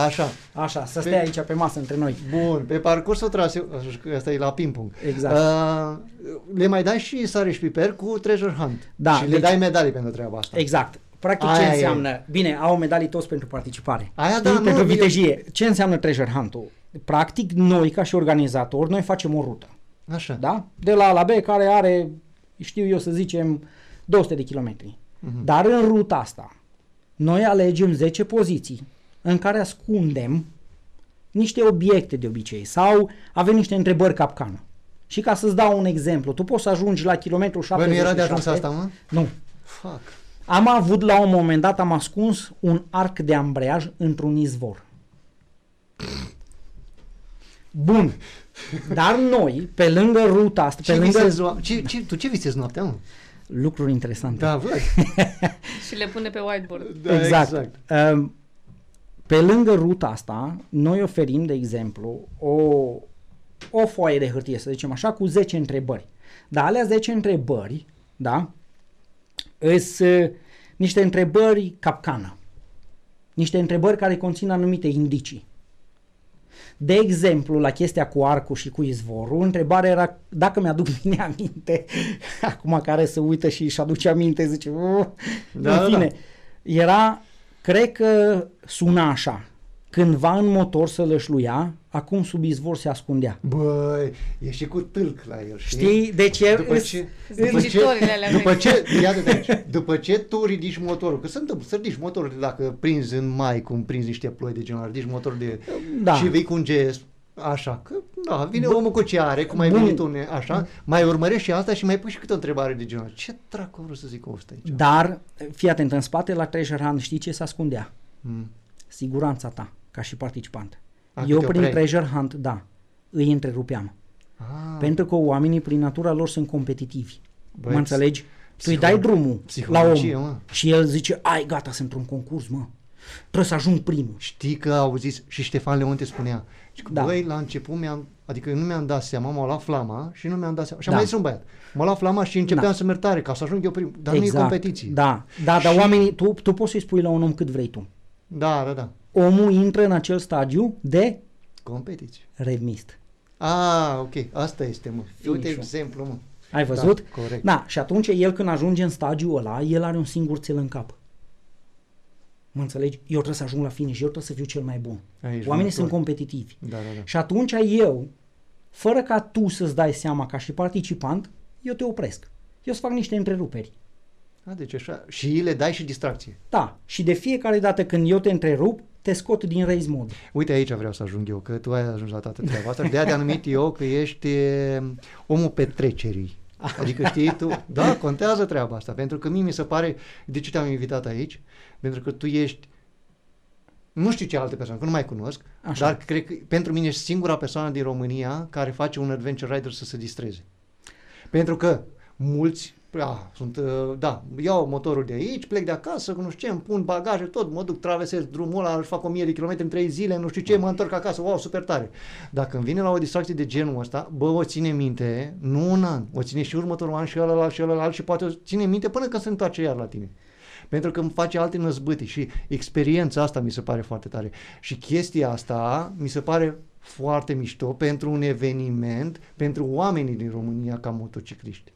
Așa. Așa, să Pe- stea aici pe masă între noi. Bun, pe parcursul traseului, asta e la ping-pong. Exact. Uh, le mai dai și sare și piper cu treasure hunt. Da, și le deci- dai medalii pentru treaba asta. Exact. Practic Aia ce e. înseamnă? Bine, au medalii toți pentru participare. Aia Știi? da, nu, pentru eu- vitejie. Ce înseamnă treasure hunt-ul? Practic, noi, ca și organizatori, noi facem o rută. Așa. Da? De la A la B, care are, știu eu să zicem, 200 de kilometri. Mhm. Dar în ruta asta, noi alegem 10 poziții în care ascundem niște obiecte de obicei sau avem niște întrebări capcană. Și ca să-ți dau un exemplu, tu poți să ajungi la kilometru Bă, 77. nu era de ajuns asta, mă? Nu. Fuck. Am avut la un moment dat, am ascuns un arc de ambreiaj într-un izvor. Bun. Dar noi, pe lângă ruta asta, Ce pe lângă visezi, oa- ce, ce, tu ce visezi noaptea, mă? lucruri interesante. Da, văd. și le pune pe whiteboard. Da, exact. exact. Um, Pe lângă ruta asta, noi oferim, de exemplu, o, o foaie de hârtie, să zicem așa, cu 10 întrebări. Dar alea 10 întrebări, da, sunt niște întrebări capcană. Niște întrebări care conțin anumite indicii. De exemplu, la chestia cu arcul și cu izvorul, întrebarea era, dacă mi-aduc bine aminte, acum care se uită și își aduce aminte, zice, "Uh", Da, da, în fine, era, cred că suna așa, cândva în motor să lășluia, acum sub izvor se ascundea. Băi, e și cu tâlc la el, știi? Știi? Deci e, După îs- ce, Sunt după ce, zicitorile alea după vechi. ce, iată de aici, după ce tu ridici motorul, că se întâmplă să ridici motorul dacă prinzi în mai, cum prinzi niște ploi de genul, ăla, ridici motorul de, Da. și vei cu un gest, așa, că, da, vine Bun. omul cu ce are, cum ai Bun. venit tu, ne- așa, mai urmărești și asta și mai pui și câte o întrebare de genul, ăla. ce dracu vreau să zic ăsta aici? Dar, fii atent, în spate la treasure hunt știi ce se ascundea? Mm. Siguranța ta. ca și participant. A, Eu că te prin opreai. treasure hunt, da, îi întrerupeam. Ah, Pentru că oamenii, prin natura lor, sunt competitivi. Băi, mă înțelegi? Tu îi psiholo- dai drumul la psihologie, om mă. și el zice, ai, gata, sunt într-un concurs, mă. Trebuie să ajung primul. Știi că au zis și Ștefan Leonte spunea, și că, Da. băi, la început mi-am, adică eu nu mi-am dat seama, m-a luat flama și nu mi-am dat seama. Și am Da. mai zis un băiat, m-a luat flama și începeam Da. să merg tare ca să ajung eu primul. Dar nu e competiție. Da, da, dar Și- oamenii, tu, tu poți să-i spui la un om cât vrei tu. Da, da, da. Omul intră în acel stadiu de Competiție. remist. Ah, ok, asta este, mă. Uite Finish-ul. exemplu, mă. Ai văzut? Da, corect. Da, și atunci el când ajunge în stadiul ăla, el are un singur țel în cap. Mă înțelegi? Eu trebuie să ajung la finish, eu trebuie să fiu cel mai bun. Aici, Oamenii mă, sunt clar. competitivi. Da, da, da. Și atunci eu, fără ca tu să-ți dai seama ca și participant, eu te opresc. Eu îți fac niște întreruperi. A, deci așa. Și le dai și distracție. Da, și de fiecare dată când eu te întrerup, te scot din race mode. Uite aici vreau să ajung eu, că tu ai ajuns la toată treaba asta și de aia te-am numit eu că ești e, omul petrecerii. Adică știi tu, da, contează treaba asta, pentru că mie mi se pare, de ce te-am invitat aici? Pentru că tu ești, nu știu ce alte persoane, că nu mai cunosc, Așa. dar cred că pentru mine ești singura persoană din România care face un adventure rider să se distreze. Pentru că mulți, a, sunt, uh, da, iau motorul de aici, plec de acasă, nu știu ce, îmi pun bagaje, tot, mă duc, traversez drumul ăla, își fac 1000 de kilometri în 3 zile, nu știu ce, mă întorc acasă, wow, super tare. Dacă îmi vine la o distracție de genul ăsta, bă, o ține minte, nu un an, o ține și următorul an și ălălalt și ălălalt și poate o ține minte până când se întoarce iar la tine. Pentru că îmi face alte năzbâti și experiența asta mi se pare foarte tare. Și chestia asta mi se pare foarte mișto pentru un eveniment, pentru oamenii din România ca motocicliști.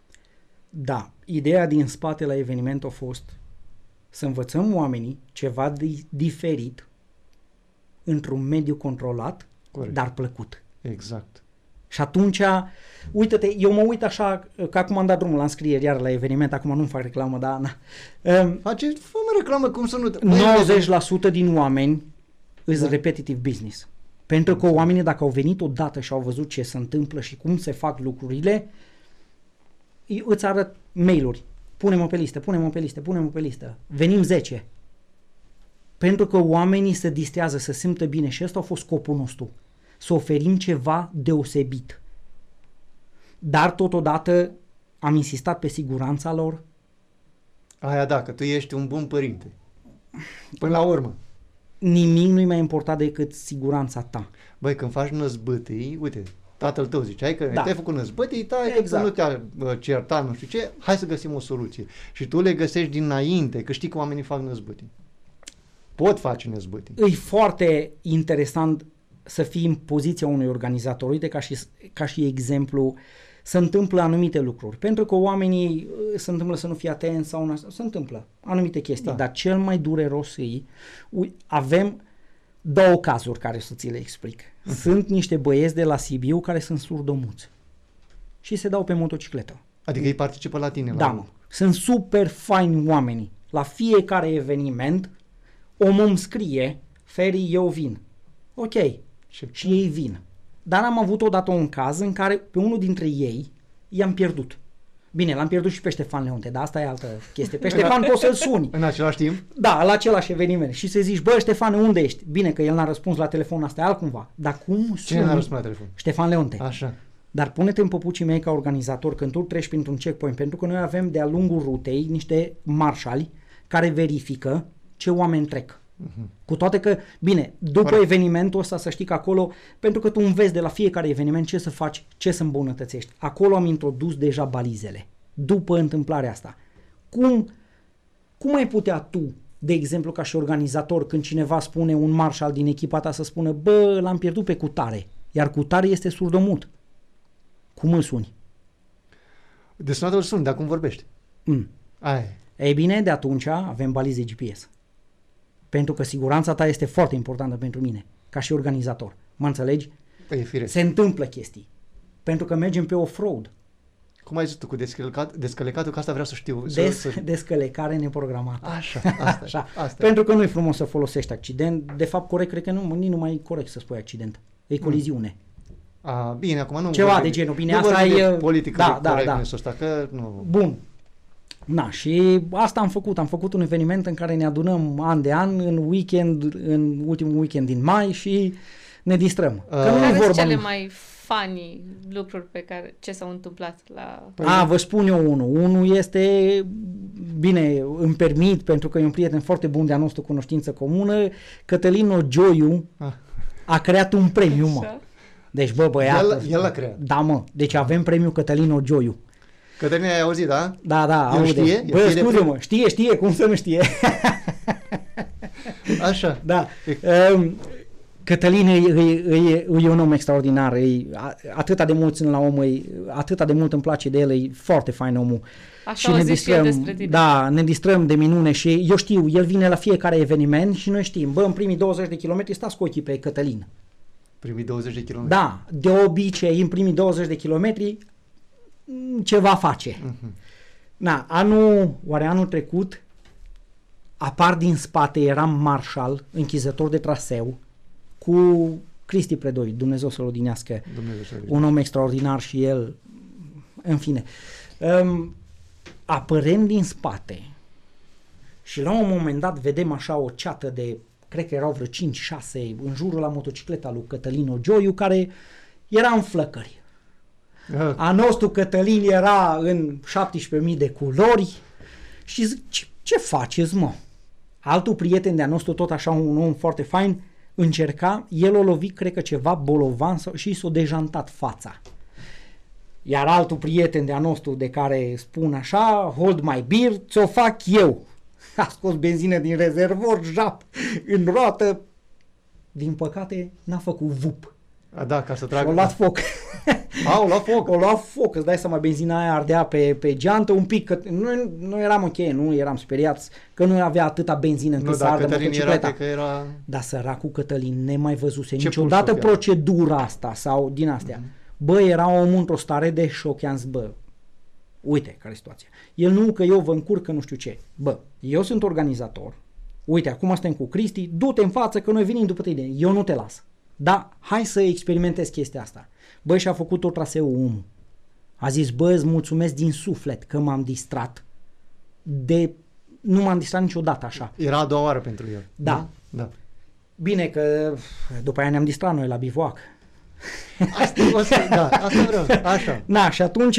Da, ideea din spate la eveniment a fost să învățăm oamenii ceva di- diferit într-un mediu controlat, Corect. dar plăcut. Exact. Și atunci, uite-te, eu mă uit așa, că acum am dat drumul la înscrieri iar la eveniment, acum nu fac reclamă, dar na. Um, Face, fă reclamă, cum să nu... 90% din oameni îs Da. repetitive business. Pentru că oamenii dacă au venit odată și au văzut ce se întâmplă și cum se fac lucrurile, îi- îți arăt mail-uri. Pune-mă pe listă, pune-mă pe listă, pune-mă pe listă. Venim 10. Pentru că oamenii se distrează, să simtă bine și ăsta a fost scopul nostru. Să oferim ceva deosebit. Dar totodată am insistat pe siguranța lor, Aia da, că tu ești un bun părinte. Până la urmă. nimic nu-i mai important decât siguranța ta. Băi, când faci năzbâtii, uite, tatăl tău ziceai că Da. te-ai făcut năzbâtii, tai că Exact. tu nu te-a uh, certat, nu știu ce, hai să găsim o soluție. Și tu le găsești dinainte, că știi că oamenii fac năzbâtii. Pot face năzbâtii. E foarte interesant să fii în poziția unui organizator. Uite, ca și, ca și exemplu, se întâmplă anumite lucruri. Pentru că oamenii uh, se întâmplă să nu fie atenți sau una, se întâmplă anumite chestii. Da. Da. Dar cel mai dureros e, ui- avem două cazuri care să ți le explic. Sunt niște băieți de la Sibiu care sunt surdomuți și se dau pe motocicletă. Adică ei participă la tine. Da, la mă. Sunt super faini oamenii. La fiecare eveniment, omul îmi scrie, Feri, eu vin. Ok. Și, Și ei vin. Dar am avut odată un caz în care pe unul dintre ei i-am pierdut. Bine, l-am pierdut și pe Ștefan Leonte, dar asta e altă chestie. Pe Ștefan poți să-l suni. în același timp, Da, la același eveniment. Și să zici, bă, Ștefan, unde ești? Bine că el n-a răspuns la telefon, asta e altcumva. Dar cum cine suni? n-a răspuns la telefon? Ștefan Leonte. Așa. Dar pune-te în popucii mei ca organizator când tu treci printr-un checkpoint, pentru că noi avem de-a lungul rutei niște marșali care verifică ce oameni trec. Cu toate că, bine, după Corect. evenimentul ăsta să știi că acolo, pentru că tu înveți de la fiecare eveniment ce să faci, ce să îmbunătățești. Acolo am introdus deja balizele. După întâmplarea asta. Cum, cum ai putea tu, de exemplu, ca și organizator, când cineva spune un marșal din echipa ta să spună, bă, l-am pierdut pe cutare, iar cutare este surdomut. Cum îl suni? De sunat sun, dar cum vorbești? Mm. Aia e. Ei bine, de atunci avem balize GPS. Pentru că siguranța ta este foarte importantă pentru mine, ca și organizator. Mă înțelegi? Păi e firesc. Se întâmplă chestii. Pentru că mergem pe off-road. Cum ai zis tu cu descălecat, descălecatul, că asta vreau să știu. Des, Să, să... descălecare neprogramată. Așa, asta, Așa. asta e. Pentru că nu e frumos să folosești accident. De fapt, corect, cred că nu, nici nu mai e corect să spui accident. E coliziune. A, bine, acum nu Ceva vorbim- de genul. Bine, nu asta vorbim e, de politică da, de da, correctness da. ăsta, că nu... Bun. Na, și asta am făcut. Am făcut un eveniment în care ne adunăm an de an în weekend, în ultimul weekend din mai și ne distrăm. Că Uh, nu e Care sunt vorba cele nu- mai funny lucruri pe care ce s-au întâmplat la A, vă spun eu unul. Unul este, bine, îmi permit, pentru că e un prieten foarte bun de-a nostru, cunoștință comună, Cătălin Gioiu Ah. a creat un premiu, mă. Așa. Deci, bă, băiat. El- el l-a creat. Da, mă. Deci avem premiul Cătălin Gioiu. Cătălin, ai auzit, da? Da, da, El aude. știe? El Bă, știe de scuze-mă, prim- știe, știe, cum să nu știe. Așa. Da. Um, Cătălin e, e, e, e un om extraordinar, e, a- atâta de mult țin la om, e, atâta de mult îmi place de el, e foarte fain omul. Așa au zis și eu despre tine. da, ne distrăm de minune și eu știu, el vine la fiecare eveniment și noi știm, bă, în primii 20 de kilometri stați cu ochii pe Cătălin. Primii 20 de kilometri. Da, de obicei, în primii 20 de kilometri, m, ceva face. Mhm. Na, anul, oare anul trecut, apar din spate, eram marșal, închizător de traseu, cu Cristi Predoi, Dumnezeu să-l odinească, Dumnezeu să un om extraordinar și el, în fine. Um, apărem din spate și la un moment dat vedem așa o ceată de, cred că erau vreo 5-6 în jurul la motocicleta lui Cătălin Gioiu, care era în flăcări. Ah, A nostru Cătălin era în 17.000 de culori și zic, ce, ce faceți, mă? Altul prieten de-a nostru, tot așa un om foarte fain, încerca, el o lovi, cred că ceva bolovan sau, și s-a dejantat fața. Iar altul prieten de-a nostru de care spun așa, hold my beer, ți-o fac eu. A scos benzină din rezervor, jap, în roată. Din păcate, n-a făcut vup. A, da, ca să Și tragă. a luat foc. Au, la foc. O lua foc, îți dai seama, benzina aia ardea pe, pe geantă un pic, că noi nu eram ok, nu eram speriați, că nu avea atâta benzină încât Nu, să dar ardă Cătălin era, motocicleta. cred că era... Dar săracul Cătălin ne mai văzuse Ce niciodată pulsul avea? procedura asta sau din astea. Bă, era omul într-o stare de șoc, i-am zis, bă, uite care e situația. El nu că eu vă încurc că nu știu ce. Bă, eu sunt organizator, uite, acum suntem cu Cristi, du-te în față că noi venim după tine, eu nu te las. Da, hai să experimentez chestia asta. Bă, și-a făcut tot traseul omul. A zis, bă, îți mulțumesc din suflet că m-am distrat. De... Nu m-am distrat niciodată așa. Era a doua oară pentru el. Da. nu? Da. Bine că după aia ne-am distrat noi la bivoac. Asta, o să, da, asta vreau. Așa. Na, și atunci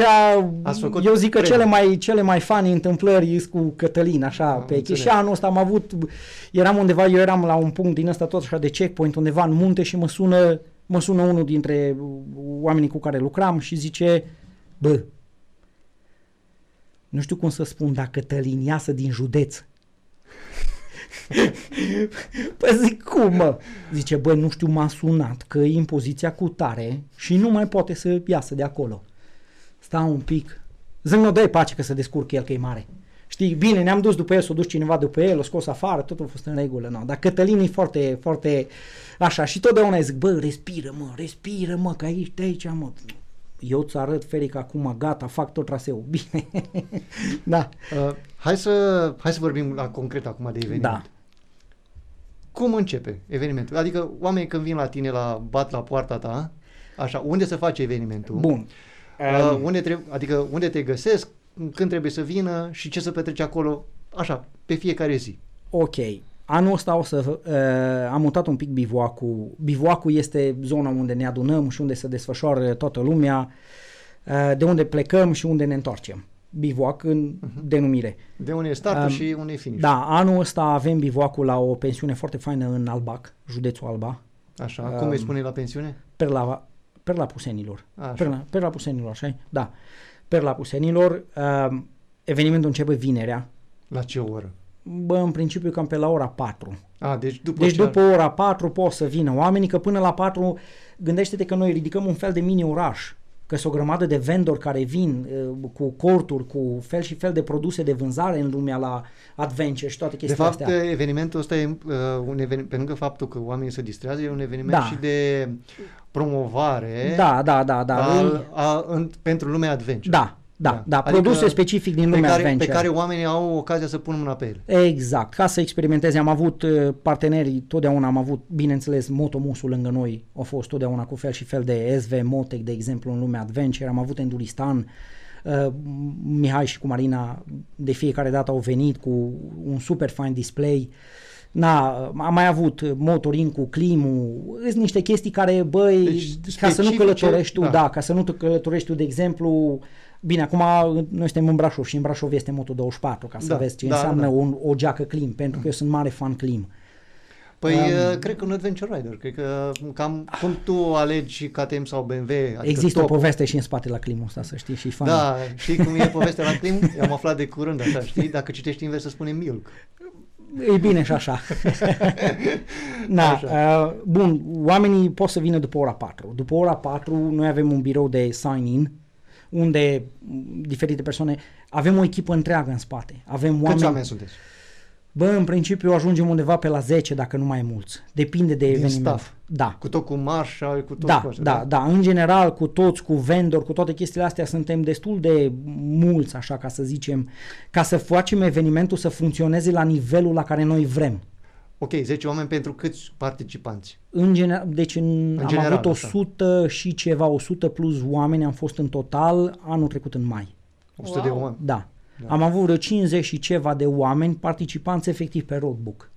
Ați făcut eu zic că premiu. cele mai, cele mai funny întâmplări sunt cu Cătălin, așa, Am pe înțeles. și anul ăsta am avut, eram undeva, eu eram la un punct din ăsta tot așa de checkpoint, undeva în munte și mă sună, mă sună unul dintre oamenii cu care lucram și zice, bă, nu știu cum să spun, dacă Cătălin iasă din județ. păi zic, cum mă? Zice, bă, nu știu, m-a sunat că e în poziția cu tare și nu mai poate să iasă de acolo. Stau un pic. Zic, nu, dă pace că se descurcă el că e mare. Știi, bine, ne-am dus după el, s-a dus cineva după el, l-a scos afară, totul a fost în regulă, no. Dar Cătălin e foarte, foarte așa și totdeauna îi zic, bă, respiră, mă, respiră, mă, că aici, de aici, mă. Eu ți arăt, Feric, acum, gata, fac tot traseul. Bine. da. Uh, hai, să, hai să vorbim la concret acum de eveniment. Da. Cum începe evenimentul? Adică oamenii când vin la tine, la bat la poarta ta, așa, unde se face evenimentul? Bun. Uh, Um, unde trebuie, adică unde te găsesc, când trebuie să vină și ce să petrece acolo, așa, pe fiecare zi. Ok. Anul ăsta o să uh, am mutat un pic bivoacul. Bivoacul este zona unde ne adunăm și unde se desfășoară toată lumea, uh, de unde plecăm și unde ne întoarcem. Bivoac în uh-huh. denumire. De unde e startul Um, și unde e finish. Da, anul ăsta avem bivoacul la o pensiune foarte faină în Albac, județul Alba, Așa, cum îi Um, spune la pensiune? Perla, Perla Pusenilor. Așa. Perla, Perla Pusenilor, așa Da. Perla Pusenilor. Uh, evenimentul începe vinerea. La ce oră? Bă, în principiu cam pe la ora 4. A, deci după Deci ce după ora 4 pot să vină oamenii, că până la 4 gândește-te că noi ridicăm un fel de mini-oraș, că sunt o grămadă de vendori care vin uh, cu corturi, cu fel și fel de produse de vânzare în lumea la adventure și toate De chestiile fapt, astea. evenimentul ăsta e uh, un eveniment, pe lângă faptul că oamenii se distrează, e un eveniment Da. și de promovare Da, da, da, da. al, a, în, pentru lumea adventure. Da, da, Da. da, Adică produse specific din pe lumea care, pe adventure. care oamenii au ocazia să pună mâna pe ele. Exact, ca să experimenteze. Am avut uh, partenerii, totdeauna am avut, bineînțeles, Motomusul lângă noi, au fost totdeauna cu fel și fel de SV, Motec, de exemplu, în lumea Adventure, am avut Enduristan, Uh, Mihai și cu Marina de fiecare dată au venit cu un super fine display. Na, am mai avut motorin cu climul, sunt niște chestii care, băi, Deci, ca să nu specifice, călătorești tu, da. da. ca să nu te călătorești tu, de exemplu, bine, acum noi suntem în Brașov și în Brașov este Moto24, ca să Da, vezi ce da, înseamnă da. Un, o geacă clim, pentru că eu sunt mare fan clim. Păi, Um, uh, cred că un Adventure Rider, cred că cam cum tu alegi KTM sau BMW, adică Există top. o poveste și în spatele la climul ăsta, să știi, și fan. Da, știi cum e povestea la Clim? Am aflat de curând așa, știi? Dacă citești invers să spune milk. E bine și așa. da, Așa. uh, bun, oamenii pot să vină după ora 4. După ora 4 noi avem un birou de sign-in unde m, diferite persoane, avem o echipă întreagă în spate. Avem Câți oameni, oameni sunteți? Bă, în principiu ajungem undeva pe la 10, dacă nu mai mulți. Depinde de Din eveniment. staff. Da. Cu tot cu Marshall, cu tot Da, cu astea, da, da. În general, cu toți, cu vendor, cu toate chestiile astea, suntem destul de mulți, așa ca să zicem, ca să facem evenimentul să funcționeze la nivelul la care noi vrem. Ok, 10 oameni pentru câți participanți? În general, deci în, În am general, avut așa. 100 și ceva, 100 plus oameni am fost în total anul trecut în mai. 100 de Wow. oameni. Da. Da. da. Am avut vreo 50 și ceva de oameni participanți efectiv pe roadbook.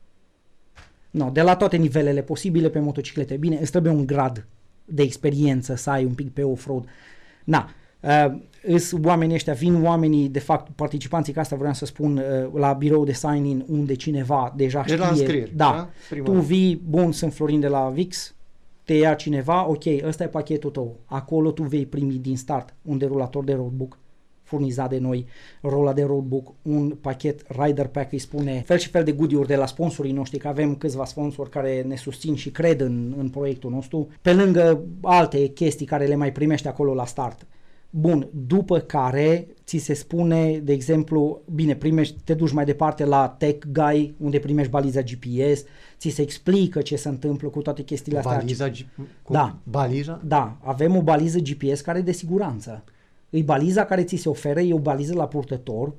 No, de la toate nivelele posibile pe motociclete. Bine, îți trebuie un grad de experiență să ai un pic pe off-road. Na, uh, îs oamenii ăștia, vin oamenii, de fapt, participanții, ca asta vreau să spun, uh, la birou de sign-in unde cineva deja Deci la știe. înscrieri, da. da? Prima Tu dată. vii, bun, sunt Florin de la VIX, te ia cineva, ok, ăsta e pachetul tău. Acolo tu vei primi din start un derulator de roadbook furnizat de noi, rola de roadbook, un pachet rider pack îi spune, fel și fel de goodie de la sponsorii noștri, că avem câțiva sponsori care ne susțin și cred în, în proiectul nostru, pe lângă alte chestii care le mai primești acolo la start. Bun, după care ți se spune, de exemplu, bine, primești, te duci mai departe la Tech Guy, unde primești baliza GPS, ți se explică ce se întâmplă cu toate chestiile astea. Baliza, G- cu Da. baliza? Da, avem o baliză GPS care e de siguranță. E baliza care ți se oferă, e o baliză la purtător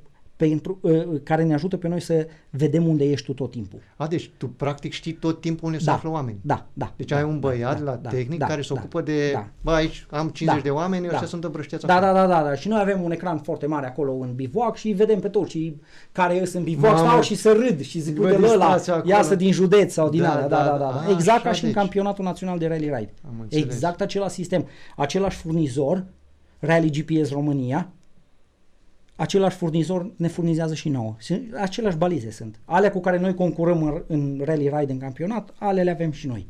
pentru, uh, care ne ajută pe noi să vedem unde ești tu tot timpul. A, deci tu practic știi tot timpul unde se Da. află oamenii. Da, da. Deci da, ai un da, băiat da, la da, tehnic da, care se da, ocupă de, da. bă, aici am 50 Da. de oameni, ăștia Da. sunt împrăștiați Da, acolo. da, da, da, da. Și noi avem un ecran foarte mare acolo în bivoac și îi vedem pe toți și care sunt în bivoac Mamă, stau și să râd și zic vă uite ăla, distrați acolo." iasă din județ sau din Da, alea, da, da, da, da, da. da. A, Exact așa, ca și în deci. campionatul național de rally ride. Am înțeles. Exact același sistem. Același furnizor, Rally GPS România, același furnizor ne furnizează și nouă. Sunt- Aceleași balize sunt. Alea cu care noi concurăm în, în rally ride în campionat, ale le avem și noi.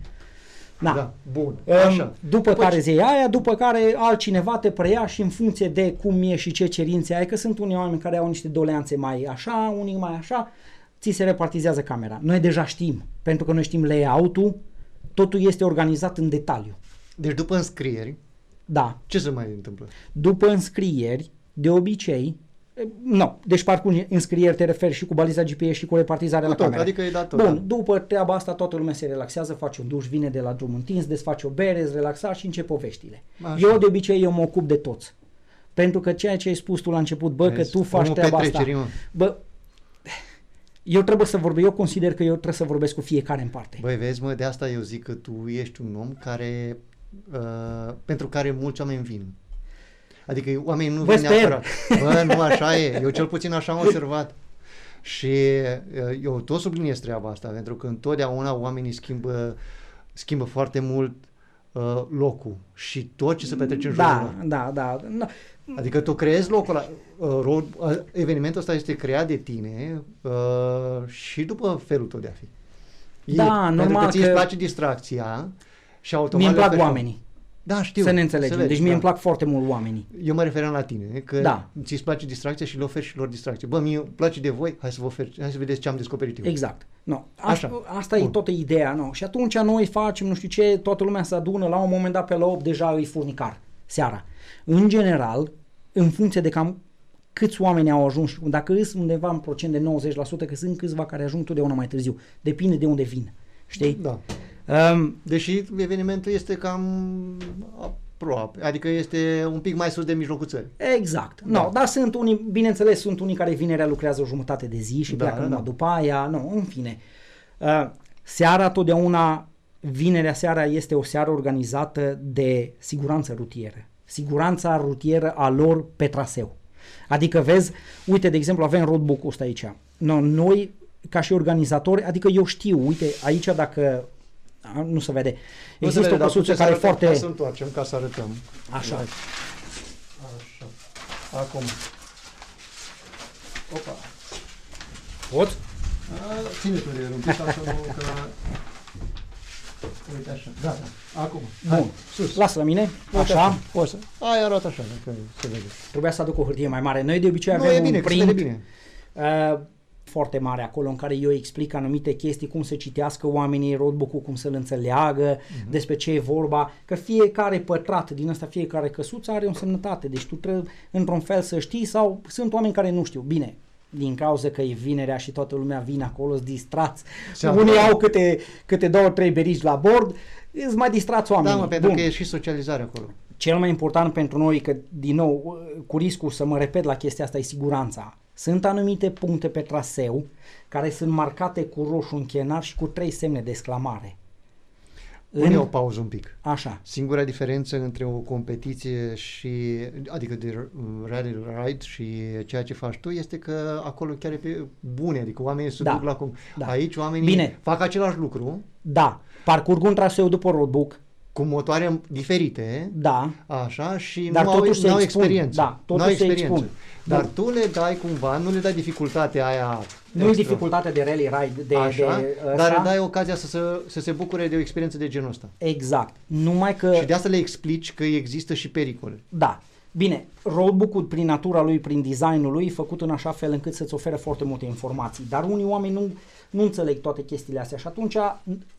Da. Da, bun. Um, Așa. După După care ce- zei aia, după care altcineva te preia și în funcție de cum e și ce cerințe ai, că sunt unii oameni care au niște doleanțe mai așa, unii mai așa, ți se repartizează camera. Noi deja știm, pentru că noi știm layout-ul, totul este organizat în detaliu. Deci după înscrieri, Da, ce se mai întâmplă? după înscrieri, de obicei, e, nu, deci parcurgi înscrieri te referi și cu baliza GPS și cu repartizarea Cu la tot, camera. adică e dat tot, Bun, da. după treaba asta toată lumea se relaxează, face un duș, vine de la drum întins, desface o bere, îți relaxa și încep poveștile. Așa. Eu de obicei eu mă ocup de toți. Pentru că ceea ce ai spus tu la început, bă, Vezi, că tu faci omul treaba asta. petrecerii, mă. Bă, eu trebuie să vorbesc, eu consider că eu trebuie să vorbesc cu fiecare în parte. Băi, vezi, mă, de asta eu zic că tu ești un om care, uh, pentru care mulți oameni vin. Adică oamenii nu Vă vin sper. neapărat. Bă, nu așa e. Eu cel puțin așa am observat. Și uh, eu tot subliniez treaba asta, pentru că întotdeauna oamenii schimbă, schimbă foarte mult uh, locul și tot ce se petrece în jurul Da, lor. da, da. da. Adică tu creezi locul ăla, uh, road, uh, evenimentul ăsta este creat de tine uh, și după felul tău de a fi. Da, pentru normal că ție îți că- place distracția și automat Mie îmi le plac oferi- oamenii. Da, știu. să ne înțelegem. înțelegi, deci mie da. îmi plac foarte mult oamenii. Eu mă refeream la tine, că Da. ți îți place distracția și le oferi și lor distracție. Bă, mie îmi place de voi, hai să vă ofer, hai să vedeți ce am descoperit eu. Exact. No. Așa. Asta, asta e Bun. toată ideea. No. Și atunci noi facem, nu știu ce, toată lumea se adună, la un moment dat pe la 8 deja îi furnicar, seara. În general, în funcție de cam câți oameni au ajuns și cum, dacă îs undeva în procent de 90%, că sunt câțiva care ajung totdeauna mai târziu. Depinde de unde vin. Știi? Da. Um, Deși evenimentul este cam aproape, adică este un pic mai sus de mijlocul țării. Exact. Da. No, dar sunt unii, bineînțeles, sunt unii care vinerea lucrează o jumătate de zi și Da, pleacă da, numai da. după aia. Nu, în fine. Uh, seara totdeauna, vinerea seara este o seară organizată de siguranță rutieră. Siguranța rutieră a lor pe traseu. Adică vezi, uite, de exemplu, avem roadbook-ul ăsta aici. No, noi, ca și organizatori, adică eu știu, uite, aici dacă a, nu se vede. Nu se Există vede, o dar căsuță puteți care e arăta- foarte... Hai să întoarcem ca să arătăm. Așa. Hai. Așa. Acum. Opa. Pot? A, Ține tu de el un pic, așa nu că... Uite așa. Gata. Acum. Bun. Hai, sus. Lasă la mine. Uite Așa. O să... Ai arată așa, că se vede. Trebuia să aduc o hârtie mai mare. Noi de obicei Nu, avem e bine, un că se vede print bine. uh, foarte mare acolo în care eu explic anumite chestii, cum să citească oamenii roadbook-ul, cum să-l înțeleagă, Mhm. despre ce e vorba, că fiecare pătrat din asta, fiecare căsuță are o semnătate, deci tu trebuie într-un fel să știi sau sunt oameni care nu știu. Bine, din cauza că e vinerea și toată lumea vine acolo, sunt distrați. Se Unii află. au câte, câte două, trei berici la bord, îți mai distrați oamenii. Da, mă, pentru Bun. că e și socializare acolo. Cel mai important pentru noi, că din nou, cu riscul să mă repet la chestia asta, e siguranța. Sunt anumite puncte pe traseu care sunt marcate cu roșu închenar și cu trei semne de exclamare. Pune o pauză un pic. Așa. Singura diferență între o competiție și, adică de uh, rally ride și ceea ce faci tu este că acolo chiar e pe bune, adică oamenii se Da, duc la cum. da. Aici oamenii Bine. fac același lucru Da, parcurg un traseu după roadbook, cu motoare diferite, da, așa, și Dar nu au, totuși se nu au expun. experiență. Da, nu totuși au se experiență. expun. Dar Bun. tu le dai cumva, nu le dai dificultatea aia nu e extra. dificultatea de rally ride, de, Așa, de dar ăsta. le dai ocazia să se, să se bucure de o experiență de genul ăsta. Exact. Numai că... Și de asta le explici că există și pericole. Da. Bine, roadbook-ul prin natura lui, prin designul lui, e făcut în așa fel încât să-ți ofere foarte multe informații. Dar unii oameni nu, nu înțeleg toate chestiile astea și atunci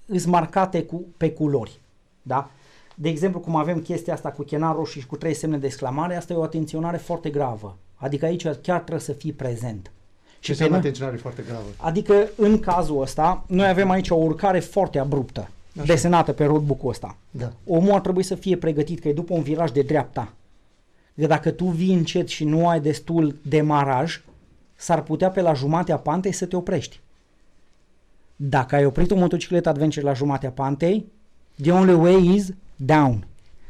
îs marcate cu, pe culori. Da? De exemplu, cum avem chestia asta cu chenar roșu și cu trei semne de exclamare, asta e o atenționare foarte gravă. Adică aici chiar trebuie să fii prezent. Ce pe înseamnă noi- atenționare foarte gravă. Adică în cazul ăsta, noi avem aici o urcare foarte abruptă, Așa. desenată pe roadbook-ul ăsta Da. omul ar trebui să fie pregătit că e după un viraj de dreapta. Că dacă tu vii încet și nu ai destul demaraj, s-ar putea pe la jumatea pantei să te oprești. Dacă ai oprit o motocicletă adventure la jumatea pantei, the only way is down.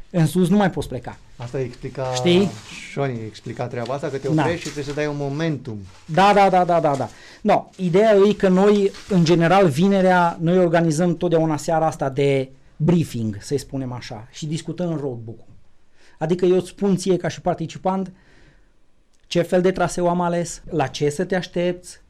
În sus nu mai poți pleca. Asta explica Știi? Șoni, explica treaba asta, că te Da. oprești și trebuie să dai un momentum. Da, da, da, da, da, da. No, ideea e că noi, în general, vinerea, noi organizăm totdeauna seara asta de briefing, să-i spunem așa, și discutăm în roadbook-ul. Adică eu îți spun ție ca și participant ce fel de traseu am ales, la ce să te aștepți,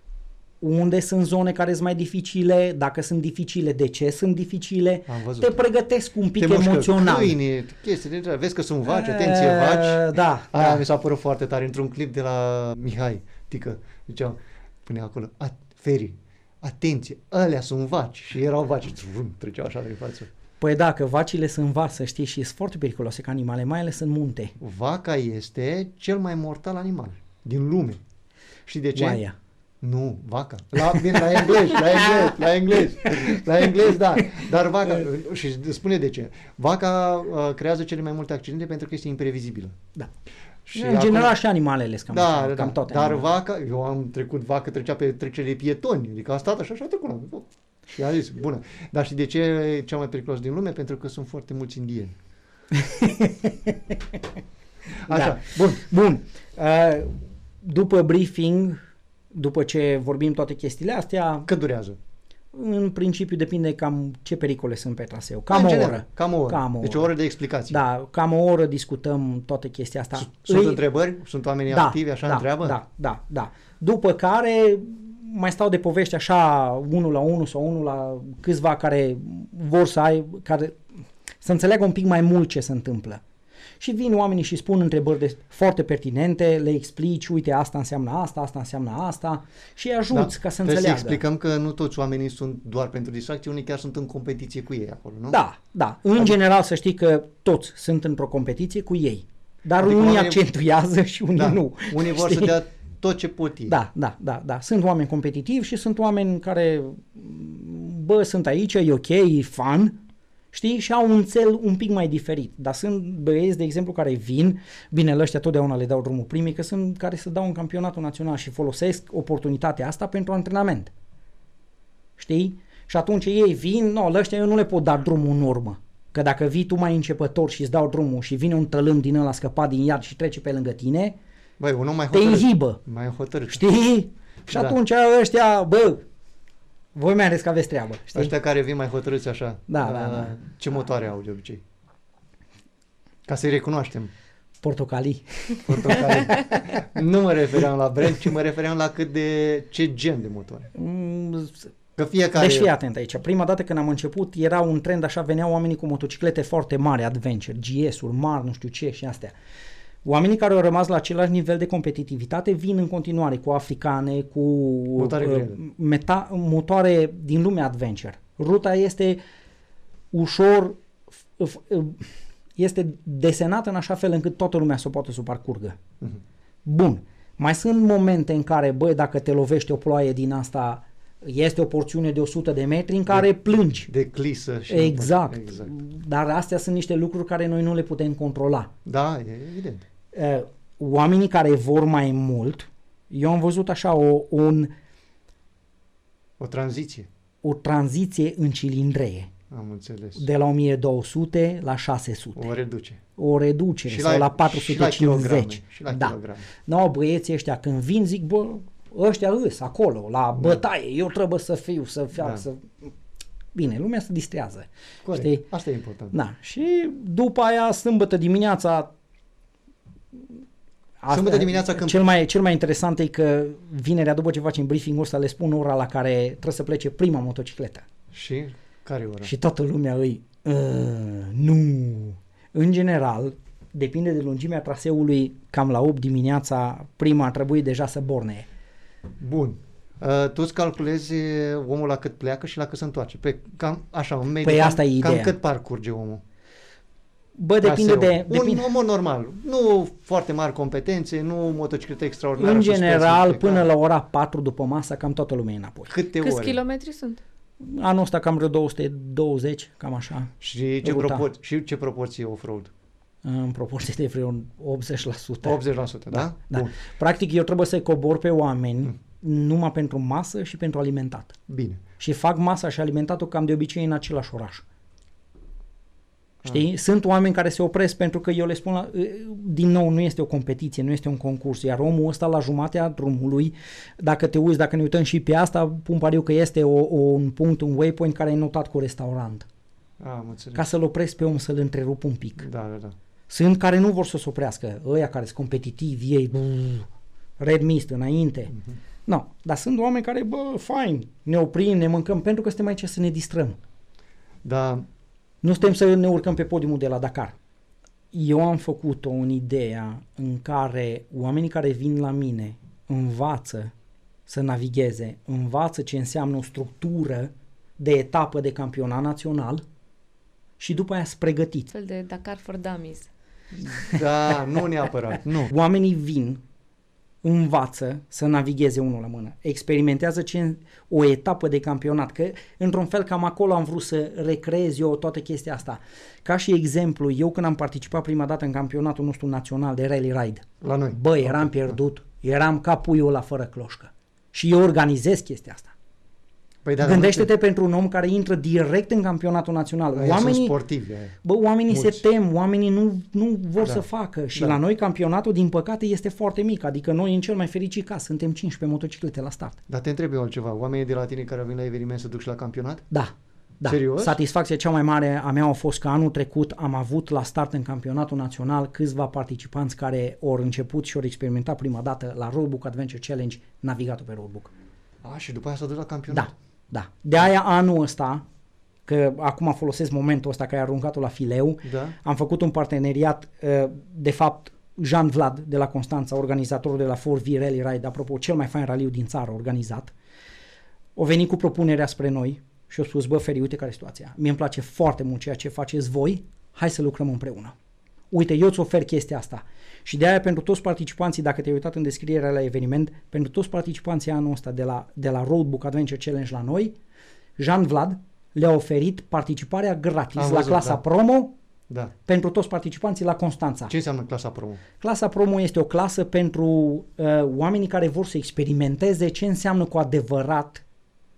unde sunt zone care sunt mai dificile, dacă sunt dificile, de ce sunt dificile. Am văzut. Te pregătesc un pic te mușcă emoțional. câini, chestii de genul. Vezi că sunt vaci, atenție, vaci. Eh, Da, Aia da. mi s-a părut foarte tare într-un clip de la Mihai Tică. Zicea, punea acolo, "A- Feri, atenție, alea sunt vaci. Și erau vaci, vrum, treceau așa prin față. Păi da, că vacile sunt vaci, să știi, și sunt foarte periculoase ca animale, mai ales în munte. Vaca este cel mai mortal animal din lume. Și de ce? Oaia. Nu, vaca. La, bine, la englez, la englez, la englez. La englez, da. Dar vaca, și spune de ce. Vaca uh, creează cele mai multe accidente pentru că este imprevizibilă. Da. Și Și în general și animalele sunt cam, da, așa, da, cam da. toate. Dar animalele. vaca, eu am trecut vaca, trecea pe trecerile pietoni, adică a stat așa și a trecut. la- Și a zis, bună. Dar și de ce e cea mai periculos din lume? Pentru că sunt foarte mulți indieni. Așa, Da. bun. Bun. Uh, după briefing, după ce vorbim toate chestiile astea, Cât durează? în principiu depinde cam ce pericole sunt pe traseu. Cam În o general, oră. Cam o oră. Cam o deci o oră. oră de explicații. Da, cam o oră discutăm toate chestia asta. S- Sunt Îi- întrebări? Sunt oamenii da, activi, așa da, întreabă? Da, da, da. După care mai stau de povești așa, unul la unul sau unul la câțiva care vor să ai, care să înțeleagă un pic mai mult ce se întâmplă. Și vin oamenii și spun întrebări de, foarte pertinente, le explici, uite, asta înseamnă asta, asta înseamnă asta și îi ajuți ca să Da. Trebuie înțeleagă. să explicăm că nu toți oamenii sunt doar pentru distracție, unii chiar sunt în competiție cu ei acolo, nu? Da, da. În Adică- general să știi că toți sunt într-o competiție cu ei. Dar Adică unii oamenii- accentuează și unii Da. nu. Unii vor să Știi? dea tot ce pot ei. Da, da, da, da. Sunt oameni competitivi și sunt oameni care, bă, sunt aici, e ok, e fun, știi, și au un cel un pic mai diferit. Dar sunt băieți, de exemplu, care vin, bine, la ăștia totdeauna le dau drumul primii, că sunt care să dau în campionatul național și folosesc oportunitatea asta pentru antrenament. Știi? Și atunci ei vin, nu, la ăștia eu nu le pot da drumul în urmă. Că dacă vii tu mai începător și îți dau drumul și vine un tălâm din ăla scăpat din iad și trece pe lângă tine, Băi, un om mai te hotărât. inhibă, Mai hotărât. știi? Și Da. atunci ăștia, bă, voi mai ales că aveți treabă, știi? Ăștia care vin mai hotărâți așa. Da, uh, da, da. Ce motoare au de obicei? Ca să-i recunoaștem. Portocalii. Portocale. nu mă refeream la brand, ci mă refeream la cât de ce gen de motoare. Mm, Că fiecare... Deci fii atent aici. Prima dată când am început era un trend așa, veneau oamenii cu motociclete foarte mari, adventure, GS-uri mari, nu știu ce și astea. Oamenii care au rămas la același nivel de competitivitate vin în continuare cu africane, cu Motoare uh, grele. meta- motoare din lumea adventure. Ruta este ușor, f- f- este desenată în așa fel încât toată lumea să o poată să o parcurgă. Mhm. Bun. Mai sunt momente în care, băi, dacă te lovește o ploaie din asta, este o porțiune de 100 de metri în care plângi. De clisă și... Exact. exact. Dar astea sunt niște lucruri care noi nu le putem controla. Da, e evident. Uh, Oamenii care vor mai mult, eu am văzut așa o, un, O tranziție. o tranziție în cilindree, Am înțeles. de la 1200 la 600. O reduce. O reducere Și sau la- la și la 450. kilograme, și la da. kilograme. No, băieții ăștia când vin zic, bă, ăștia îs acolo, la bătaie, eu trebuie să fiu, să fiu, Da. să... Bine, lumea se distrează. Corect. Știi? Asta e important. Da, și după aia, sâmbătă dimineața... Asta- Sâmbătă dimineața când- Cel mai, cel mai interesant e că vinerea, după ce facem briefing-ul ăsta, le spun ora la care trebuie să plece prima motocicletă. Și care e ora? Și toată lumea îi... "Uh, nu! În general, depinde de lungimea traseului, cam la 8 dimineața, prima ar trebui deja să borne. Bun. Uh, tu îți calculezi omul la cât pleacă și la cât se întoarce. Pe cam așa, în mediu, Păi cam, asta e cam ideea. cât parcurge omul? Bă, depinde Traseul. de... Depinde. Un om normal. Nu foarte mari competențe, nu motocicletă extraordinară. În suspensie general, impecabile. până la ora 4 după masă, cam toată lumea e înapoi. Câte Câți ore? kilometri sunt? Anul ăsta cam vreo 220, cam așa, Și ce, Ruta. propor- și ce proporție off-road? în proporție de vreo 80%. 80%, da? Da. Bun. Practic, eu trebuie să-i cobor pe oameni Mm. numai pentru masă și pentru alimentat. Bine. Și fac masa și alimentatul cam de obicei în același oraș. Ah. Știi? Sunt oameni care se opresc pentru că eu le spun, la, din nou, nu este o competiție, nu este un concurs, iar omul ăsta la jumatea drumului, dacă te uiți, dacă ne uităm și pe asta, pun pariu că este o, o, un punct, un waypoint care e notat cu restaurant. A, am înțeles. Ca să-l opresc pe om, să-l întrerup un pic. Da, da, da. Sunt care nu vor să se oprească, ăia care sunt competitivi, ei, bă, red mist înainte. Mhm. No, dar sunt oameni care, bă, fain, ne oprim, ne mâncăm, pentru că suntem aici să ne distrăm. Da, Nu suntem să ne urcăm pe podiumul de la Dakar. Eu am făcut-o în ideea în care oamenii care vin la mine învață să navigheze, învață ce înseamnă o structură de etapă de campionat național și după aia sunt pregătiți. fel de Dakar for Dummies. da, nu neapărat, nu. Oamenii vin, învață să navigheze unul la mână, experimentează ce, o etapă de campionat, că într-un fel cam acolo am vrut să recreez eu toată chestia asta. Ca și exemplu, eu când am participat prima dată în campionatul nostru național de rally ride, La noi. bă, eram Ok, pierdut, eram ca puiul la fără cloșcă. Și eu organizez chestia asta. Păi, dar Gândește-te pentru un om care intră direct în campionatul național. Oamenii... sunt Oamenii, sportivi. aia. Bă, oamenii Mulți. se tem, oamenii nu, nu vor Da. să facă și Da. la noi campionatul, din păcate, este foarte mic, adică noi în cel mai fericit caz suntem 15 motociclete la start. Dar te întreb eu altceva. Oamenii de la tine care vin la eveniment se duc și la campionat? Da. Da. Serios? Satisfacția cea mai mare a mea a fost că anul trecut am avut la start în campionatul național câțiva participanți care au început și au experimentat prima dată la Roadbook Adventure Challenge navigatul pe Roadbook. A, și după aia s-a dus la campionat? Da, da. De aia anul ăsta, că acum folosesc momentul ăsta că ai aruncat-o la fileu, Da? am făcut un parteneriat, uh, de fapt, Jean Vlad de la Constanța, organizatorul de la 4V Rally Ride, apropo, cel mai fain raliu din țară organizat, o venit cu propunerea spre noi și a spus, bă, Feri, uite care e situația. Mie îmi place foarte mult ceea ce faceți voi, hai să lucrăm împreună. Uite, eu îți ofer chestia asta. Și de aia pentru toți participanții, dacă te-ai uitat în descrierea la eveniment, pentru toți participanții anul ăsta de la, de la Roadbook Adventure Challenge la noi, Jean Vlad le-a oferit participarea gratis Am la văzut, clasa da. promo Da. pentru toți participanții la Constanța. Ce înseamnă clasa promo? Clasa promo este o clasă pentru uh, oamenii care vor să experimenteze ce înseamnă cu adevărat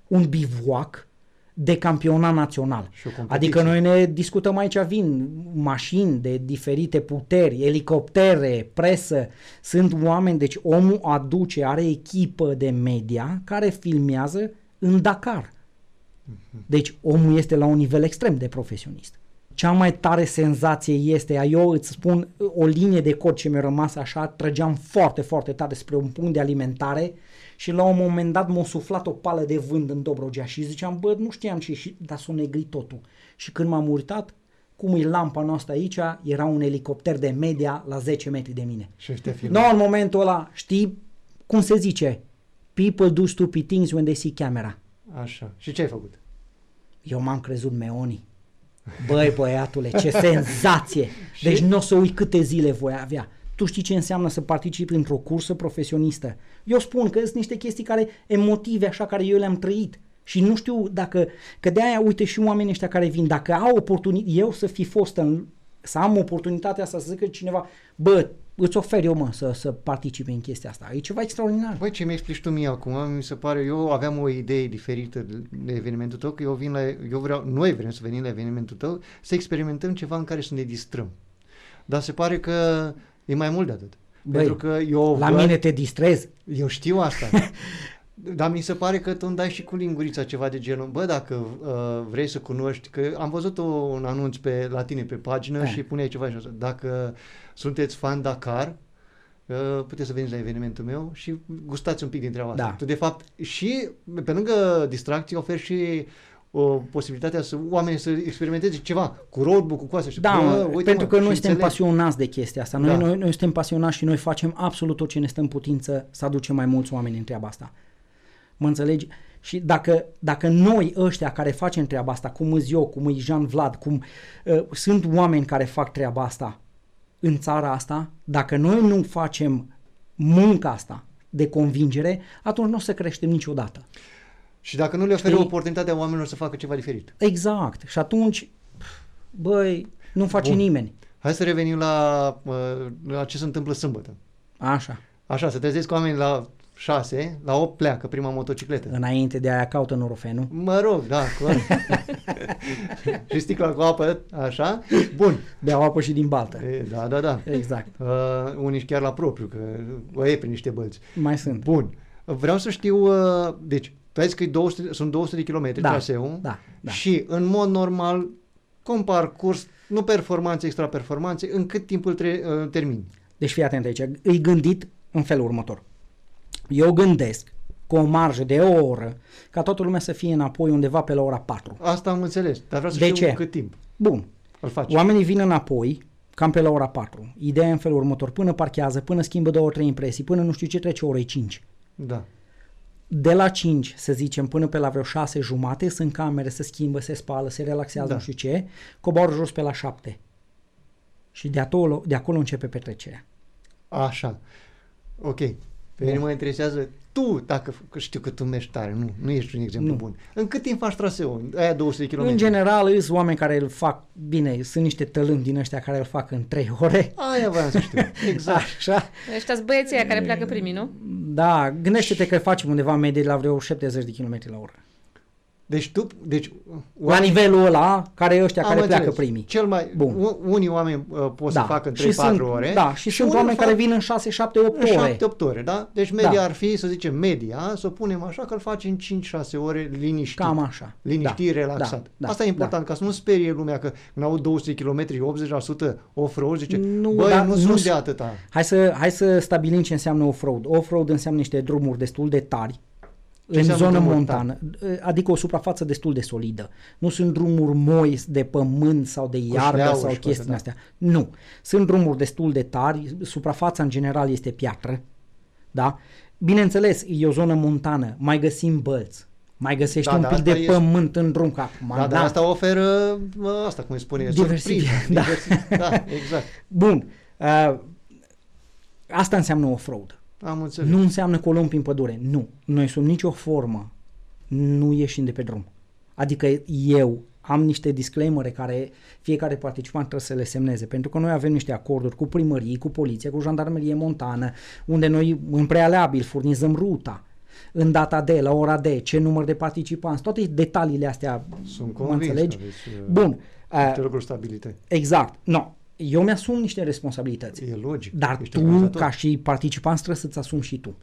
un bivouac de campionat național. Și o competiție. Adică noi ne discutăm aici, vin mașini de diferite puteri, elicoptere, presă, sunt oameni, deci omul aduce, are echipă de media care filmează în Dakar. Deci omul este la un nivel extrem de profesionist. Cea mai tare senzație este, eu îți spun, o linie de cod ce mi-a rămas așa, trăgeam foarte, foarte tare spre un punct de alimentare și la un moment dat m-a suflat o pală de vânt în Dobrogea și ziceam, bă, nu știam ce, și, dar s-a negrit totul. Și când m-am uitat, cum e lampa noastră aici, era un elicopter de media la 10 metri de mine. Și ăștia filmă. Nu, în momentul ăla, știi cum se zice? People do stupid things when they see camera. Așa. Și ce ai făcut? Eu m-am crezut Meoni. Băi, băiatule, ce senzație! Deci nu o să uit câte zile voi avea. Tu știi ce înseamnă să participi într-o cursă profesionistă. Eu spun că sunt niște chestii care, emotive așa, care eu le-am trăit. Și nu știu dacă, că de aia, uite și oamenii ăștia care vin, dacă au oportunitate, eu să fi fost în, să am oportunitatea asta să zică cineva, bă, îți ofer eu, mă, să, să participi în chestia asta. E ceva extraordinar. Băi, ce mi explici tu mie acum, mi se pare, eu aveam o idee diferită de- de evenimentul tău, că eu vin la, eu vreau, noi vrem să venim la evenimentul tău, să experimentăm ceva în care să ne distrăm. Dar se pare că e mai mult de atât. Băi, Pentru că eu La văd- mine te distrezi. Eu știu asta. Dar mi se pare că tu îmi dai și cu lingurița ceva de genul, bă, dacă uh, vrei să cunoști, că am văzut un anunț pe, la tine pe pagină Da. și puneai ceva și așa, dacă sunteți fan Dakar, uh, puteți să veniți la evenimentul meu și gustați un pic din treaba asta. Da. Tu, de fapt, și pe lângă distracție, oferi și o posibilitatea să oamenii să experimenteze ceva cu roadbook, cu astea. Și, Da, bă, mă, uite, pentru mă, că și noi suntem înțeleg. pasionați de chestia asta. Noi, Da. noi, noi suntem pasionați și noi facem absolut tot ce ne stă în putință să aducem mai mulți oameni în treaba asta. Mă înțelegi? Și dacă, dacă noi ăștia care facem treaba asta, cum îți eu, cum e Jean Vlad, cum uh, sunt oameni care fac treaba asta în țara asta, dacă noi nu facem munca asta de convingere, atunci nu o să creștem niciodată. Și dacă nu le oferi Știi? oportunitatea oamenilor să facă ceva diferit. Exact. Și atunci, băi, nu face Bun. nimeni. Hai să revenim la, uh, la ce se întâmplă sâmbătă. Așa. Așa, se trezesc oamenii la 6, la 8 pleacă prima motocicletă. Înainte de aia caută norofenul. Mă rog, da, corect. și sticla cu apă, așa. Bun. Beau apă și din baltă. E, da, da, da. Exact. Uh, unii și chiar la propriu, că o iei prin niște bălți. Mai sunt. Bun. Vreau să știu, uh, deci, tu ai zis că e 200, sunt 200 de kilometri Da, traseul da, da. și în mod normal, cum parcurs, nu performanțe, extra performanțe, în cât timp îl tre- uh, termini? Deci fii atent aici. Îi gândit în felul următor. Eu gândesc cu o marjă de o oră ca toată lumea să fie înapoi undeva pe la ora 4. Asta am înțeles, dar vreau să De știu ce? cât timp Bun. îl faci. Oamenii vin înapoi cam pe la ora 4. Ideea e în felul următor. Până parchează, până schimbă două, trei impresii, până nu știu ce trece orei 5. Da. De la 5, să zicem, până pe la vreo 6 jumate, sunt camere, se schimbă, se spală, se relaxează, Da. nu știu ce, coboară jos pe la 7. Și de acolo, de acolo începe petrecerea. Așa. Ok. Pe mine mă interesează tu, dacă că știu că tu mergi tare, nu, nu ești un exemplu Nu. bun. În cât timp faci traseul? Aia 200 de km. În general, sunt oameni care îl fac, bine, sunt niște tălâni din ăștia care îl fac în 3 ore. Aia voiam să știu. Exact. Așa. Ăștia sunt băieții aia care pleacă primii, nu? Da, gândește-te că facem undeva medie la vreo 70 de km la oră. Deci tu, deci La nivelul ăla, care e ăștia Am care înțeles. pleacă primii. Cel mai, Bun. u- unii oameni uh, pot să facă în 3-4 și sunt, ore. Da, și, sunt unii oameni fac care vin în 6, 7, 8 în ore. 7-8 ore, da? Deci media Da. ar fi, să zicem, media, să o punem așa că îl faci în 5-6 ore liniștit. Cam așa. Liniștit, Da, relaxat. da, da, Asta e important, ca să nu sperie lumea că când au 200 km, 80% off-road, zice, Nu, băi, dar nu, nu sunt s- de atâta. Hai să, hai să stabilim ce înseamnă off-road. Off-road înseamnă niște drumuri destul de tari, în înseamnă zonă drumuri montană, adică o suprafață destul de solidă. Nu sunt drumuri moi de pământ sau de iarbă șleauri sau și cu chestii astea, astea. Nu. Sunt drumuri destul de tari, suprafața în general este piatră, da? Bineînțeles, e o zonă montană, mai găsim bălți, mai găsești Da, un da, pic asta de e- pământ în drum, că acum, Da, dar asta oferă, mă, asta cum îi spune, Diversific- surpriză. da. Diversi- da, exact. Bun, uh, asta înseamnă off-road. Am înțeles. Nu înseamnă că o luăm prin pădure. Nu. Noi sub nicio formă nu ieșim de pe drum. Adică eu am niște disclaimere care fiecare participant trebuie să le semneze, pentru că noi avem niște acorduri cu primării, cu poliția, cu jandarmerie montană, unde noi în prealabil furnizăm ruta. în data de, la ora de, ce număr de participanți, toate detaliile astea, Sunt mă convins înțelegi? că aveți uh, Bun, uh, multe lucruri stabilite. exact, no, eu mi-asum niște responsabilități, E logic. dar ești tu, organizator. ca și participant, trebuie să-ți asumi și tu.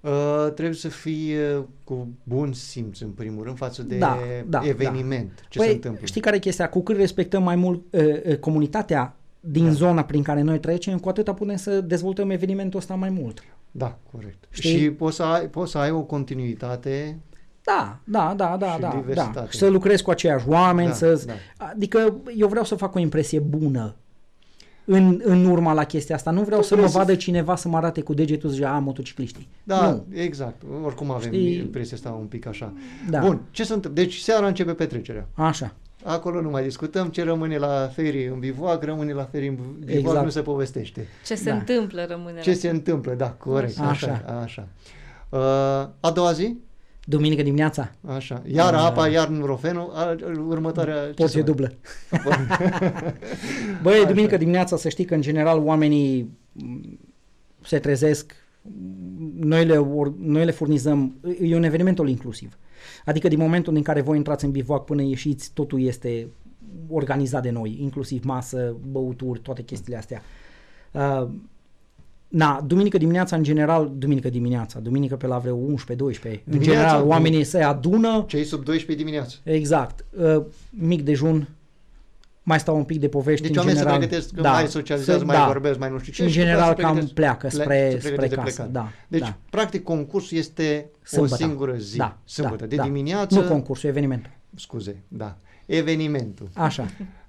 Uh, trebuie să fii uh, cu bun simț, în primul rând, față de Da, da, eveniment. Ce păi, se întâmplă? știi care e chestia? Cu cât respectăm mai mult uh, uh, comunitatea din Da. zona prin care noi trecem, cu atâta putem să dezvoltăm evenimentul ăsta mai mult. Da, corect. Știi? Și poți să, ai, poți să ai o continuitate. Da, da, da, da, Și da, da. diversitate. Și să lucrezi cu aceiași oameni, Da, să... da. Adică eu vreau să fac o impresie bună în, în urma la chestia asta. Nu vreau Tu să mă vrei să vadă cineva să mă arate cu degetul și zice, a, motocicliștii. Da, Nu. exact. Oricum avem Știi? impresia asta un pic așa. Da. Bun, ce se întâmplă? Deci seara începe petrecerea. Așa. Acolo nu mai discutăm ce rămâne la ferii în bivoac, rămâne la ferii în bivoac, Exact. nu se povestește. Ce se Da. întâmplă rămâne Ce la- se întâmplă, da, corect, așa, Așa. așa. așa. Uh, a doua zi, Duminică dimineața, așa, iar Da. apa, iar nurofenul, a- următoarea... ce se porție mai- dublă. Băi, Așa. duminică dimineața să știi că în general oamenii m, se trezesc, m, noi le, or, noi le furnizăm, e un eveniment all inclusiv. Adică din momentul în care voi intrați în bivoac până ieșiți, totul este organizat de noi, inclusiv masă, băuturi, toate chestiile astea. Uh, na, duminică dimineața, în general, duminică dimineața, duminică pe la vreo 11-12, în Dimineața, general bun. oamenii se adună, Cei sub 12 dimineață. Exact. Uh, mic dejun, mai stau un pic de povești Deci în oamenii general. se pregătesc, da, mai socializează, să- mai da. vorbesc, mai nu știu ce. Și în după aceea general se cam pregătesc- pleacă plec- spre, se spre pregătesc de casă. plecat. Da, Deci, da. practic, concursul este Sâmbătă. o singură zi. Da, Sâmbătă. da, de da. dimineață... Nu concursul, evenimentul. Scuze, da. Evenimentul. Așa.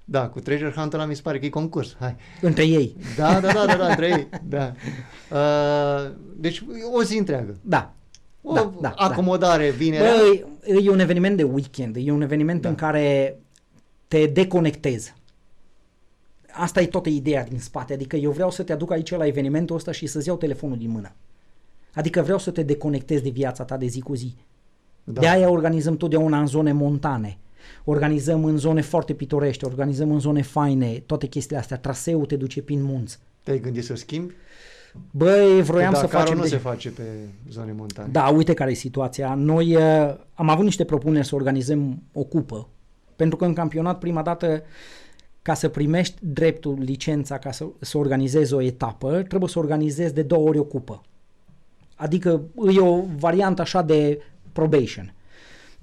Da, cu Treasure Hunt ăla mi se pare că e concurs. Hai. Între ei. Da, da, da, da, da, între ei. Da. Uh, deci o zi întreagă. Da. O Da, da, acomodare vinerea. Bă, e, e un eveniment de weekend, e un eveniment Da. în care te deconectezi. Asta e toată ideea din spate, adică eu vreau să te aduc aici la evenimentul ăsta și să-ți iau telefonul din mână. Adică vreau să te deconectezi de viața ta de zi cu zi. Da. De aia organizăm totdeauna în zone montane. Organizăm în zone foarte pitorești, organizăm în zone faine, toate chestiile astea. Traseul te duce prin munți. Te-ai gândit să schimbi? Băi, vroiam Că să Dakarul facem... nu de- se face pe zone montane. Da, uite care e situația. Noi uh, am avut niște propuneri să organizăm o cupă, pentru că în campionat prima dată ca să primești dreptul, licența, ca să, să organizezi o etapă, trebuie să organizezi de două ori o cupă. Adică e o variantă așa de probation.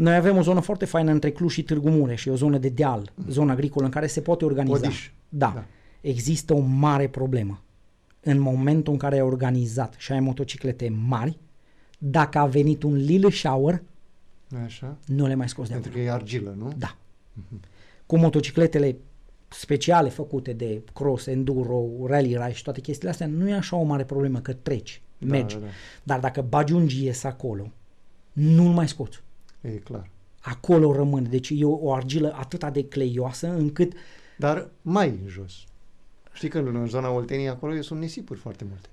Noi avem o zonă foarte faină între Cluj și Târgu Mureș, e o zonă de deal, zonă agricolă în care se poate organiza. Podiș. Da. Da. Există o mare problemă. În momentul în care ai organizat și ai motociclete mari, dacă a venit un lil shower, Așa? nu le mai scoți de Pentru acolo. că e argilă, nu? Da. Cu motocicletele speciale făcute de cross, enduro, rally race și toate chestiile astea, nu e așa o mare problemă că treci, Da, mergi. da, da. Dar dacă bagi un GS acolo, nu-l mai scoți. E clar. Acolo rămâne. Deci e o, o argilă atât de cleioasă încât Dar mai în jos. Știi că în zona Olteniei acolo sunt nisipuri foarte multe.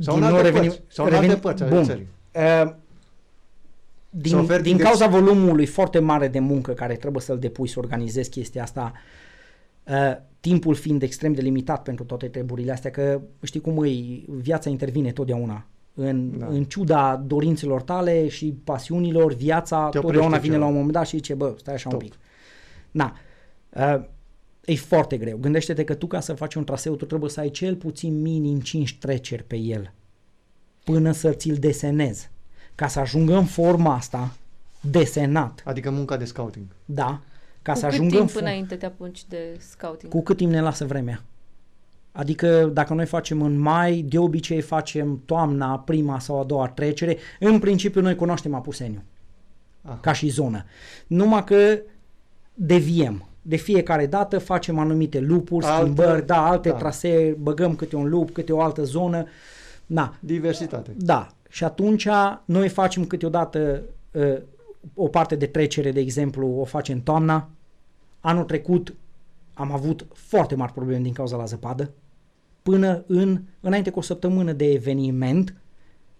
Sau din în nou alte revenim, părți. Sau în alte revenim- părți ale Bun. țării. Uh, Să din, oferi din de- cauza volumului foarte mare de muncă care trebuie să-l depui să organizezi chestia asta, uh, timpul fiind extrem de limitat pentru toate treburile astea, că știi cum e, viața intervine totdeauna. În, Da. în ciuda dorințelor tale și pasiunilor, viața Te totdeauna oprește vine ceva. la un moment dat și zice, bă, stai așa Stop. un pic. Na, uh, e foarte greu. Gândește-te că tu ca să faci un traseu, tu trebuie să ai cel puțin minim 5 treceri pe el până să ți-l desenezi. Ca să ajungă în forma asta, desenat, Adică munca de scouting. da, ca Cu să cât ajungă timp în până forma. înainte te apunci de scouting? Cu cât timp ne lasă vremea. Adică dacă noi facem în mai, de obicei facem toamna, prima sau a doua trecere. În principiu noi cunoaștem Apuseniu Aha. ca și zonă. Numai că deviem. De fiecare dată facem anumite lupuri, Altă- schimbări, da, alte da. trasee, băgăm câte un lup, câte o altă zonă. Na, Diversitate. Da. Și atunci noi facem câteodată uh, o parte de trecere, de exemplu, o facem toamna. Anul trecut am avut foarte mari probleme din cauza la zăpadă. Până în, înainte cu o săptămână de eveniment,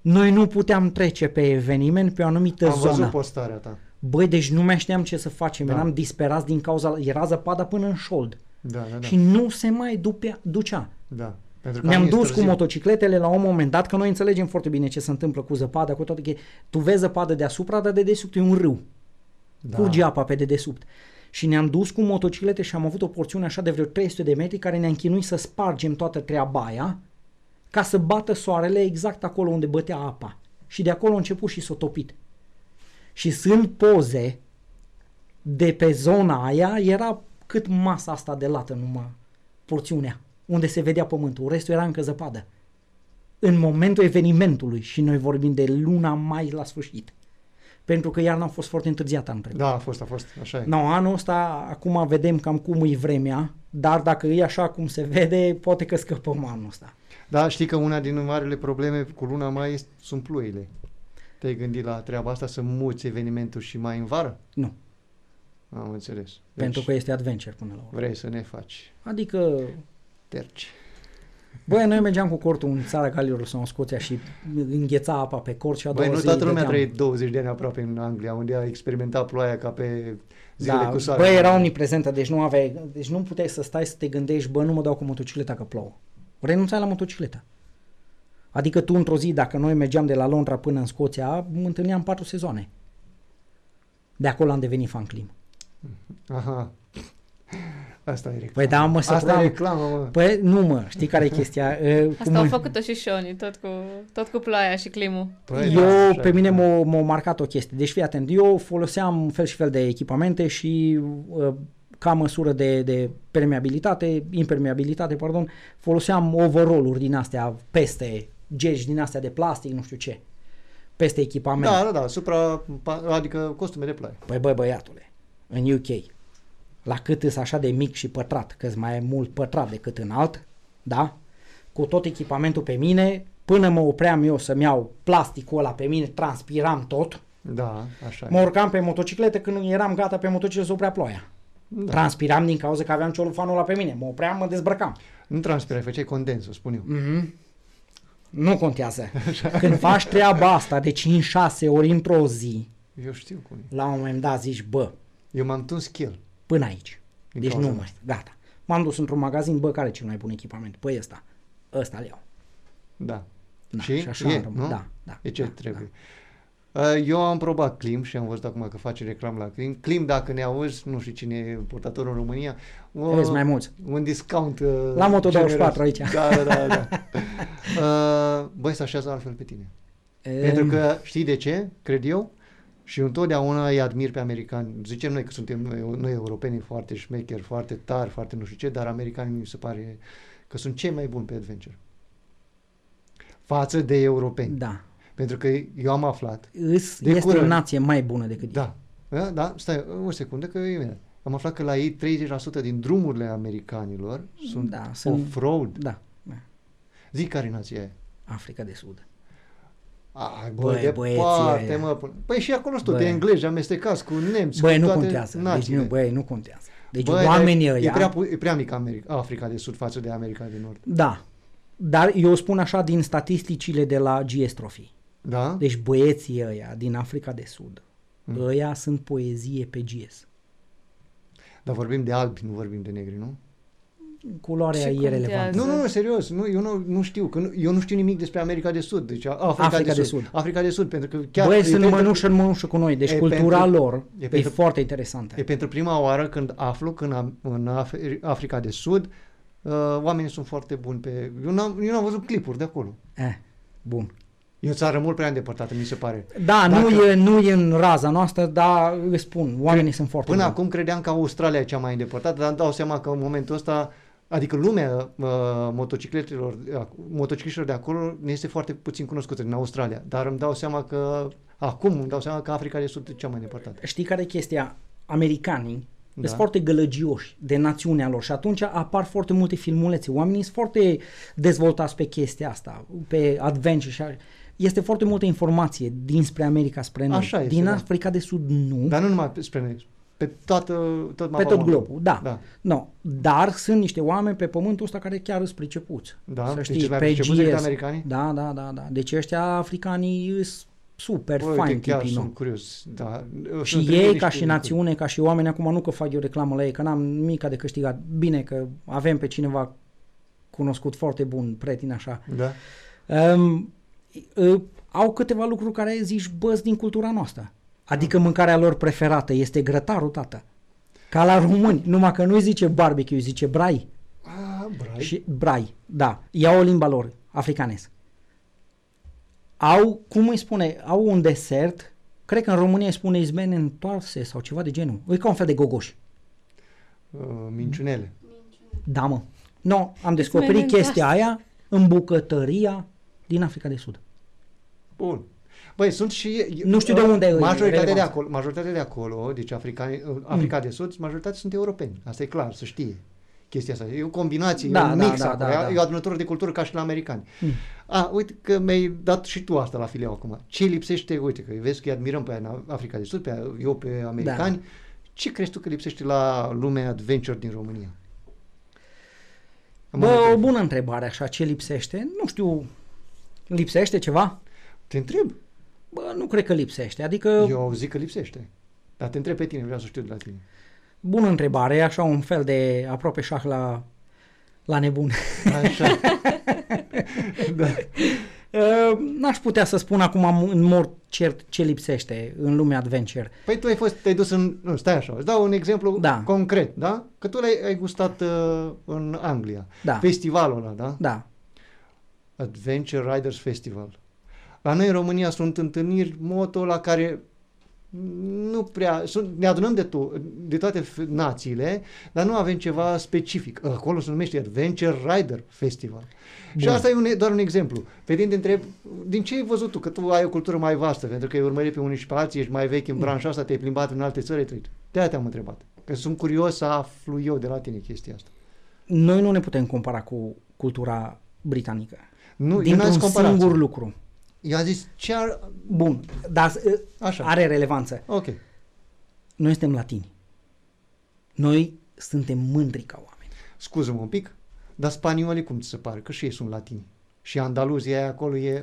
noi nu puteam trece pe eveniment pe o anumită Am văzut zonă. postarea ta. Băi, deci nu mai știam ce să facem, Da. eram disperați din cauza, era zăpada până în șold Da, da, da. și nu se mai dupea, ducea. da. Pentru că Ne-am am dus târziu. cu motocicletele la un moment dat, că noi înțelegem foarte bine ce se întâmplă cu zăpada, cu toate că tu vezi zăpadă deasupra, dar de dedesubt e un râu. Da. Curge apa pe dedesubt. Și ne-am dus cu motociclete și am avut o porțiune așa de vreo 300 de metri care ne-a închinuit să spargem toată treaba aia ca să bată soarele exact acolo unde bătea apa. Și de acolo a început și s-a topit. Și sunt poze de pe zona aia, era cât masa asta de lată numai porțiunea, unde se vedea pământul, restul era încă zăpadă. În momentul evenimentului și noi vorbim de luna mai la sfârșit. Pentru că iarna a fost foarte întârziată anul trecut. Da, a fost, a fost, așa e. No, anul ăsta, acum vedem cam cum e vremea, dar dacă e așa cum se vede, poate că scăpăm anul ăsta. Da, știi că una din marele probleme cu luna mai este, sunt ploile. Te-ai gândit la treaba asta să muți evenimentul și mai în vară? Nu, Am înțeles. Deci, pentru că este adventure până la urmă. vrei să ne faci Adică, terci. Băi, noi mergeam cu cortul în țara Galilor sau în Scoția și îngheța apa pe cort și a Băi, doua nu zi toată lumea a vedeam- trăit 20 de ani aproape în Anglia, unde a experimentat ploaia ca pe zile Da, cu soare. bă, era omniprezentă, deci nu aveai, deci nu puteai să stai să te gândești, bă, nu mă dau cu motocicleta că plouă. Renunțai la motocicletă. Adică tu într-o zi, dacă noi mergeam de la Londra până în Scoția, întâlneam patru sezoane. De acolo am devenit fan clim. Aha. Asta e reclamă. Păi da, mă, Asta e săturam. reclamă, mă. Păi nu mă, știi care e chestia? E, Asta cum au mă- făcut-o și Shoni, tot cu, tot cu ploaia și climul. Păi da, eu, așa pe e. mine m-a, m-a marcat o chestie. Deci fii atent, eu foloseam fel și fel de echipamente și uh, ca măsură de, de permeabilitate, impermeabilitate, pardon, foloseam overall-uri din astea peste gegi din astea de plastic, nu știu ce, peste echipament. Da, da, da, supra, pa- adică costume de ploaie. Păi băi băiatule, în UK, la cât îs așa de mic și pătrat, că mai e mult pătrat decât înalt, da? Cu tot echipamentul pe mine, până mă opream eu să-mi iau plasticul ăla pe mine, transpiram tot, Da, așa mă e. urcam pe motocicletă când eram gata pe motocicletă să oprea ploaia. Da. Transpiram din cauza că aveam celufanul ăla pe mine, mă opream, mă dezbrăcam. Nu transpirai, făceai condens, o spun eu. Mhm. Nu contează. Când faci treaba asta de 5-6 ori într-o zi, Eu știu cum e. la un moment dat zici, bă, Eu m-am tuns chel. Până aici. Din deci cauza nu mai, gata. M-am dus într-un magazin, bă, care e cel mai bun echipament? Păi ăsta. Ăsta le iau. Da. Da, și? și așa e, am rămas. nu? Da, da, E ce da, trebuie. Uh, Eu am probat Clim și am văzut acum că face reclamă la Clim. Clim, dacă ne auzi, nu știu cine e portatorul în România, o- Vezi mai mulți. un discount uh, La Moto24 generos. aici. Da, da, da. da. Uh, băi, se așează altfel pe tine. Pentru Ehm, că știi de ce, cred eu? Și întotdeauna îi admir pe americani. Zicem noi că suntem noi, noi europenii foarte șmecheri, foarte tari, foarte nu știu ce, dar americanii mi se pare că sunt cei mai buni pe adventure. Față de europeni. Da. Pentru că eu am aflat. Îs, De este curând. o nație mai bună decât ei. Da. Da, da, stai o secundă că e bine. Am aflat că la ei 30% din drumurile americanilor sunt Da, sunt- off-road. Da. da. Zic care nație e. Africa de Sud. Ai, bă, Băi, băieții departe, ăia. mă. până- Păi și acolo sunt Băi. de englezi amestecați cu nemți, Băi, cu nu toate contează. Deci națiile. nu, băi, nu contează. Deci Băi, oamenii dar ăia... E prea, pu- e prea mică America, Africa de Sud față de America de Nord. Da. Dar eu spun așa din statisticile de la GS Trophy. Da? Deci băieții ăia din Africa de Sud, Mm. ăia sunt poezie pe GS. Dar vorbim de albi, nu vorbim de negri, nu? Culoarea Ce e contează? irelevantă. Nu, nu, nu, serios. Nu, eu nu, nu știu. Că nu, eu nu știu nimic despre America de Sud. Deci Africa, Africa de, de Sud. Sud. Africa de Sud, pentru că chiar... Băi, e sunt pentru- mănușă în mănușă cu noi, deci e cultura pentru- lor e e, pentru- foarte interesantă. E pentru prima oară când aflu că în, Am- în Af- Africa de Sud uh, oamenii sunt foarte buni pe... Eu n-am, eu n-am văzut clipuri de acolo. Eh, bun. E o țară mult prea îndepărtată, mi se pare. Da, nu, Dacă- e, nu e în raza noastră, dar îți spun, oamenii sunt foarte Până buni. acum credeam că Australia e cea mai îndepărtată, dar îmi dau seama că în momentul ăsta, adică lumea uh, motocicletelor, uh, motocicliștilor de acolo ne este foarte puțin cunoscută din Australia, dar îmi dau seama că acum îmi dau seama că Africa de Sud e cea mai îndepărtată. Știi care e chestia? Americanii Da. sunt foarte gălăgioși de națiunea lor și atunci apar foarte multe filmulețe. Oamenii sunt foarte dezvoltați pe chestia asta, pe adventure și așa. Este foarte multă informație dinspre America spre noi. Așa este, Din da. Africa de Sud nu, Dar nu numai pe- spre noi, pe toată, tot pe mapa tot mondului. globul, da. da. No, dar sunt niște oameni pe pământul ăsta care chiar îți pricepuți. Da, Să deci știi, mai pe pricepuți decât GS. americanii? Da, da, da, da. Deci ăștia africanii sunt super Bă, fain uite, chiar tipii, nu? sunt curios. Da. Și ei, ca și națiune, ca și oameni, acum nu că fac eu reclamă la ei, că n-am nimic de câștigat. Bine că avem pe cineva cunoscut foarte bun, prieten așa. Da. Um, uh, au câteva lucruri care zici, bă, din cultura noastră. Adică mâncarea lor preferată este grătarul, tată. Ca la români, numai că nu-i zice barbecue, îi zice brai. Ah, brai. Și brai, da. Iau o limba lor, africanez. Au, cum îi spune, au un desert, cred că în România îi spune izmene întoarse sau ceva de genul. E ca un fel de gogoș. Uh, minciunele. Da, mă. No, am descoperit Izmene chestia aia în bucătăria din Africa de Sud. Bun. Băi, sunt și... Nu știu de unde e majoritatea de, relevanța. acolo, majoritatea de acolo, deci Africa, Africa de Sud, majoritatea sunt europeni. Asta e clar, să știe chestia asta. E o combinație, Da, e un da, mix da, acolo, da, da. e o adunătură de cultură ca și la americani. Mm. A, uite că mi-ai dat și tu asta la fileu acum. Ce lipsește, uite că vezi că îi admirăm pe aia în Africa de Sud, pe eu pe americani. Da. Ce crezi tu că lipsește la lumea adventure din România? Am Bă, avut o telefon. bună întrebare așa, ce lipsește? Nu știu, lipsește ceva? Te întreb. Bă, nu cred că lipsește, adică Eu zic că lipsește. Dar te întreb pe tine, vreau să știu de la tine. bună întrebare, așa un fel de aproape șah la, la nebun. Așa. da. Uh, N-aș putea să spun acum am- în mod cert ce lipsește în lumea adventure. Păi tu ai fost, te-ai dus în, nu, stai așa, îți dau un exemplu Da. concret, da? Că tu l-ai ai gustat uh, în Anglia. Da. Festivalul ăla, da? Da, Adventure Riders Festival. La noi în România sunt întâlniri moto la care nu prea, sunt, ne adunăm de, to- de toate f- națiile, dar nu avem ceva specific. Acolo se numește Adventure Rider Festival. Bun. Și Bun. asta e un, doar un exemplu. Pe tine te întreb, din ce ai văzut tu? Că tu ai o cultură mai vastă, pentru că ai urmărit pe unii și pe alții, ești mai vechi în branșa asta, te-ai plimbat în alte țări, ai trăit. De-aia te-am întrebat. Că sunt curios să aflu eu de la tine chestia asta. noi nu ne putem compara cu cultura britanică. Nu, eu n-am Dintr-un zis comparație. singur lucru. Eu am zis, ce ar... Bun, dar uh, Așa. are relevanță. Ok. Noi suntem latini. Noi suntem mândri ca oameni. Scuză-mă un pic, dar spaniolii cum ți se pare? Că și ei sunt latini. Și Andaluzia aia acolo e...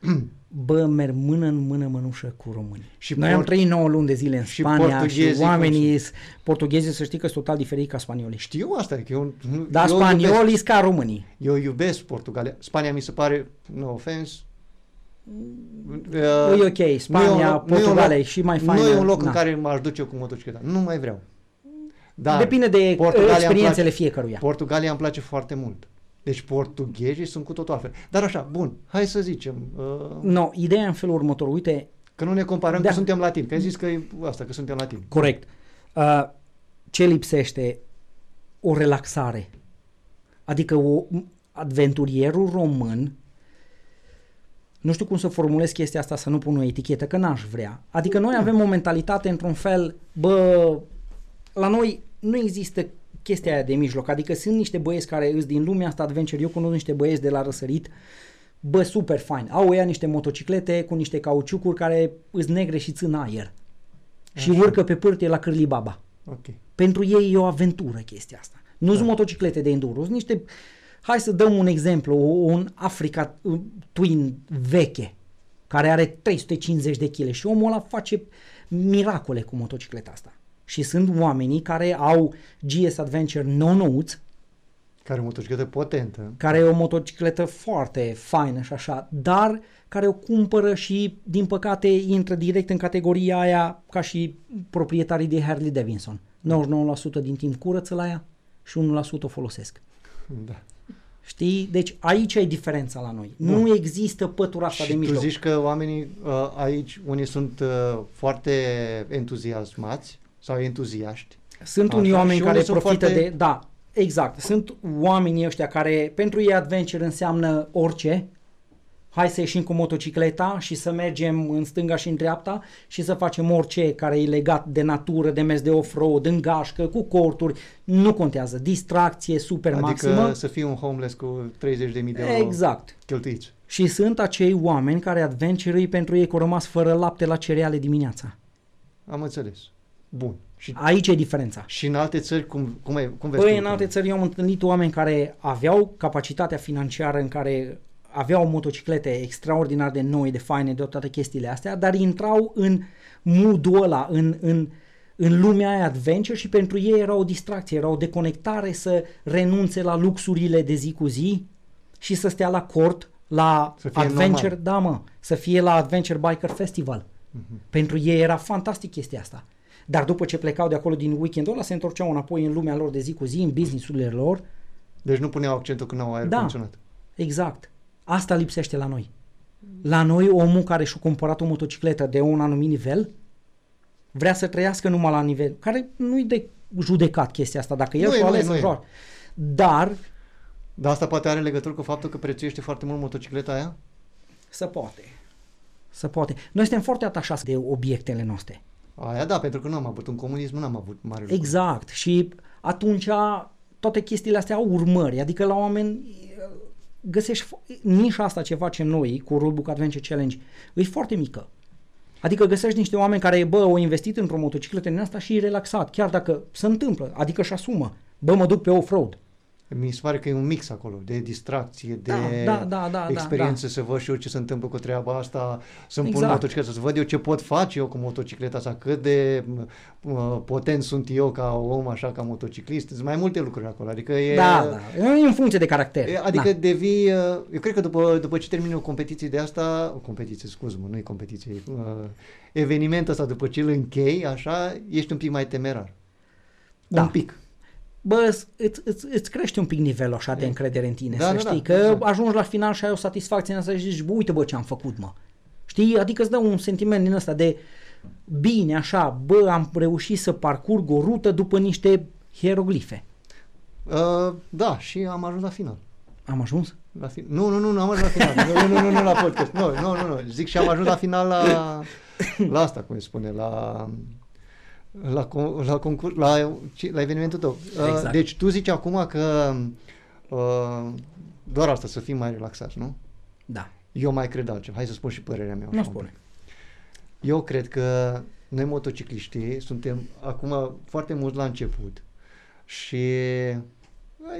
Bă, merg mână în mână mănușă cu românii. Și Noi am port- trăit 9 luni de zile în și Spania și portughezii cum oamenii, portughezii să știi că sunt total diferiți ca spaniolii. Știu asta, că eu, Dar eu spaniolii iubesc, sunt ca românii. eu iubesc Portugalia. Spania mi se pare, no offense, E ok, Spania, Portugalia e și mai faină. Nu e un loc na. în care m-aș duce eu cu motocicleta. Nu mai vreau. Dar Depinde de Portugalia îmi experiențele place- fiecăruia. Portugalia îmi place foarte mult. Deci portughezii sunt cu totul altfel. Dar așa, bun, hai să zicem, uh, No, ideea e în felul următor. Uite, că nu ne comparăm Da. că suntem latini. Că ai zis că e asta, că suntem latini. corect. Uh, ce lipsește? O relaxare. Adică o, adventurierul român nu știu cum să formulez chestia asta să nu pun o etichetă, că n-aș vrea. Adică noi avem o mentalitate într-un fel, bă, la noi nu există chestia aia de mijloc, adică sunt niște băieți care îs din lumea asta adventure, eu cunosc niște băieți de la răsărit, bă, super fain. Au ea niște motociclete cu niște cauciucuri care îs negre și țin aer. Și Așa. urcă pe pârtie la Cârlibaba. Ok. Pentru ei e o aventură chestia asta. Nu sunt motociclete de enduro, sunt niște... Hai să dăm un exemplu, un Africa uh, Twin veche, care are 350 de kg și omul ăla face miracole cu motocicleta asta. Și sunt oamenii care au GS Adventure no-notes, Care e o motocicletă potentă. care e o motocicletă foarte faină și așa, dar care o cumpără și, din păcate, intră direct în categoria aia ca și proprietarii de Harley Davidson. 99% din timp curăță la ea și 1% o folosesc. Da. Știi? Deci aici e diferența la noi. Bun. Nu există pătura asta Și de tu mijloc. zici că oamenii uh, aici, unii sunt uh, foarte entuziasmați sau entuziaști. Sunt Așa, unii oameni și care unii sunt profită foarte- de... Da, exact. Sunt oamenii ăștia care, pentru ei adventure înseamnă orice. Hai să ieșim cu motocicleta și să mergem în stânga și în dreapta și să facem orice care e legat de natură, de mers de off-road, în gașcă, cu corturi. Nu contează. Distracție super Adică maximă. să fii un homeless cu 30.000 de euro Exact. cheltuiți. Și sunt acei oameni care adventure pentru ei că au rămas fără lapte la cereale dimineața. Am înțeles. Bun. Și, Aici e diferența. și în alte țări, cum, cum, e, cum vezi Păi, tu în alte lucrurile? țări eu am întâlnit oameni care aveau capacitatea financiară în care aveau motociclete extraordinar de noi, de faine, de toate chestiile astea, dar intrau în mood-ul ăla, în, în în lumea aia adventure și pentru ei era o distracție, era o deconectare să renunțe la luxurile de zi cu zi și să stea la cort, la Să fie adventure, normal. da mă, să fie la Adventure Biker Festival. Mhm. Pentru ei era fantastic chestia asta. Dar după ce plecau de acolo din weekendul ăla, se întorceau înapoi în lumea lor de zi cu zi, în businessurile lor. Deci nu puneau accentul când au aer Da. condiționat. Exact. Asta lipsește la noi. La noi, omul care și-a cumpărat o motocicletă de un anumit nivel, vrea să trăiască numai la nivel, care nu-i de judecat chestia asta, dacă el Nu e, și-o nu e, ales nu e. să Dar, Dar asta poate are legătură cu faptul că prețuiește foarte mult motocicleta aia? să poate. Să poate. Noi suntem foarte atașați de obiectele noastre. Aia da, pentru că nu am avut un comunism, nu am avut mare lucru. Exact. Și atunci toate chestiile astea au urmări. Adică la oameni găsești fo- nișa asta ce facem noi cu Roadbook Adventure Challenge e foarte mică. Adică găsești niște oameni care, bă, au investit într-o motocicletă din asta și e relaxat, chiar dacă se întâmplă, adică și asumă. Bă, mă duc pe off-road. Mi se pare că e un mix acolo, de distracție, de Da, da, da, da, experiență, să văd și eu ce se întâmplă cu treaba asta, să-mi pun Exact. motocicleta, să văd eu ce pot face eu cu motocicleta asta, cât de uh, potent sunt eu ca om, așa, ca motociclist. Sunt mai multe lucruri acolo, adică e... Da, da. E în funcție de caracter. E, Adică da. devii, uh, eu cred că după, după ce termini o competiție de asta, o competiție, scuză-mă, nu e competiție, e, uh, evenimentul ăsta, după ce îl închei, așa, ești un pic mai temerar. Da. Un pic. Bă, îți, îți, îți, îți crește un pic nivelul așa de E. încredere în tine, Da, să da, știi, da, că exact. ajungi la final și ai o satisfacție în asta și zici, bă, uite bă ce am făcut, mă. Știi? Adică îți dă un sentiment din ăsta de bine, așa, bă, am reușit să parcurg o rută după niște hieroglife. Uh, da, și am ajuns la final. Am ajuns? La fi... Nu, nu, nu, nu am ajuns la final. Nu, nu, nu, nu, la podcast. Nu, nu, nu, nu. Zic și am ajuns la final la, la asta, cum se spune, la la, con- la, concurs, la, ci- la evenimentul tău. Uh, Exact. Deci tu zici acum că uh, doar asta, să fim mai relaxați, nu? Da. Eu mai cred altceva. Hai să spun și părerea mea. Nu așa un spune. pic. Eu cred că noi motocicliștii suntem acum foarte mulți la început și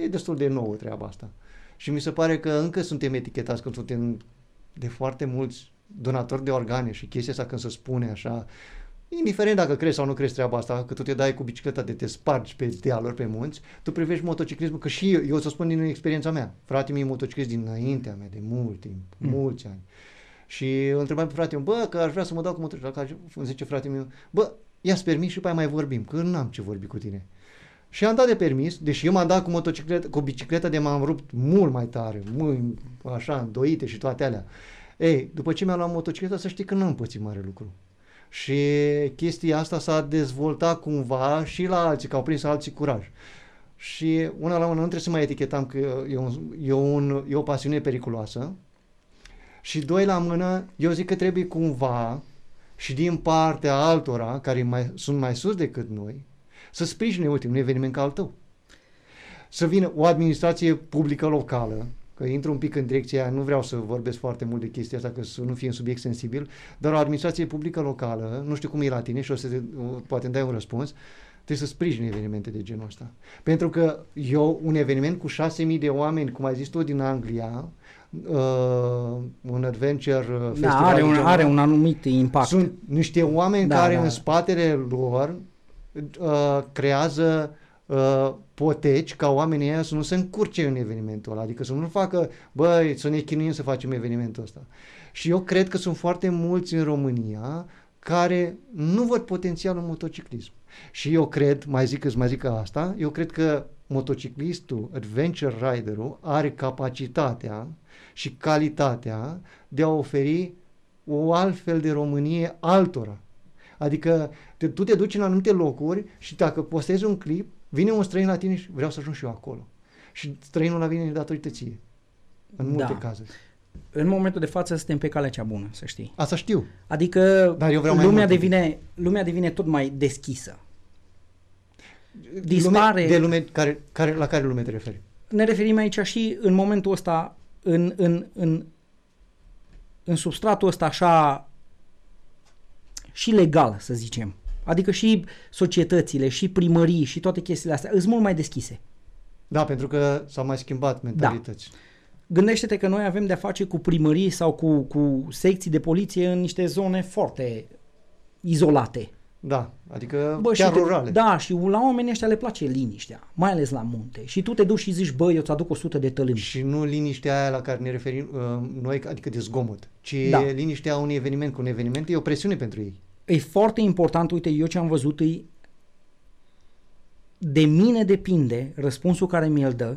e destul de nouă treaba asta. Și mi se pare că încă suntem etichetați când suntem de foarte mulți donatori de organe și chestia asta când se spune așa, indiferent dacă crezi sau nu crezi treaba asta, că tu te dai cu bicicleta de te spargi pe dealuri, pe munți, tu privești motociclismul, că și eu, eu o să spun din experiența mea, frate mi e motociclist dinaintea mea, de mult timp, Mm. mulți ani. Și îl întrebam pe fratele meu, bă, că aș vrea să mă dau cu motocicleta. Îmi zice fratele meu, bă, ia-ți permis și după aia mai vorbim, că n-am ce vorbi cu tine. Și am dat de permis, deși eu m-am dat cu motocicletă, cu bicicleta de m-am rupt mult mai tare, mult, așa, îndoite și toate alea. Ei, după ce mi-am luat motocicleta, să știi că n-am pățit mare lucru. Și chestia asta s-a dezvoltat cumva și la alții, că au prins alții curaj. Și una la una nu trebuie să mai etichetam că e, un, e, un, e o pasiune periculoasă. Și doi la mână, eu zic că trebuie cumva și din partea altora, care mai, sunt mai sus decât noi, să sprijine, uite, un eveniment ca al tău. Să vină o administrație publică locală, că intru un pic în direcția aia, nu vreau să vorbesc foarte mult de chestia asta, că să nu fie un subiect sensibil, dar o administrație publică locală, nu știu cum e la tine și o să te, poate îmi dai un răspuns, trebuie să sprijine evenimente de genul ăsta. Pentru că eu, un eveniment cu 6.000 de oameni, cum ai zis tu, din Anglia, uh, un adventure uh, Da, festival are de un, genul are ăsta, un anumit impact. sunt niște oameni Da, care da. în spatele lor uh, creează uh, poteci ca oamenii ăia să nu se încurce în evenimentul ăla, adică să nu facă, băi, să ne chinuim să facem evenimentul ăsta. Și eu cred că sunt foarte mulți în România care nu văd potențialul în motociclism. Și eu cred, mai zic, îți mai zic asta, eu cred că motociclistul, adventure riderul, are capacitatea și calitatea de a oferi o altfel de Românie altora. Adică te, tu te duci în anumite locuri și dacă postezi un clip, vine un străin la tine și vreau să ajung și eu acolo. Și străinul la vine datorită ție. În multe Da. cazuri. În momentul de față suntem pe calea cea bună, să știi. Asta știu. Adică Dar eu vreau mai lumea, mult. devine, lumea devine tot mai deschisă. Lume, Dispare- de lume care, care, la care lume te referi? Ne referim aici și în momentul ăsta, în, în, în, în substratul ăsta așa și legal, să zicem. Adică și societățile, și primării, și toate chestiile astea sunt mult mai deschise. Da, pentru că s-au mai schimbat mentalități. Gândește-te că noi avem de-a face cu primării sau cu, cu secții de poliție în niște zone foarte izolate. Da, adică Bă, chiar și te- rurale. Da, și la oamenii ăștia le place liniștea, mai ales la munte. Și tu te duci și zici, bă, eu ți aduc 100 de tălâmi. Și nu liniștea aia la care ne referim uh, noi, adică de zgomot, ci Da. liniștea unui eveniment. Cu un eveniment e o presiune pentru ei. E foarte important, uite, eu ce am văzut e de mine depinde răspunsul care mi-l dă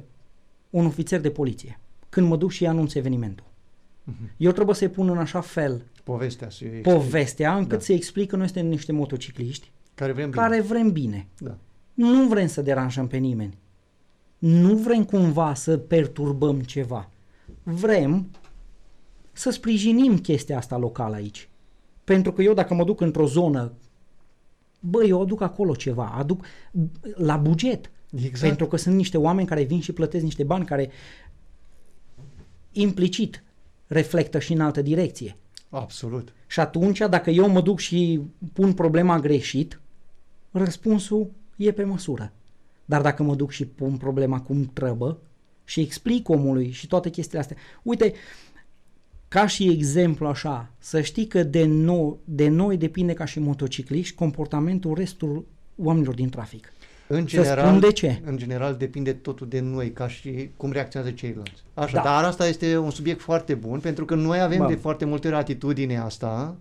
un ofițer de poliție când mă duc și anunț evenimentul. Mhm. Eu trebuie să-i pun în așa fel Povestea. Să eu povestea încât Da. să explic că noi suntem niște motocicliști care vrem bine. care vrem bine. Da. Nu vrem să deranjăm pe nimeni. Nu vrem cumva să perturbăm ceva. Vrem să sprijinim chestia asta locală aici. Pentru că eu dacă mă duc într-o zonă, bă, eu aduc acolo ceva, aduc la buget. Exact. Pentru că sunt niște oameni care vin și plătesc niște bani care implicit reflectă și în altă direcție. Absolut. Și atunci, dacă eu mă duc și pun problema greșit, răspunsul e pe măsură. Dar dacă mă duc și pun problema cum trebuie și explic omului și toate chestiile astea. Uite, ca și exemplu așa, să știi că de, no- de noi depinde ca și motocicliști comportamentul restul oamenilor din trafic. În Să general, spun de ce. În general depinde totul de noi, ca și cum reacționează ceilalți. Așa, Da. dar asta este un subiect foarte bun, pentru că noi avem Bă. de foarte multe ori atitudinea asta,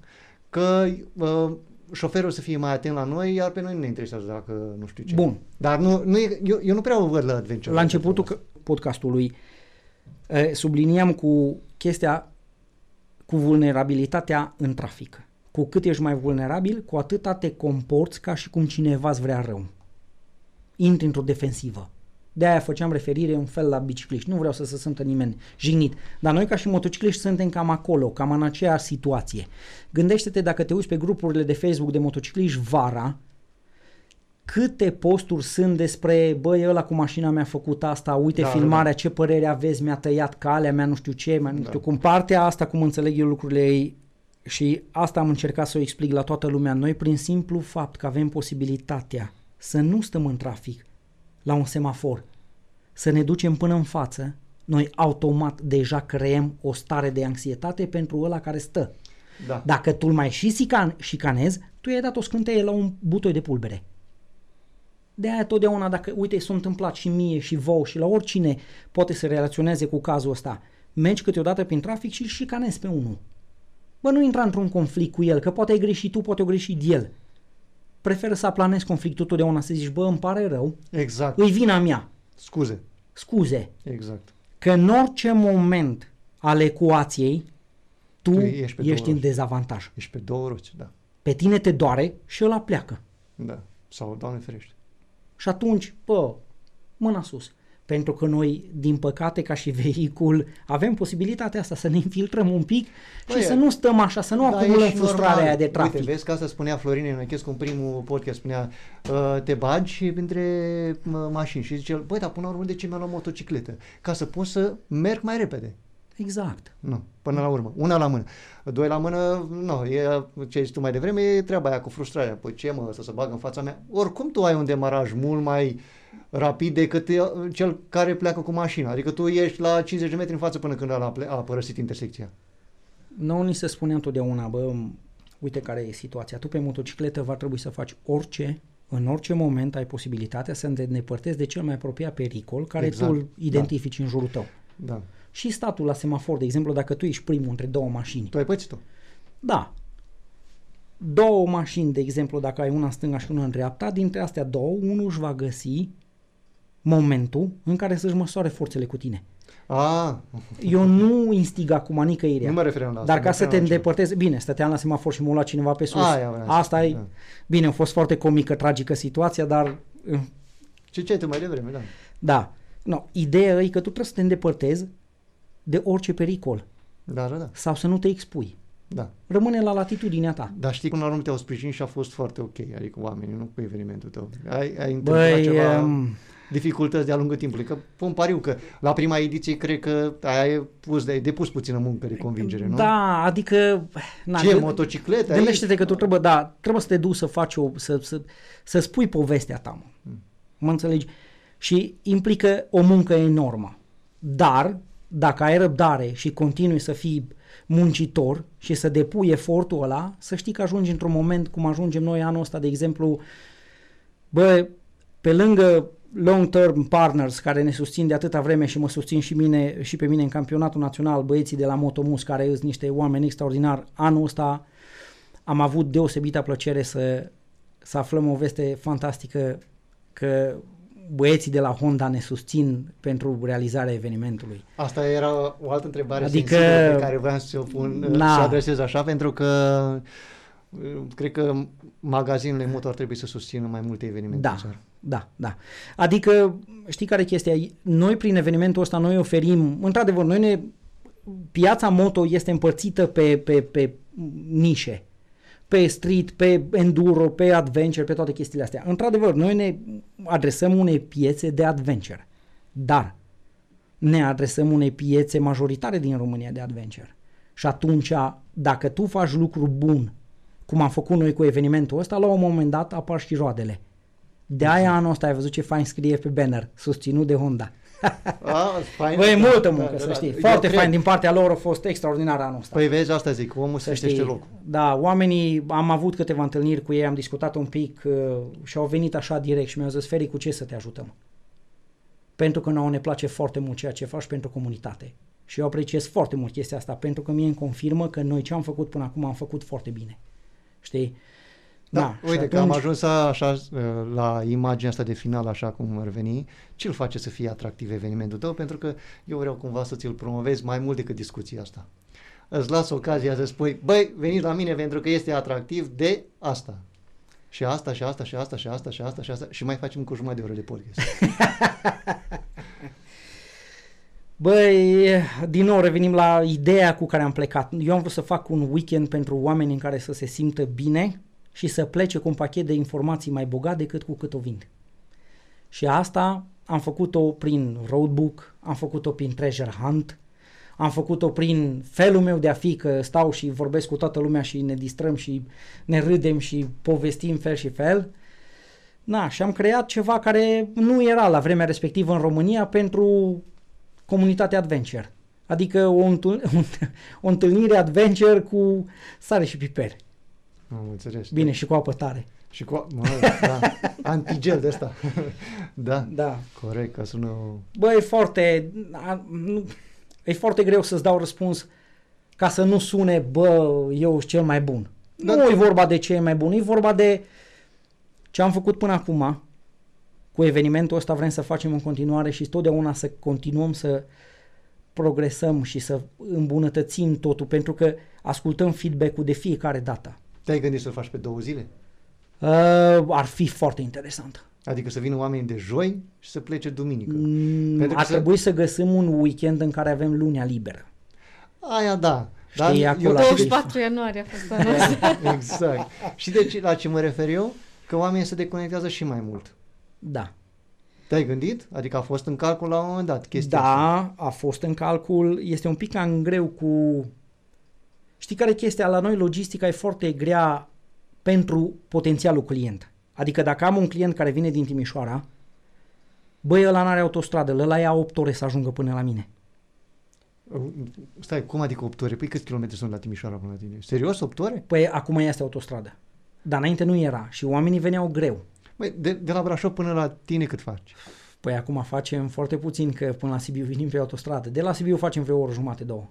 că uh, șoferul să fie mai atent la noi, iar pe noi nu ne interesează dacă nu știu ce. Bun. Dar nu, nu e, eu, eu nu prea o văd la Adventure. La începutul că- podcastului eh, subliniam cu chestia cu vulnerabilitatea în trafic. Cu cât ești mai vulnerabil, cu atâta te comporți ca și cum cineva îți vrea rău. Intri într-o defensivă. De aia făceam referire un fel la bicicliști. Nu vreau să se simtă nimeni jignit. Dar noi ca și motocicliști suntem cam acolo, cam în aceeași situație. Gândește-te dacă te uiți pe grupurile de Facebook de motocicliști vara, câte posturi sunt despre, băi, ăla cu mașina mi-a făcut asta, uite Da, filmarea, da. ce părere aveți, mi-a tăiat calea, mi-a nu știu ce, mai nu Da. știu cum. Partea asta, cum înțeleg eu lucrurile ei, și asta am încercat să o explic la toată lumea, noi prin simplu fapt că avem posibilitatea să nu stăm în trafic la un semafor, să ne ducem până în față, noi automat deja creăm o stare de anxietate pentru ăla care stă. Da. Dacă tu îl mai și sican, șicanezi, tu i-ai dat o scânteie la un butoi de pulbere. De aia totdeauna, dacă, uite, s-a întâmplat și mie și vouă și la oricine poate să relaționeze cu cazul ăsta, mergi câteodată prin trafic și îl șicanezi pe unul. Bă, nu intra într-un conflict cu el, că poate ai greșit tu, poate o greșit el. Preferă să aplanezi conflictul totdeauna, să zici, bă, îmi pare rău, Exact. îi vina mea, Scuze. scuze, Exact. că în orice moment al ecuației, tu, Tu ești, ești pe două ești în roți. dezavantaj. Ești pe două roți, da. Pe tine te doare și ăla pleacă. Da. Sau, Doamne ferește. Și atunci, bă, mâna sus. Pentru că noi, din păcate, ca și vehicul, avem posibilitatea asta să ne infiltrăm un pic Păi și e- să nu stăm așa, să nu Da, e acumulăm și frustrarea normal. aia de trafic. Uite, vezi că asta spunea Florin Enăchescu în primul podcast, spunea uh, te bagi și între uh, mașini și zice, băi, dar până la urmă de ce mi-am luat motocicletă? Ca să pot să merg mai repede. Exact. Nu, până la urmă. Una la mână. Doi la mână, nu, e ce ai zis tu mai devreme, e treaba aia cu frustrarea. Păi ce mă, să se bagă în fața mea? Oricum tu ai un demaraj mult mai rapid decât e- cel care pleacă cu mașina. Adică tu ești la 50 de metri în față până când ăla a, ple- a părăsit intersecția. Nouă ni se spune întotdeauna, bă, uite care e situația. Tu pe motocicletă va trebui să faci orice, în orice moment ai posibilitatea să te îndepărtezi de cel mai apropiat pericol care Exact, tu îl identifici în jurul tău. Da. Și statul la semafor, de exemplu, dacă tu ești primul între două mașini, Tu ai pățit-o. Da. Două mașini, de exemplu, dacă ai una în stânga și una în dreapta, dintre astea două, unul își va găsi momentul în care să-și măsoare forțele cu tine. A, Eu nu instig acum nicăieri. nu mă refeream la asta. Dar ca mă să te refeream la altceva. îndepărtezi, bine, stăteam la semafor și m-a luat cineva pe sus. Aia vreau să Asta spun, e, da. bine, a fost foarte comică, tragică situația, dar uh, Ce ce tu mai devreme, da. da. No, ideea e că tu trebuie să te îndepărtezi de orice pericol Da, da, da. sau să nu te expui. da. Rămâne la latitudinea ta. Dar știi, până la urmă te-au sprijinit și a fost foarte ok, adică oamenii, nu cu evenimentul tău. Ai, ai întâmplat Băi, ceva um, dificultăți de-a lungul timpului, că pun pariu că la prima ediție cred că ai pus, ai depus puțină muncă de convingere, nu? Da, adică... Na, Ce, gând- motociclete? Gândește-te Ai- că tu trebuie, da, trebuie să te duci să faci o, să, să, să spui povestea ta, mă. Hmm. Mă înțelegi? Și implică o muncă enormă. Dar, dacă ai răbdare și continui să fii muncitor și să depui efortul ăla, să știi că ajungi într-un moment cum ajungem noi anul ăsta, de exemplu, bă, pe lângă long-term partners care ne susțin de atâta vreme și mă susțin și, mine, și pe mine în campionatul național, băieții de la Motomus, care sunt niște oameni extraordinari, anul ăsta am avut deosebită plăcere să, să aflăm o veste fantastică că băieții de la Honda ne susțin pentru realizarea evenimentului. Asta era o altă întrebare Adică- sensibilă pe care vreau să o pun, Na. să o adresez așa, pentru că uh, cred că magazinele motor trebuie să susțină mai multe evenimente Da, în țară. da, da. Adică, știi care e chestia? Noi prin evenimentul ăsta, noi oferim, într-adevăr, noi ne, piața moto este împărțită pe, pe, pe nișe. Pe street, pe enduro, pe adventure, pe toate chestiile astea. Într-adevăr, noi ne adresăm unei piețe de adventure. Dar ne adresăm unei piețe majoritare din România de adventure. Și atunci, dacă tu faci lucru bun, cum am făcut noi cu evenimentul ăsta, la un moment dat apar și roadele. De aia anul ăsta ai văzut ce fain scrie pe banner, susținut de Honda. A, fain, Băi, e da, multă da, muncă, da, să da. știi. Eu Foarte cred- fain din partea lor, a fost extraordinar anul ăsta. Păi vezi, asta zic, omul se știe locul. Da, oamenii, am avut câteva întâlniri cu ei, am discutat un pic uh, și au venit așa direct și mi-au zis, Feri, cu ce să te ajutăm? Pentru că nouă ne place foarte mult ceea ce faci pentru comunitate. Și eu apreciez foarte mult chestia asta, pentru că mie îmi confirmă că noi ce am făcut până acum am făcut foarte bine. Știi? Da, și uite că am ajuns așa uh, la imaginea asta de final, așa cum ar veni. Ce îl face să fie atractiv evenimentul tău? Pentru că eu vreau cumva să ți-l promovezi mai mult decât discuția asta. Îți las ocazia să spui, băi, veniți la mine pentru că este atractiv de asta. Și asta, și asta, și asta, și asta, și asta, și asta. Și mai facem cu jumătate de oră de podcast. Băi, din nou revenim la ideea cu care am plecat. Eu am vrut să fac un weekend pentru oameni în care să se simtă bine și să plece cu un pachet de informații mai bogat decât cu cât o vind. Și asta am făcut-o prin roadbook, am făcut-o prin treasure hunt, am făcut-o prin felul meu de a fi, că stau și vorbesc cu toată lumea și ne distrăm și ne râdem și povestim fel și fel. Na, și am creat ceva care nu era la vremea respectivă în România pentru comunitatea adventure. Adică o, întâl- o întâlnire adventure cu sare și piper. Am înțeles. Bine, și cu apă tare. Și cu, mă, da, antigel de ăsta. da, Da. corect, că sună... Bă, e foarte, a, nu, e foarte greu să-ți dau răspuns ca să nu sune, bă, eu sunt cel mai bun. Da, nu da. e vorba de ce e mai bun, e vorba de ce am făcut până acum. Cu evenimentul ăsta vrem să facem în continuare și totdeauna să continuăm să progresăm și să îmbunătățim totul, pentru că ascultăm feedback-ul de fiecare dată. Te-ai gândit să-l faci pe două zile? Uh, ar fi foarte interesant. Adică să vină oamenii de joi și să plece duminică. Mm, Pentru că ar să- trebui să găsim un weekend în care avem lunea liberă. Aia da. Știi, eu acolo da, ar și fi- de- 24 ianuarie a fost anul ăsta. Exact. Și de ce, la ce mă refer eu? Că oamenii se deconectează și mai mult. Da. Te-ai gândit? Adică a fost în calcul la un moment dat chestia asta. Da, a fost în calcul. Este un pic cam greu cu... Știi care e chestia? La noi logistica e foarte grea pentru potențialul client. Adică dacă am un client care vine din Timișoara, băi, ăla n-are autostradă, ăla ia 8 ore să ajungă până la mine. Stai, cum adică 8 ore? Păi câți kilometri sunt la Timișoara până la tine? Serios, 8 ore? Păi acum este autostradă. Dar înainte nu era și oamenii veneau greu. Băi, de, de la Brașov până la tine cât faci? Păi acum facem foarte puțin că până la Sibiu venim pe autostradă. De la Sibiu facem vreo o oră jumate, două.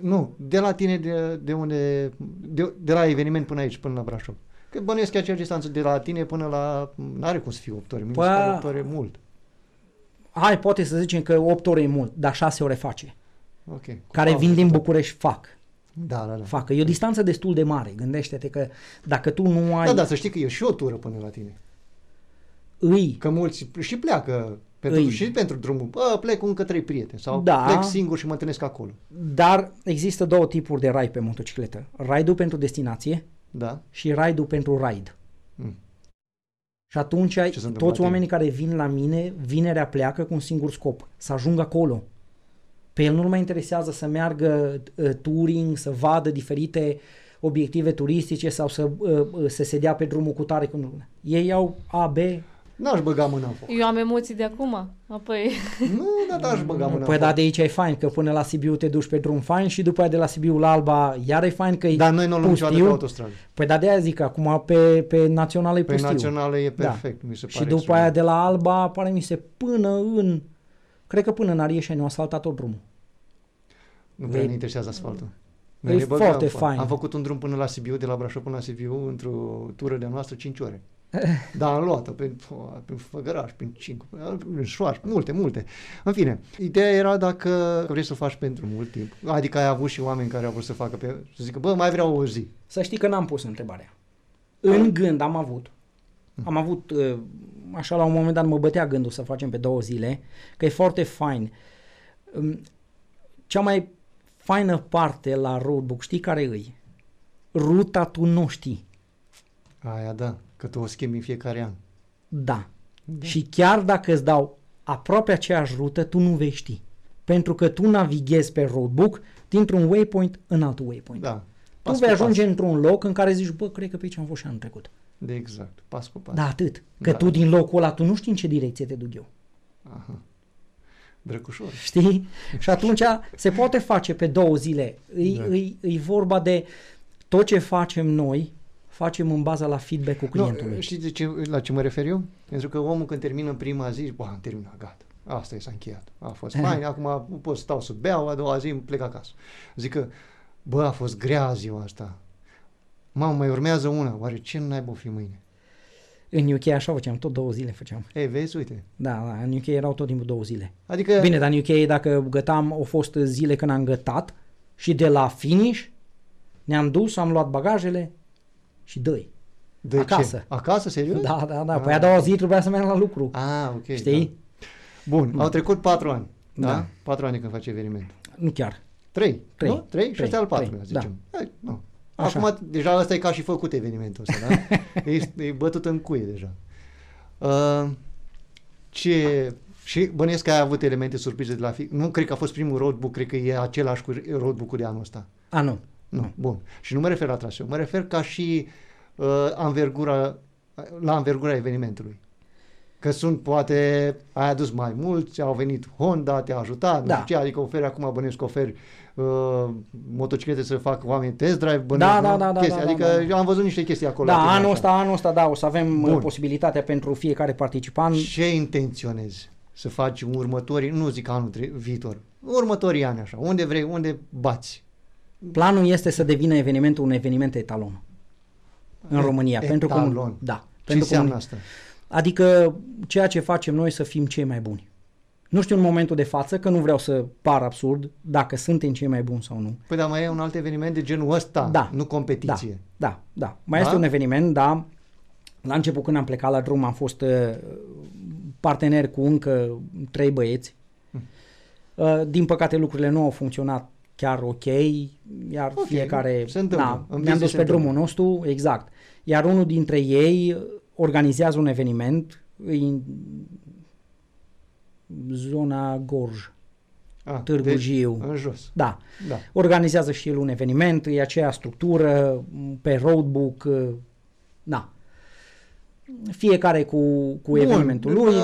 Nu, de la tine, de, de unde, de, de la eveniment până aici, până la Brașov. Că bănuiesc că aceeași distanță de la tine până la... N-are cum să fie 8 ore, mi se Păi, pare 8 ore mult. Hai, poate să zicem că 8 ore e mult, dar 6 ore face. Ok. Cu Care pauză vin și din tot. București fac. Da, da, da. facă. E o distanță destul de mare. Gândește-te că dacă tu nu ai... Da, da, să știi că e și o tură până la tine. Îi, Că mulți și pleacă pentru, Îi. și pentru drumul. Bă, plec cu încă trei prieteni sau Da. plec singur și mă întâlnesc acolo. dar există două tipuri de ride pe motocicletă. Ride-ul pentru destinație Da? și ride-ul pentru ride. Mm. Și atunci se întâmplă la toți tine? oamenii care vin la mine, vinerea pleacă cu un singur scop, să ajungă acolo. Pe el nu mai interesează să meargă uh, touring, să vadă diferite obiective turistice sau să, uh, uh, să se dea pe drumul cu tare. Cu... Ei au A, B, N-aș băga mâna în foc. Eu am emoții de acum, apoi... Nu, dar n-aș băga mâna Păi în da, foc. de aici e fain, că până la Sibiu te duci pe drum fain și după aia de la Sibiu la Alba iar e fain că e Dar noi nu o luăm niciodată pe pustiu. autostradă. Păi da, de aia zic, acum pe, pe națională e Pe pustiu. națională e Da. perfect, mi se Și pare. după aia de la Alba, pare mi se, până în... Cred că până în Arieșeni au asfaltat tot drumul. Nu prea E- ne interesează asfaltul. e Noi ne băgăm foarte în foc. fain. Am făcut un drum până la Sibiu, de la Brașov până la Sibiu, într-o tură de-a noastră, 5 ore. Dar am luat-o prin, prin Făgăraș, prin 5, prin Șoaș, multe, multe. În fine, ideea era dacă vrei să o faci pentru mult timp, adică ai avut și oameni care au vrut să facă pe, să zică, bă, mai vreau o zi. Să știi că n-am pus întrebarea. În gând am avut. Am avut, uh, așa la un moment dat mă bătea gândul să facem pe două zile, că e foarte fain. Um, Cea mai faină parte la roadbook, știi care îi? Ruta tu nu știi. Aia da, că tu o schimbi în fiecare an. Da. da. Și chiar dacă îți dau aproape aceeași rută, tu nu vei ști. Pentru că tu navighezi pe roadbook dintr-un waypoint în altul waypoint. Da. Tu Pas vei cu ajunge pas. într-un loc în care zici, bă, cred că pe aici am fost și anul trecut. De exact, pas cu pas. Da, atât. Că Da. tu din locul ăla, tu nu știi în ce direcție te duc eu. Aha. Drăcușor. Știi? Și atunci se poate face pe două zile. E, Da. da. e, e vorba de tot ce facem noi, facem în baza la feedback-ul clientului. Nu, știi de ce, la ce mă refer eu? Pentru că omul când termină în prima zi, bă, am terminat, gata. Asta e, s-a încheiat. A fost fain, acum pot să stau să beau, a doua zi îmi plec acasă. Zic că, bă, a fost grea ziua asta. Mamă, mai urmează una. Oare ce n-ai fi mâine? În UK așa făceam, tot două zile făceam. Ei, vezi, uite. Da, da, în UK erau tot timpul două zile. Adică, Bine, dar în UK dacă gătam, au fost zile când am gătat și de la finish ne-am dus, am luat bagajele și dă de acasă. Ce? Acasă, serios? Da, da, da. Ah. Păi a doua zi trebuia să merg la lucru. Ah, ok. Știi? Da. Bun, au trecut patru ani. Da? Da. Patru ani când face eveniment. Nu chiar. Trei. Trei. Nu? Trei? Și Trei. ăsta e al Trei. patrulea, Da. zicem. Hai, nu. Așa. Acum, deja ăsta e ca și făcut evenimentul ăsta, da? e, e bătut în cuie deja. Uh, ce... Și bănesc că ai avut elemente surprize de la fi... Nu cred că a fost primul roadbook, cred că e același cu roadbook-ul de anul ăsta. A, nu. Nu, bun. Și nu mă refer la traseu, mă refer ca și uh, anvergura, la anvergura evenimentului. Că sunt, poate, ai adus mai mulți, au venit Honda, te-a ajutat, nu Da. știu ce, adică oferi acum, bănesc că oferi uh, motociclete să facă oameni test drive, bănesc, Da, da, nu? da, da, chestii, da, adică da, da. eu am văzut niște chestii acolo. Da, la tine, anul așa. ăsta, anul ăsta, da, o să avem Bun. Bun. posibilitatea pentru fiecare participant. Ce intenționezi să faci în următorii, nu zic anul tre- viitor, următorii ani așa, unde vrei, unde bați? Planul este să devină evenimentul un eveniment etalon în E- România. Pentru că, etalon. da, Ce pentru înseamnă comuni- asta? Adică ceea ce facem noi să fim cei mai buni. Nu știu în momentul de față, că nu vreau să par absurd, dacă suntem cei mai buni sau nu. Păi dar mai e un alt eveniment de genul ăsta, Da. nu competiție. Da, da. Mai Da? este un eveniment, da. La început când am plecat la drum am fost uh, partener cu încă trei băieți. Hm. Uh, din păcate lucrurile nu au funcționat chiar ok, iar Ok, fiecare se întâmplă. na, În ne-am business dus se pe întâmplă. drumul nostru, exact. Iar unul dintre ei organizează un eveniment în zona Gorj, Ah, Târgu deci, Jiu. În jos. Da, Da. organizează și el un eveniment, e aceea structură, m, pe roadbook, uh, na. Fiecare cu, cu evenimentul Bun, lui.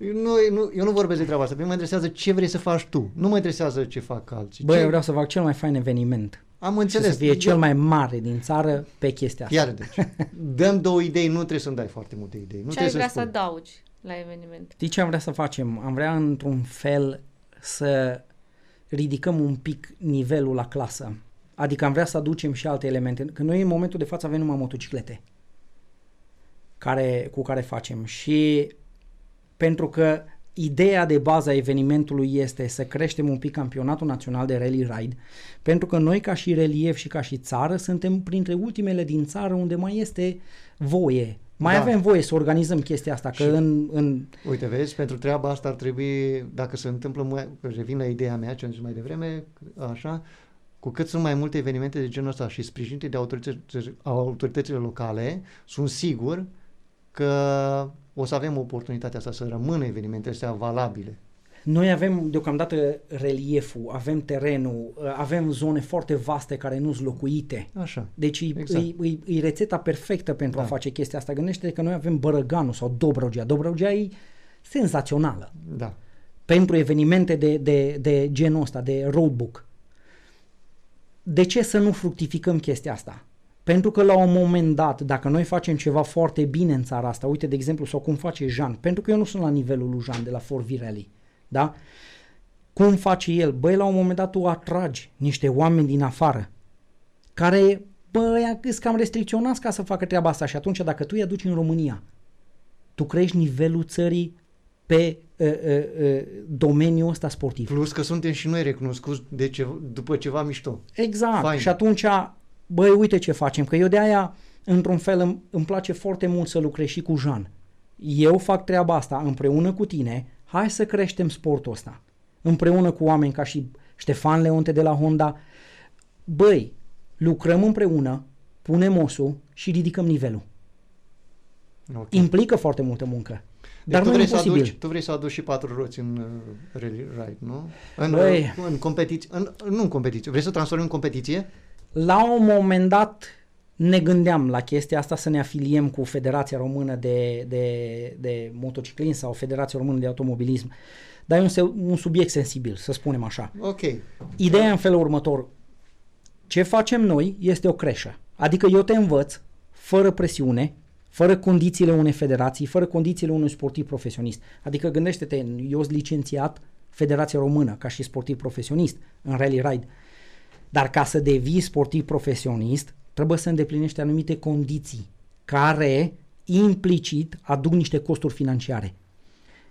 Uh, Nu, nu, eu nu vorbesc de treaba asta, pe mine mă interesează ce vrei să faci tu. Nu mă interesează ce fac alții. Băi, ce... eu vreau să fac cel mai fain eveniment. Am Și înțeles. să fie cel mai mare din țară pe chestia asta. Iar deci, dăm două idei, nu trebuie să-mi dai foarte multe idei. Nu Ce ai trebuie vrea să să spui. adaugi la eveniment? Știi ce am vrea să facem? Am vrea într-un fel să ridicăm un pic nivelul la clasă. Adică am vrea să aducem și alte elemente. Că noi în momentul de față avem numai motociclete care, cu care facem. Și pentru că ideea de bază a evenimentului este să creștem un pic campionatul național de rally ride, pentru că noi ca și relief și ca și țară suntem printre ultimele din țară unde mai este voie. Mai Da. avem voie să organizăm chestia asta, că Și- în, în Uite, vezi, pentru treaba asta ar trebui, dacă se întâmplă, mai, revin la ideea mea, ce am zis mai devreme, așa, cu cât sunt mai multe evenimente de genul ăsta și sprijinite de autoritățile, autoritățile locale, sunt sigur că o să avem oportunitatea asta să rămână evenimentele astea valabile. Noi avem deocamdată relieful, avem terenul, uh, avem zone foarte vaste care nu sunt locuite. Așa. Deci e, Exact. e, e, e rețeta perfectă pentru Da. a face chestia asta. Gândește că noi avem Bărăganul sau Dobrogea. Dobrogea e senzațională Da. pentru evenimente de, de, de genul ăsta, de roadbook. De ce să nu fructificăm chestia asta? Pentru că la un moment dat, dacă noi facem ceva foarte bine în țara asta, uite de exemplu, sau cum face Jean, pentru că eu nu sunt la nivelul lui Jean de la Fort Virelli, da? Cum face el? Băi, la un moment dat tu atragi niște oameni din afară care, băi, sunt cam restricționați ca să facă treaba asta și atunci dacă tu îi aduci în România, tu crești nivelul țării pe uh, uh, uh, domeniul ăsta sportiv. Plus că suntem și noi recunoscuți de ce, după ceva mișto. Exact. Fain. Și atunci, băi, uite ce facem, că eu de aia, într-un fel, îmi, îmi place foarte mult să lucrez și cu Jean. Eu fac treaba asta împreună cu tine, hai să creștem sportul ăsta. Împreună cu oameni ca și Ștefan Leonte de la Honda. Băi, lucrăm împreună, punem osul și ridicăm nivelul. Ok. Implică foarte multă muncă. Deci dar tu nu e vrei, să imposibil. aduci, tu vrei să aduci și patru roți în uh, rally ride, nu? În, Băi. uh, în competiție, în, nu în competiție, vrei să o transformi în competiție? La un moment dat ne gândeam la chestia asta să ne afiliem cu Federația Română de, de, de Motociclism sau Federația Română de Automobilism, dar e un, se- un subiect sensibil, să spunem așa. Ok. Ideea e în felul următor. Ce facem noi este o creșă. Adică eu te învăț fără presiune, fără condițiile unei federații, fără condițiile unui sportiv profesionist. Adică gândește-te, eu sunt licențiat Federația Română ca și sportiv profesionist în rally ride. Dar ca să devii sportiv profesionist, trebuie să îndeplinești anumite condiții care implicit aduc niște costuri financiare.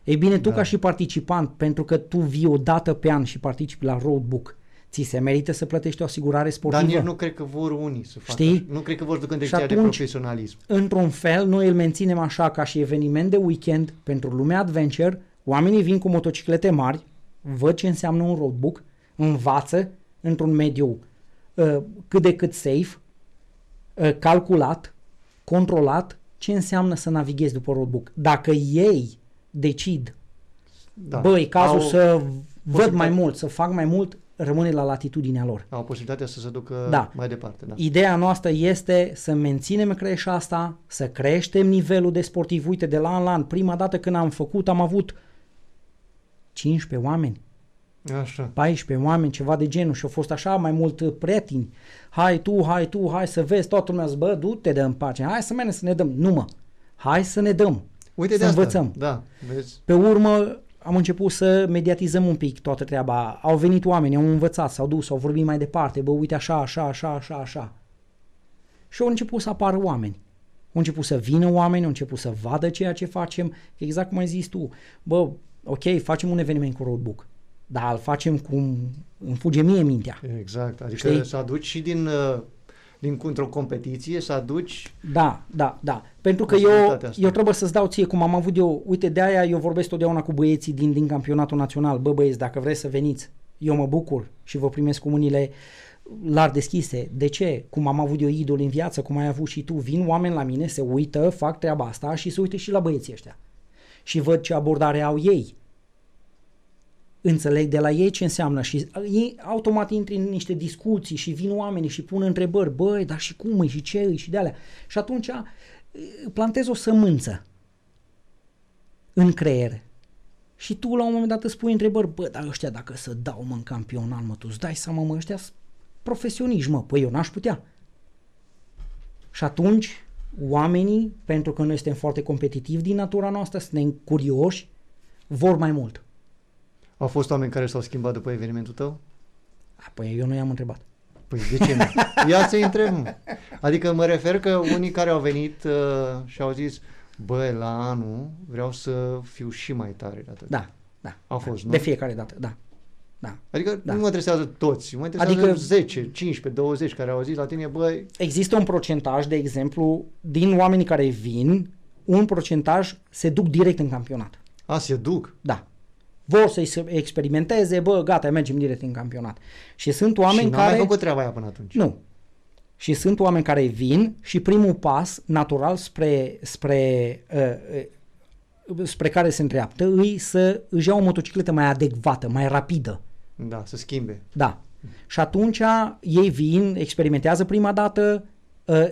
Ei bine, tu Da. ca și participant, pentru că tu vii o dată pe an și participi la roadbook, ți se merită să plătești o asigurare sportivă? Dar nici nu cred că vor unii să facă. Știi? așa. Nu cred că vor să ducă în Și direcția de atunci- profesionalism. Într-un fel, noi îl menținem așa ca și eveniment de weekend pentru lumea adventure. Oamenii vin cu motociclete mari, văd ce înseamnă un roadbook, învață într-un mediu uh, cât de cât safe, uh, calculat, controlat, ce înseamnă să navighezi după roadbook. Dacă ei decid, Da. da. băi, cazul Au- să văd posibilitate- mai mult, să fac mai mult, rămâne la latitudinea lor. Au posibilitatea să se ducă Da. mai departe. Da. Ideea noastră este să menținem creșa asta, să creștem nivelul de sportiv. Uite, de la an la an, prima dată când am făcut, am avut 15 oameni, Așa. 14 oameni, ceva de genul și au fost așa mai mult uh, prieteni. Hai tu, hai tu, hai să vezi, toată lumea zice, bă, du-te de în pace, hai să mergem să ne dăm. Nu mă, hai să ne dăm, Uite să de asta. învățăm. Da, vezi? Pe urmă am început să mediatizăm un pic toată treaba. Au venit oameni, au învățat, s-au dus, au vorbit mai departe. Bă, uite așa, așa, așa, așa, așa. Și au început să apară oameni. Au început să vină oameni, au început să vadă ceea ce facem. Exact cum ai zis tu. Bă, ok, facem un eveniment cu roadbook. Dar îl facem cum îmi fuge mie mintea. Exact. Adică Știi? să aduci și din, uh, din într-o competiție, să aduci Da, da, da. Pentru că eu, Posibilitatea asta. eu trebuie să-ți dau ție cum am avut eu. Uite, de aia eu vorbesc totdeauna cu băieții din, din campionatul național. Bă, băieți, dacă vreți să veniți, eu mă bucur și vă primesc cu mâinile larg deschise. De ce? Cum am avut eu idol în viață, cum ai avut și tu. Vin oameni la mine, se uită, fac treaba asta și se uită și la băieții ăștia. Și văd ce abordare au ei. Înțeleg de la ei ce înseamnă și ei automat intri în niște discuții și vin oamenii și pun întrebări, băi, dar și cum e și ce e și de alea. Și atunci eh, plantezi o sămânță în creier. Și tu la un moment dat îți pui întrebări, bă, dar ăștia dacă să dau mă în campionat, mă, tu îți dai seama, mă, ăștia sunt profesioniști, mă, păi eu n-aș putea. Și atunci oamenii, pentru că noi suntem foarte competitivi din natura noastră, suntem curioși, vor mai mult. Au fost oameni care s-au schimbat după evenimentul tău? A, Păi eu nu i-am întrebat. Păi de ce nu? Ia să întreb. mă. Adică mă refer că unii care au venit uh, și au zis bă, la anul vreau să fiu și mai tare de atât. Da, da. Au da. fost, nu? De fiecare dată, da. Da. Adică Da. nu mă interesează toți, mă interesează Adică- 10, 15, 20 care au zis la tine, băi, Există un procentaj, de exemplu, din oamenii care vin, un procentaj se duc direct în campionat. a, se duc. Da. Vor să-i se experimenteze, bă, gata, mergem direct în campionat. Și sunt și oameni n-am care... mai făcut treaba aia până atunci. Nu. Și sunt oameni care vin și primul pas natural spre, spre uh, uh, spre care se îndreaptă îi să își ia o motocicletă mai adecvată, mai rapidă. Da, să schimbe. Da. Și atunci ei vin, experimentează prima dată, ă,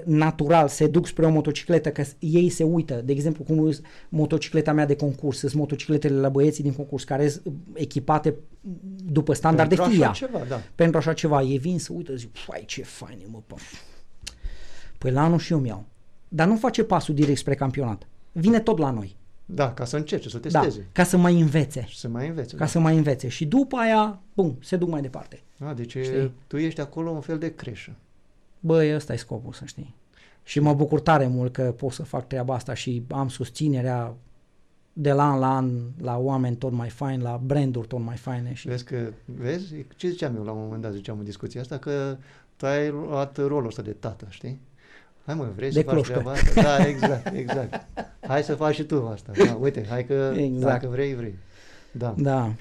natural se duc spre o motocicletă, că ei se uită, de exemplu, cum e motocicleta mea de concurs, sunt motocicletele la băieții din concurs care sunt echipate după standard Pentru de FIA. așa ceva, da. Pentru așa ceva, ei vin să uită, zic, fai ce fain e, mă, pă. Păi la anul și eu mi-au. Dar nu face pasul direct spre campionat. Vine tot la noi. Da, ca să încerce, să Da, testeze. ca să mai învețe. Și să mai învețe. Ca da. să mai învețe. Și după aia, bum, se duc mai departe. Da, deci Știi? tu ești acolo un fel de creșă. Băi, ăsta e scopul, să știi. Și mă bucur tare mult că pot să fac treaba asta și am susținerea de la an la an la oameni tot mai faini, la branduri tot mai faine. Și... Vezi că, vezi, ce ziceam eu la un moment dat, ziceam în discuția asta, că tu ai luat rolul ăsta de tată, știi? Hai mă, vrei De să faci cloșcă. treaba asta? Da, exact, exact. Hai să faci și tu asta. Da, uite, hai că Exact. dacă vrei, vrei. Da. Da,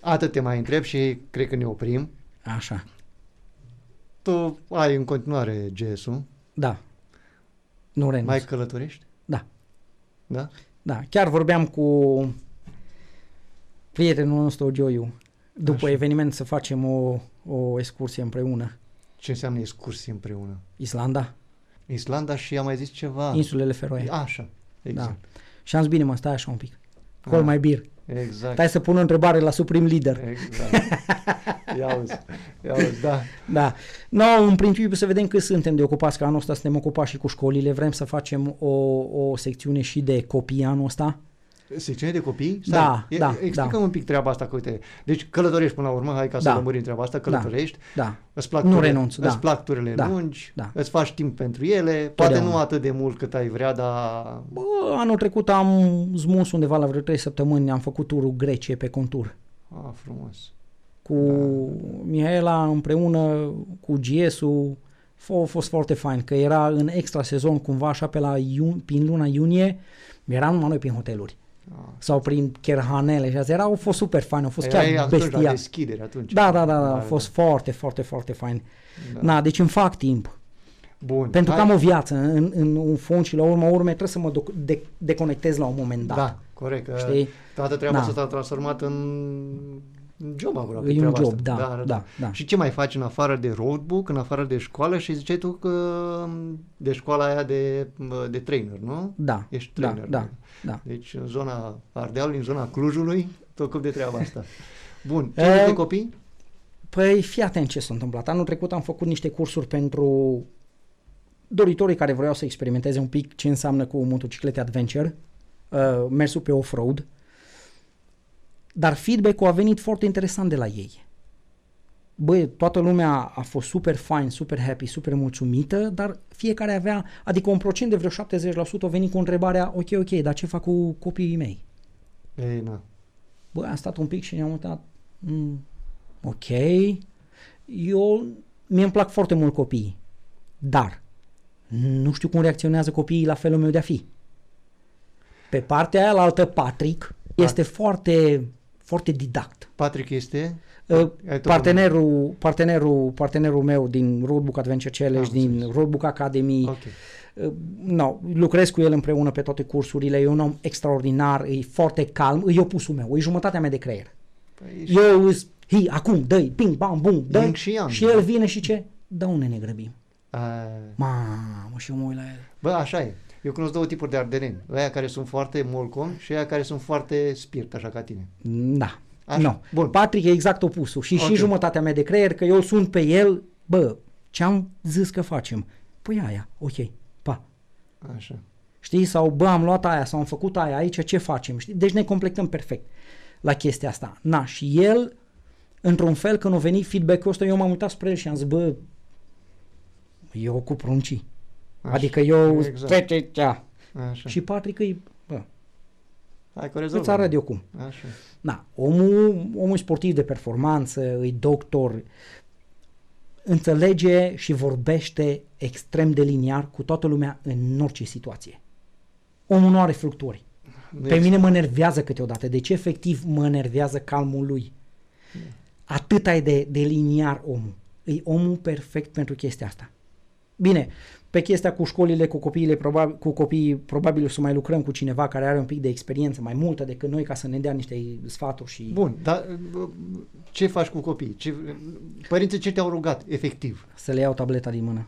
Atât te mai întreb și cred că ne oprim. așa. Tu ai în continuare GS-ul, Da. Nu renunț. mai călătorești? Da. Da? Da, chiar vorbeam cu prietenul nostru, Gioiu, după Așa. eveniment să facem o, o excursie împreună. Ce înseamnă excursie împreună? Islanda, Islanda și am mai zis ceva. insulele Feroe. Așa, exact. Și am zis, bine mă, stai așa un pic. Call Ah. my beer. Exact. Stai să pun o întrebare la Supreme Leader. Exact. Ia auzi, ia auzi, da. Da. No, în principiu să vedem cât suntem de ocupați, că anul ăsta suntem ocupați și cu școlile. Vrem să facem o, o secțiune și de copii anul ăsta. Secțiune de copii? Da, e, da, Explică da. un pic treaba asta, că uite, deci călătorești până la urmă, hai ca să Da. lămurim treaba asta, călătorești, Da, îți plac Nu turele, renunț, da. îți plac turele Da, lungi, da. îți faci timp pentru ele, poate Totdeauna. nu atât de mult cât ai vrea, dar Bă, anul trecut am zmus undeva la vreo 3 săptămâni, am făcut turul Grecie pe contur. a, frumos. Cu Mihaela împreună cu GS-ul a fost foarte fain, că era în extra sezon cumva așa pe la iun, prin luna iunie, eram numai noi prin hoteluri A. sau prin cherhanele și astea, erau, au fost super fain, au fost Erai chiar atunci la bestia. deschidere atunci. Da, da, da, da, a fost foarte, foarte, foarte fain. Da. Na, deci îmi fac timp. Bun. Pentru că hai. am o viață în, în un fond și la urma urme trebuie să mă doc- de- deconectez la un moment dat. Da, corect. că Știi? Toată treaba Da. asta s-a transformat în în job aproape. E un treaba job, asta. da, da, da. Și ce mai faci în afară de roadbook, în afară de școală și ziceai tu că de școala aia de, de trainer, nu? Da, Ești da, trainer. da, da. Deci în zona Ardealului, în zona Clujului, tot cum de treaba asta. Bun, ce E, de copii? Păi fii atent ce s-a întâmplat. Anul trecut am făcut niște cursuri pentru doritorii care vreau să experimenteze un pic ce înseamnă cu motociclete adventure, uh, mersul pe off-road, dar feedback-ul a venit foarte interesant de la ei. Băi, toată lumea a fost super fine, super happy, super mulțumită, dar fiecare avea, adică un procent de vreo 70% a venit cu întrebarea, ok, ok, dar ce fac cu copiii mei? Ei, na. Bă, am stat un pic și ne-am uitat. Mm, ok. Eu, mie îmi plac foarte mult copiii. Dar, nu știu cum reacționează copiii la felul meu de a fi. Pe partea aia, la altă, Patrick este foarte, foarte didact. Patrick este? Uh, Ai tot Partenerul, partenerul, partenerul meu din Roadbook Adventure Challenge, Am din înțeles. Roadbook Academy, Ok. Uh, no, lucrez cu el împreună pe toate cursurile, e un om extraordinar, e foarte calm, e opusul meu, e jumătatea mea de creier. Păi, ești- Eu îs, hi, acum, dă-i, ping, bam, bum, dă Yin și yang. și el vine și ce? Dă unde ne grăbim. A, Mamă, și eu mă uit la el. Bă, așa e. Eu cunosc două tipuri de ardeneni. Aia care sunt foarte molcom și aia care sunt foarte spirit, așa ca tine. Da. Așa. No. Bun. Patrick e exact opusul și Ok. și jumătatea mea de creier, că eu sunt pe el, bă, ce-am zis că facem? Păi aia, ok, pa. Așa. Știi? Sau bă, am luat aia sau am făcut aia aici, ce facem? Știi? Deci ne completăm perfect la chestia asta. Na, și el, într-un fel, când a venit feedback-ul ăsta, eu m-am uitat spre el și am zis, bă, eu cu pruncii. Așa. Adică eu... Exact. Exact. Așa. Și Patrick îi, bă, Hai că îți rezolvă. arăt eu cum. Așa. Na, omul, omul e sportiv de performanță, e doctor, înțelege și vorbește extrem de liniar cu toată lumea în orice situație. Omul nu are fluctuări. Nu Pe ești- mine mă nervează câteodată. Deci efectiv mă nervează calmul lui. Atât ai de, de liniar omul. E omul perfect pentru chestia asta. Bine, pe chestia cu școlile, cu copiile, probabil, cu copiii, probabil să mai lucrăm cu cineva care are un pic de experiență mai multă decât noi ca să ne dea niște sfaturi și... Bun, dar uh, ce faci cu copiii? Ce, părinții ce te-au rugat, efectiv? Să le iau tableta din mână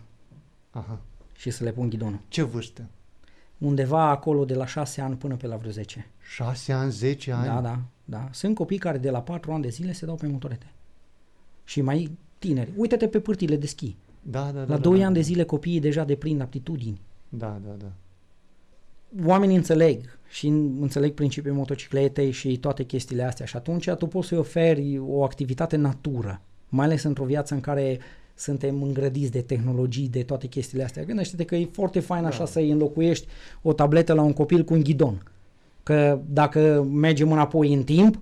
Aha. și să le pun ghidonul. Ce vârstă? Undeva acolo de la 6 ani până pe la vreo 10. 6 ani, 10 ani? Da, da, da. Sunt copii care de la 4 ani de zile se dau pe motorete. Și mai tineri. Uite-te pe pârtile de schi. Da, da, da. La da, 2 da, ani de da. zile copiii deja deprind aptitudini. Da, da, da. Oamenii înțeleg și înțeleg principiul motocicletei și toate chestiile astea și atunci tu poți să-i oferi o activitate natură, mai ales într-o viață în care suntem îngrădiți de tehnologii, de toate chestiile astea. Gândește-te că e foarte fain așa Da. să-i înlocuiești o tabletă la un copil cu un ghidon. Că dacă mergem înapoi în timp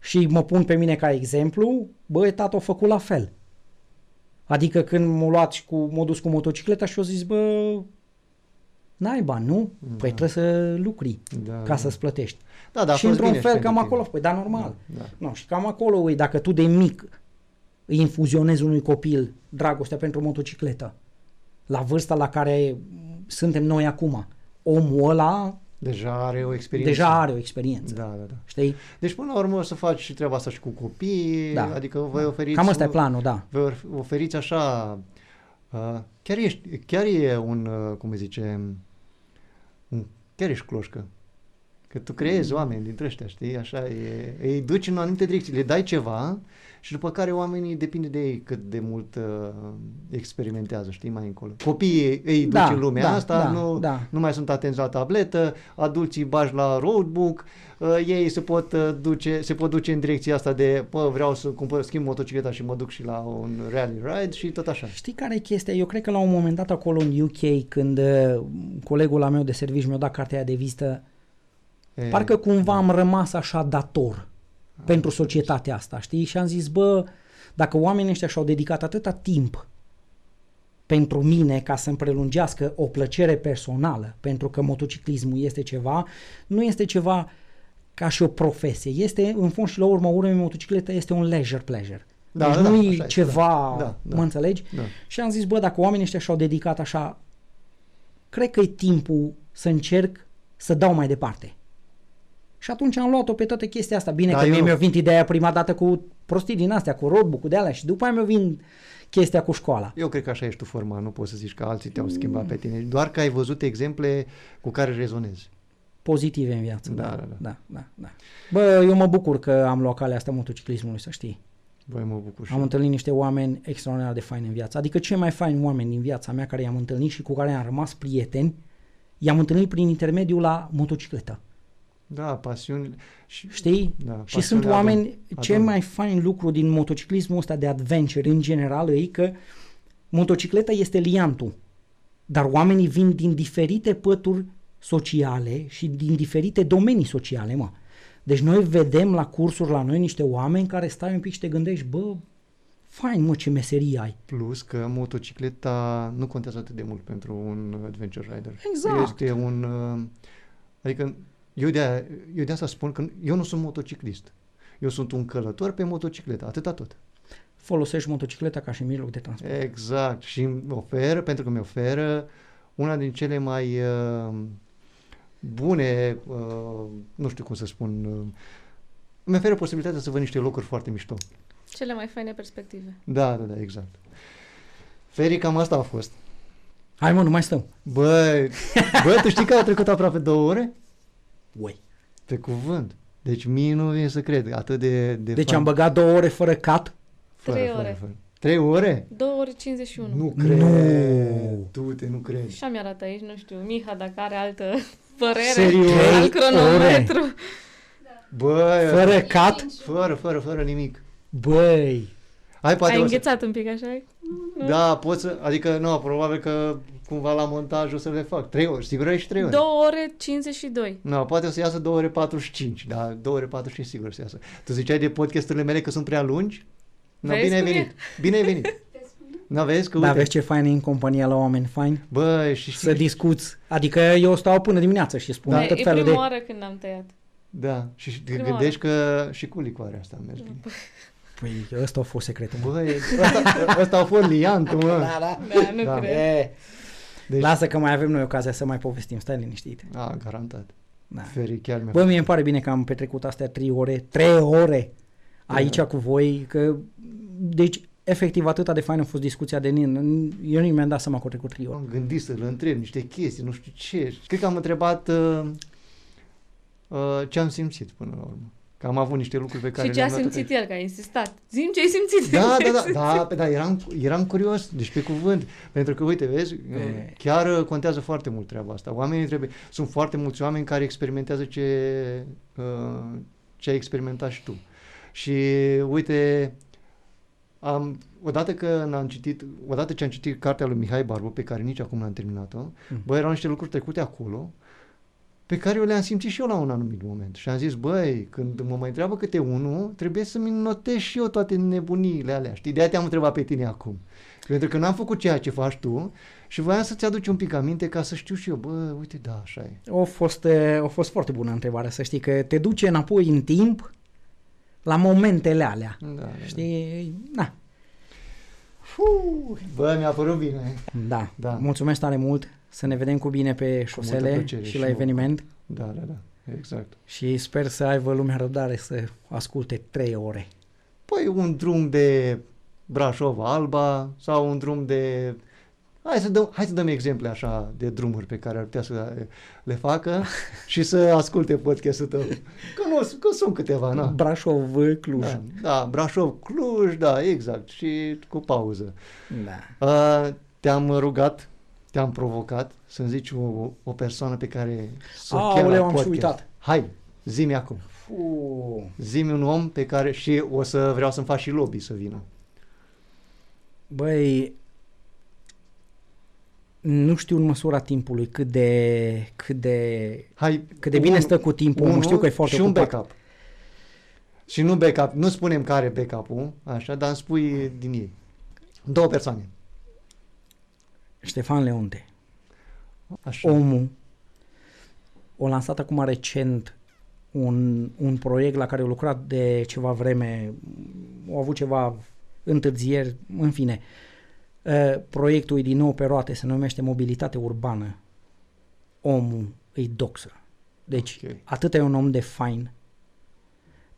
și mă pun pe mine ca exemplu, bă, tata a făcut la fel. Adică când m-a luat și cu, m-a dus cu motocicleta și a zis, bă, n-ai bani, nu? Păi trebuie să lucri Da, ca da. să-ți plătești. Da, da, a și fost într-un bine fel pentru cam tine. acolo, păi da, normal. Da, da. Nu, și cam acolo, ui, dacă tu de mic îi infuzionezi unui copil dragostea pentru motocicletă, la vârsta la care suntem noi acum, omul ăla Deja are o experiență. deja are o experiență. Da, da, da. Știi? Deci până la urmă o să faci și treaba asta și cu copii, Da. adică voi oferiți... Cam ăsta e planul, da. Vă oferiți așa... Uh, chiar, ești, chiar e un, uh, cum îi zice, un, chiar ești cloșcă. Că tu creezi oameni dintre ăștia, știi? Așa, e, îi duci în anumite direcții, le dai ceva și după care oamenii depinde de ei cât de mult uh, experimentează, știi, mai încolo. Copiii îi duci Da, în lumea da, asta, da, nu, da. nu mai sunt atenți la tabletă, adulții bagi la roadbook, uh, ei se pot, uh, duce, se pot duce în direcția asta de, bă, vreau să cumpăr, schimb motocicleta și mă duc și la un rally ride și tot așa. Știi care e chestia? Eu cred că la un moment dat acolo în UK, când uh, colegul la meu de serviciu mi-a dat cartea aia de vizită, E, Parcă cumva am rămas așa dator pentru societatea asta, știi? Și am zis, bă, dacă oamenii ăștia și-au dedicat atâta timp pentru mine ca să-mi prelungească o plăcere personală, pentru că motociclismul este ceva, nu este ceva ca și o profesie. Este, în fond și la urmă urmei, motocicleta este un leisure pleasure. Da, deci da, da, nu așa e este, ceva, da, da, da. mă înțelegi? Da. Și am zis, bă, dacă oamenii ăștia și-au dedicat așa, cred că e timpul să încerc să dau mai departe. Și atunci am luat-o pe toată chestia asta. Bine Da, că mie eu- mi-a venit ideea prima dată cu prostii din astea, cu roadbook-ul de alea și după aia mi-a venit chestia cu școala. Eu cred că așa ești tu format, nu poți să zici că alții te-au schimbat pe tine, doar că ai văzut exemple cu care rezonezi. Pozitive în viață. Da, Da, da, da, da. da. da, da. Bă, eu mă bucur că am luat calea asta motociclismului, să știi. Băi, mă bucur și Am eu. întâlnit niște oameni extraordinar de faini în viață. Adică cei mai faini oameni din viața mea care i-am întâlnit și cu care am rămas prieteni, i-am întâlnit prin intermediul la motocicletă. Da, pasiuni și... Știi? Da, și sunt pasiunea oameni, adun- cel adun. mai fain lucru din motociclismul ăsta de adventure în general e că motocicleta este liantul, dar oamenii vin din diferite pături sociale și din diferite domenii sociale, mă. Deci noi vedem la cursuri la noi niște oameni care stai un pic și te gândești, bă, fain mă ce meserie ai. Plus că motocicleta nu contează atât de mult pentru un adventure rider. Exact. Este un... uh, Adică eu de, eu de asta spun că eu nu sunt motociclist. Eu sunt un călător pe motocicletă, atâta tot. Folosești motocicleta ca și mijloc de transport. Exact. Și îmi oferă, pentru că mi oferă una din cele mai uh, bune, uh, nu știu cum să spun, uh, îmi oferă posibilitatea să văd niște locuri foarte mișto. Cele mai faine perspective. Da, da, da, exact. Feri, cam asta a fost. Hai mă, nu mai stăm. Băi, bă, tu știi că au trecut aproape două ore? Ui. Pe cuvânt. Deci mie nu vine să cred. Atât de, de Deci fain. am băgat două ore fără cat. Fără, Trei fără, ore. Fără. Trei ore? 2 ori 51. Nu Nu. cred. Du-te, nu cred. Și mi arată aici, nu știu, Miha, dacă are altă părere Serios? al Trei cronometru. Bă, Fără cat? fără, fără, fără nimic. Băi. Hai, poate Ai o să... înghețat un pic așa? Nu? Da, poți să... Adică, nu, probabil că cumva la montaj o să le fac. Trei ori, sigur ești trei ore. 2 ore 52. Nu, poate o să iasă 2 ore 45, da, 2 ore 45 sigur să iasă. Tu ziceai de podcasturile mele că sunt prea lungi? No, Vezi bine ai cum e? venit. Bine ai venit. Nu vezi că Da, uite. vezi ce fain e în compania la oameni faini? Bă, și știi, Să discuți. Adică eu stau până dimineață și spun Da. tot e felul prima de... oară când am tăiat. Da, și te Prima gândești că și cu licoarea asta mergi bine. Păi ăsta a fost secretul. mă. Băi, ăsta, ăsta a fost liantul, mă. Da, da. Da, nu Da. cred. E, Deci, Lasă că mai avem noi ocazia să mai povestim, stai liniștit. a, garantat. Da. Feri, chiar mi-a Bă, mie îmi pare bine că am petrecut astea trei ore, trei ore aici cu voi, că deci efectiv atâta de fain a fost discuția de nin. Eu nu mi-am dat seama că au trecut trei ore. am gândit să-l întreb niște chestii, nu știu ce. Cred că am întrebat uh, uh, ce am simțit până la urmă. Că am avut niște lucruri pe care Și ce a le-am notat simțit el, că a insistat. Zim ce ai simțit. Da, Ce da, ai da, da, pe- da eram, eram curios, deci pe cuvânt, pentru că, uite, vezi, E. chiar uh, contează foarte mult treaba asta. Oamenii trebuie, sunt foarte mulți oameni care experimentează ce, uh, ce ai experimentat și tu. Și, uite, am, odată că am citit, odată ce am citit cartea lui Mihai Barbu, pe care nici acum n-am terminat-o, Mm. bă, erau niște lucruri trecute acolo, pe care eu le-am simțit și eu la un anumit moment. Și am zis, băi, când mă mai întreabă câte unul, trebuie să-mi notez și eu toate nebuniile alea. Știi, de-aia te-am întrebat pe tine acum. Pentru că n-am făcut ceea ce faci tu și voiam să-ți aduci un pic aminte ca să știu și eu, bă, uite, da, așa e. A fost, e, a fost foarte bună întrebarea, să știi că te duce înapoi în timp la momentele alea. Da, da, da. Știi? Da. Bă, mi-a părut bine. Da. Da. Mulțumesc tare mult. Să ne vedem cu bine pe multă șosele plăcere și și la eu. eveniment. Da, da, da, exact. Și sper să aibă lumea răbdare să asculte trei ore. Păi un drum de Brașov-Alba sau un drum de... Hai să, dăm, hai să dăm exemple așa de drumuri pe care ar putea să le facă și să asculte podcastul tău. Că, nu, că sunt câteva, na. Brașov, Cluj. Da, da, Brașov, Cluj, da, exact, și cu pauză. da. Uh, te-am rugat, te-am provocat să-mi zici o, o persoană pe care să o chem Aoleu, la am și podcast. uitat. Hai, zi-mi acum. Fu. Zi-mi un om pe care și o să vreau să-mi fac și lobby să vină. Băi, nu știu în măsura timpului cât de, cât de, Hai, cât de bine un- stă cu timpul. unul Nu știu că e foarte și un ocupat. backup. Și nu backup, nu spunem care e backup-ul, așa, dar îmi spui din ei. Două persoane. Ștefan Leonte. Așa. omul a lansat acum recent un, un proiect la care a lucrat de ceva vreme, au avut ceva întârzieri, în fine. Uh, Proiectul e din nou pe roate, se numește Mobilitate Urbană. Omul îi doxă. Deci, Ok. atât e un om de fain.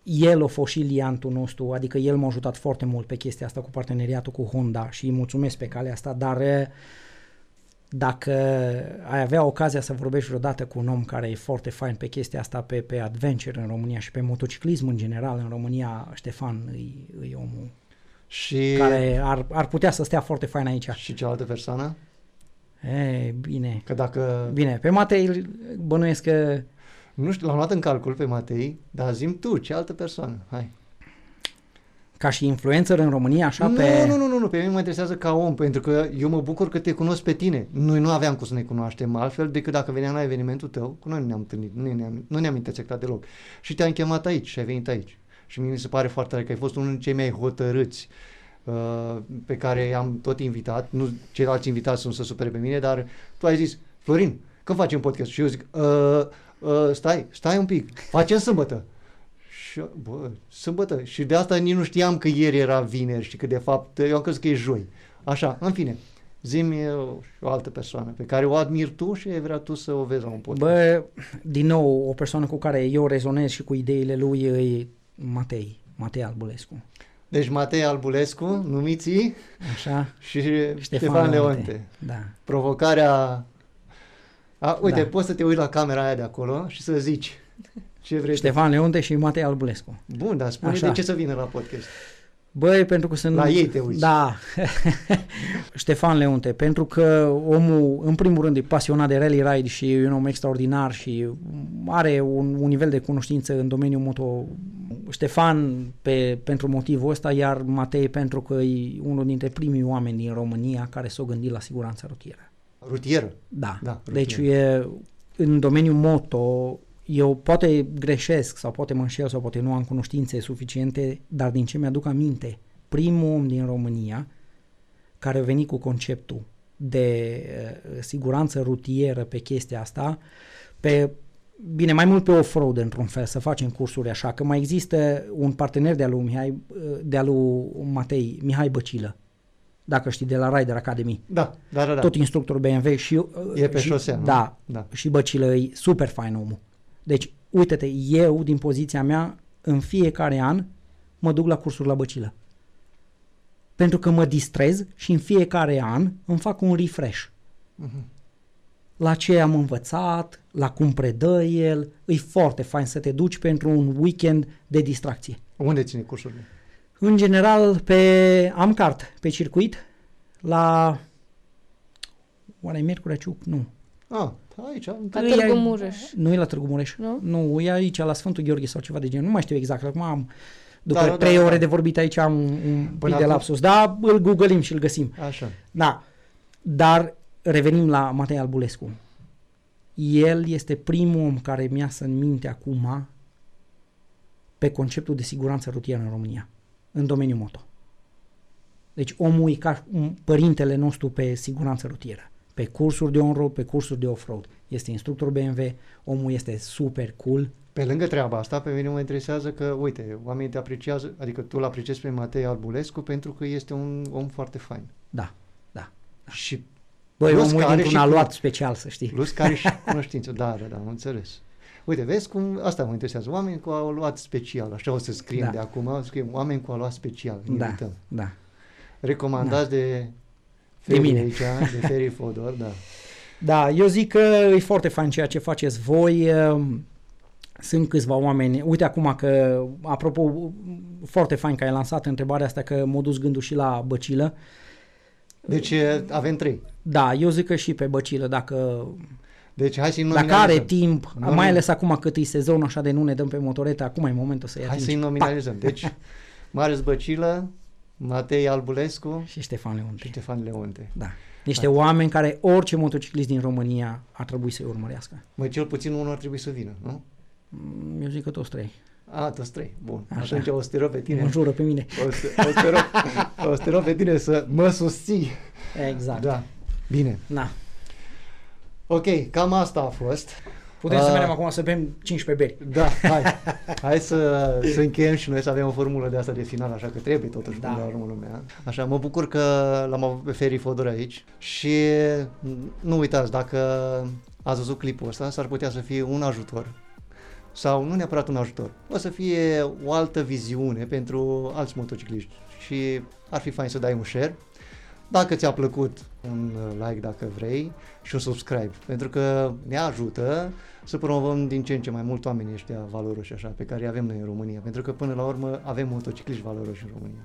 El a fost și liantul nostru, adică el m-a ajutat foarte mult pe chestia asta cu parteneriatul cu Honda și îi mulțumesc pe calea asta, dar uh, dacă ai avea ocazia să vorbești vreodată cu un om care e foarte fain pe chestia asta, pe, pe adventure în România și pe motociclism în general în România, Ștefan e, e omul Și, care ar, ar putea să stea foarte fain aici. și cealaltă persoană? E, bine. Că dacă... Bine, pe Matei îl bănuiesc că Nu știu, l-am luat în calcul pe Matei, dar zim tu, ce altă persoană? Hai. Ca și influencer în România, așa nu, pe... nu, nu, nu, nu, pe mine mă interesează ca om, pentru că eu mă bucur că te cunosc pe tine. Noi nu aveam cum să ne cunoaștem altfel decât dacă veneam la evenimentul tău, cu noi nu ne-am întâlnit, nu ne-am, nu ne-am intersectat deloc. Și te-am chemat aici și ai venit aici. Și mie mi se pare foarte tare că ai fost unul dintre cei mai hotărâți uh, pe care i-am tot invitat. Nu ceilalți invitați sunt să supere pe mine, dar tu ai zis, Florin, când facem podcast? Și eu zic, uh, uh, stai, stai un pic, facem sâmbătă. Și, bă, sâmbătă. Și de asta nici nu știam că ieri era vineri și că de fapt eu am crezut că e joi. Așa, în fine. Zi-mi o, o altă persoană pe care o admiri tu și ai vrea tu să o vezi la un podcast. Bă, din nou, o persoană cu care eu rezonez și cu ideile lui e Matei, Matei Albulescu. Deci Matei Albulescu, numiți Așa? și Ștefan, Ștefan Leonte. Da. Provocarea... A, uite, Da. poți să te uiți la camera aia de acolo și să zici ce vrei. Ștefan Leonte și Matei Albulescu. Bun, dar spune Așa. de ce să vină la podcast. Băi, pentru că sunt... La ei te uiți. Da. Ștefan Leonte, pentru că omul, în primul rând, e pasionat de rally ride și e un om extraordinar și are un, un nivel de cunoștință în domeniul moto. Ștefan pe, pentru motivul ăsta, iar Matei pentru că e unul dintre primii oameni din România care s-au gândit la siguranța rutieră. Rutieră. Da. Da, deci rutieră. e, în domeniul moto, eu poate greșesc sau poate mă înșel sau poate nu am cunoștințe suficiente, dar din ce mi-aduc aminte, primul om din România care a venit cu conceptul de uh, siguranță rutieră pe chestia asta, pe bine, mai mult pe off-road într-un fel, să facem cursuri așa, că mai există un partener de-a lui, Mihai, de-a lui Matei, Mihai Băcilă, dacă știi, de la Rider Academy. Da, da, da. da. Tot instructor BMW și... E pe și, șosea, nu? Da, Da. și Băcilă e super fain omul. Deci, uite-te, eu, din poziția mea, în fiecare an, mă duc la cursuri la Băcilă. Pentru că mă distrez și în fiecare an îmi fac un refresh. Mhm. La ce am învățat, la cum predă el, e foarte fain să te duci pentru un weekend de distracție. Unde ține cursurile? În general, pe am cart, pe circuit, la... Oare Miercurea Ciuc? Nu. Ah, aici. La Păi, Târgu e- Mureș. Nu e la Târgu Mureș. Nu? Nu, e aici, la Sfântul Gheorghe sau ceva de genul. Nu mai știu exact. Acum am, după Da, da, da, trei da, ore da. de vorbit aici, am un, un pic Până de acum- lapsus. Da, îl googlim și îl găsim. Așa. Da. Dar revenim la Matei Albulescu. El este primul om care mi-a să în minte acum pe conceptul de siguranță rutieră în România, în domeniul moto. Deci omul e ca un părintele nostru pe siguranță rutieră. Pe cursuri de on-road, pe cursuri de off-road. Este instructor BMW, omul este super cool. Pe lângă treaba asta, pe mine mă interesează că, uite, oamenii te apreciază, adică tu îl apreciezi pe Matei Albulescu pentru că este un om foarte fain. Da, da. Și Băi, Plus omul că e are dintr-un și aluat cu- special, să știi. plus care și cunoștință. Da, da, da, am înțeles. Uite, vezi cum, asta mă interesează, oameni cu aluat special, așa o să scriem Da. de acum, scriem oameni cu aluat special, îi Da, invităm. da. Recomandați de De Feri mine. aici, de Feri Fodor, da. Da, eu zic că e foarte fain ceea ce faceți voi. um, Sunt câțiva oameni. Uite acum că, apropo, foarte fain că ai lansat întrebarea asta că m-a dus gândul și la băcilă. Deci e, avem trei. Da, eu zic că și pe băcilă, dacă, Deci hai să-i dacă nominalizăm. are timp, Nu, mai nu. ales acum cât e sezon așa de nu ne dăm pe motorete, acum e momentul să-i Hai atingi. să-i nominalizăm. Deci, Marius Băcilă, Matei Albulescu Și Ștefan și Leonte. Ștefan Leonte. Da. Niște oameni care orice motociclist din România ar trebui să-i urmărească. Mă, cel puțin unul ar trebui să vină, nu? Mm, Eu zic că toți trei. A, toți trei. Bun. Așa. Atunci o să te rog pe tine. Mă jură pe mine. O să, o, să te rog, o să te rog pe tine să mă susții. Exact. Da. Bine. Na. Ok, cam asta a fost. Putem să Ah. mergem acum să bem 15 beri. Da, hai. Hai să, să încheiem și noi să avem o formulă de asta de final, așa că trebuie totuși Da. până la urmă lumea. Așa, mă bucur că l-am avut pe Feri Fodor aici și nu uitați, dacă ați văzut clipul ăsta, s-ar putea să fie un ajutor sau nu neapărat un ajutor, o să fie o altă viziune pentru alți motocicliști și ar fi fain să dai un share. Dacă ți-a plăcut, un like dacă vrei și un subscribe, pentru că ne ajută să promovăm din ce în ce mai mult oamenii ăștia valoroși așa, pe care îi avem noi în România, pentru că până la urmă avem motocicliști valoroși în România.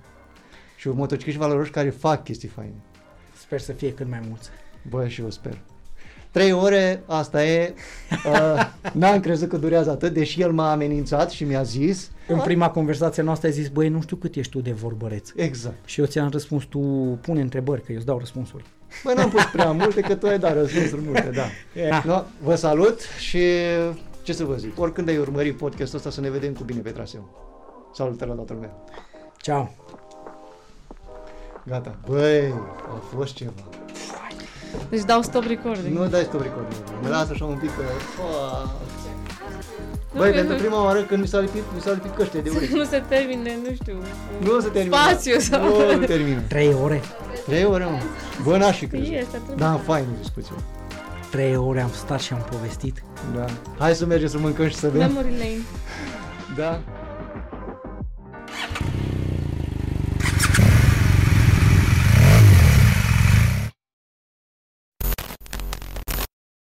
Și motocicliști valoroși care fac chestii faine. Sper să fie cât mai mulți. Bă, și eu sper. Trei ore, asta e. Uh, n-am crezut că durează atât, deși el m-a amenințat și mi-a zis. În prima conversație noastră ai zis, băi, nu știu cât ești tu de vorbăreț. Exact. Și eu ți-am răspuns, tu pune întrebări, că eu îți dau răspunsuri. Bă, n-am pus prea multe, că tu ai dat răspunsuri multe, da. Da. No, vă salut și ce să vă zic, oricând ai urmări podcastul ăsta să ne vedem cu bine pe traseu. Salutări la toată lumea. Ceau! Gata. Băi, a fost ceva. Deci dau stop recording. Nu dai stop record. nu. Mă lasă așa un pic că... Oa. Nu, Băi, că pentru nu- prima oară când mi s-a lipit, mi s-a lipit căște de urechi. nu se termine, nu știu. Nu o să termină. Spațiu sau- Nu, nu termină. Trei ore? Trei ore, mă. Bă, n-aș fi crezut. Este atunci. Da, fain discuție. Trei ore am stat și am povestit. Da. Hai să mergem să mâncăm și să bem. Memory lane. Da.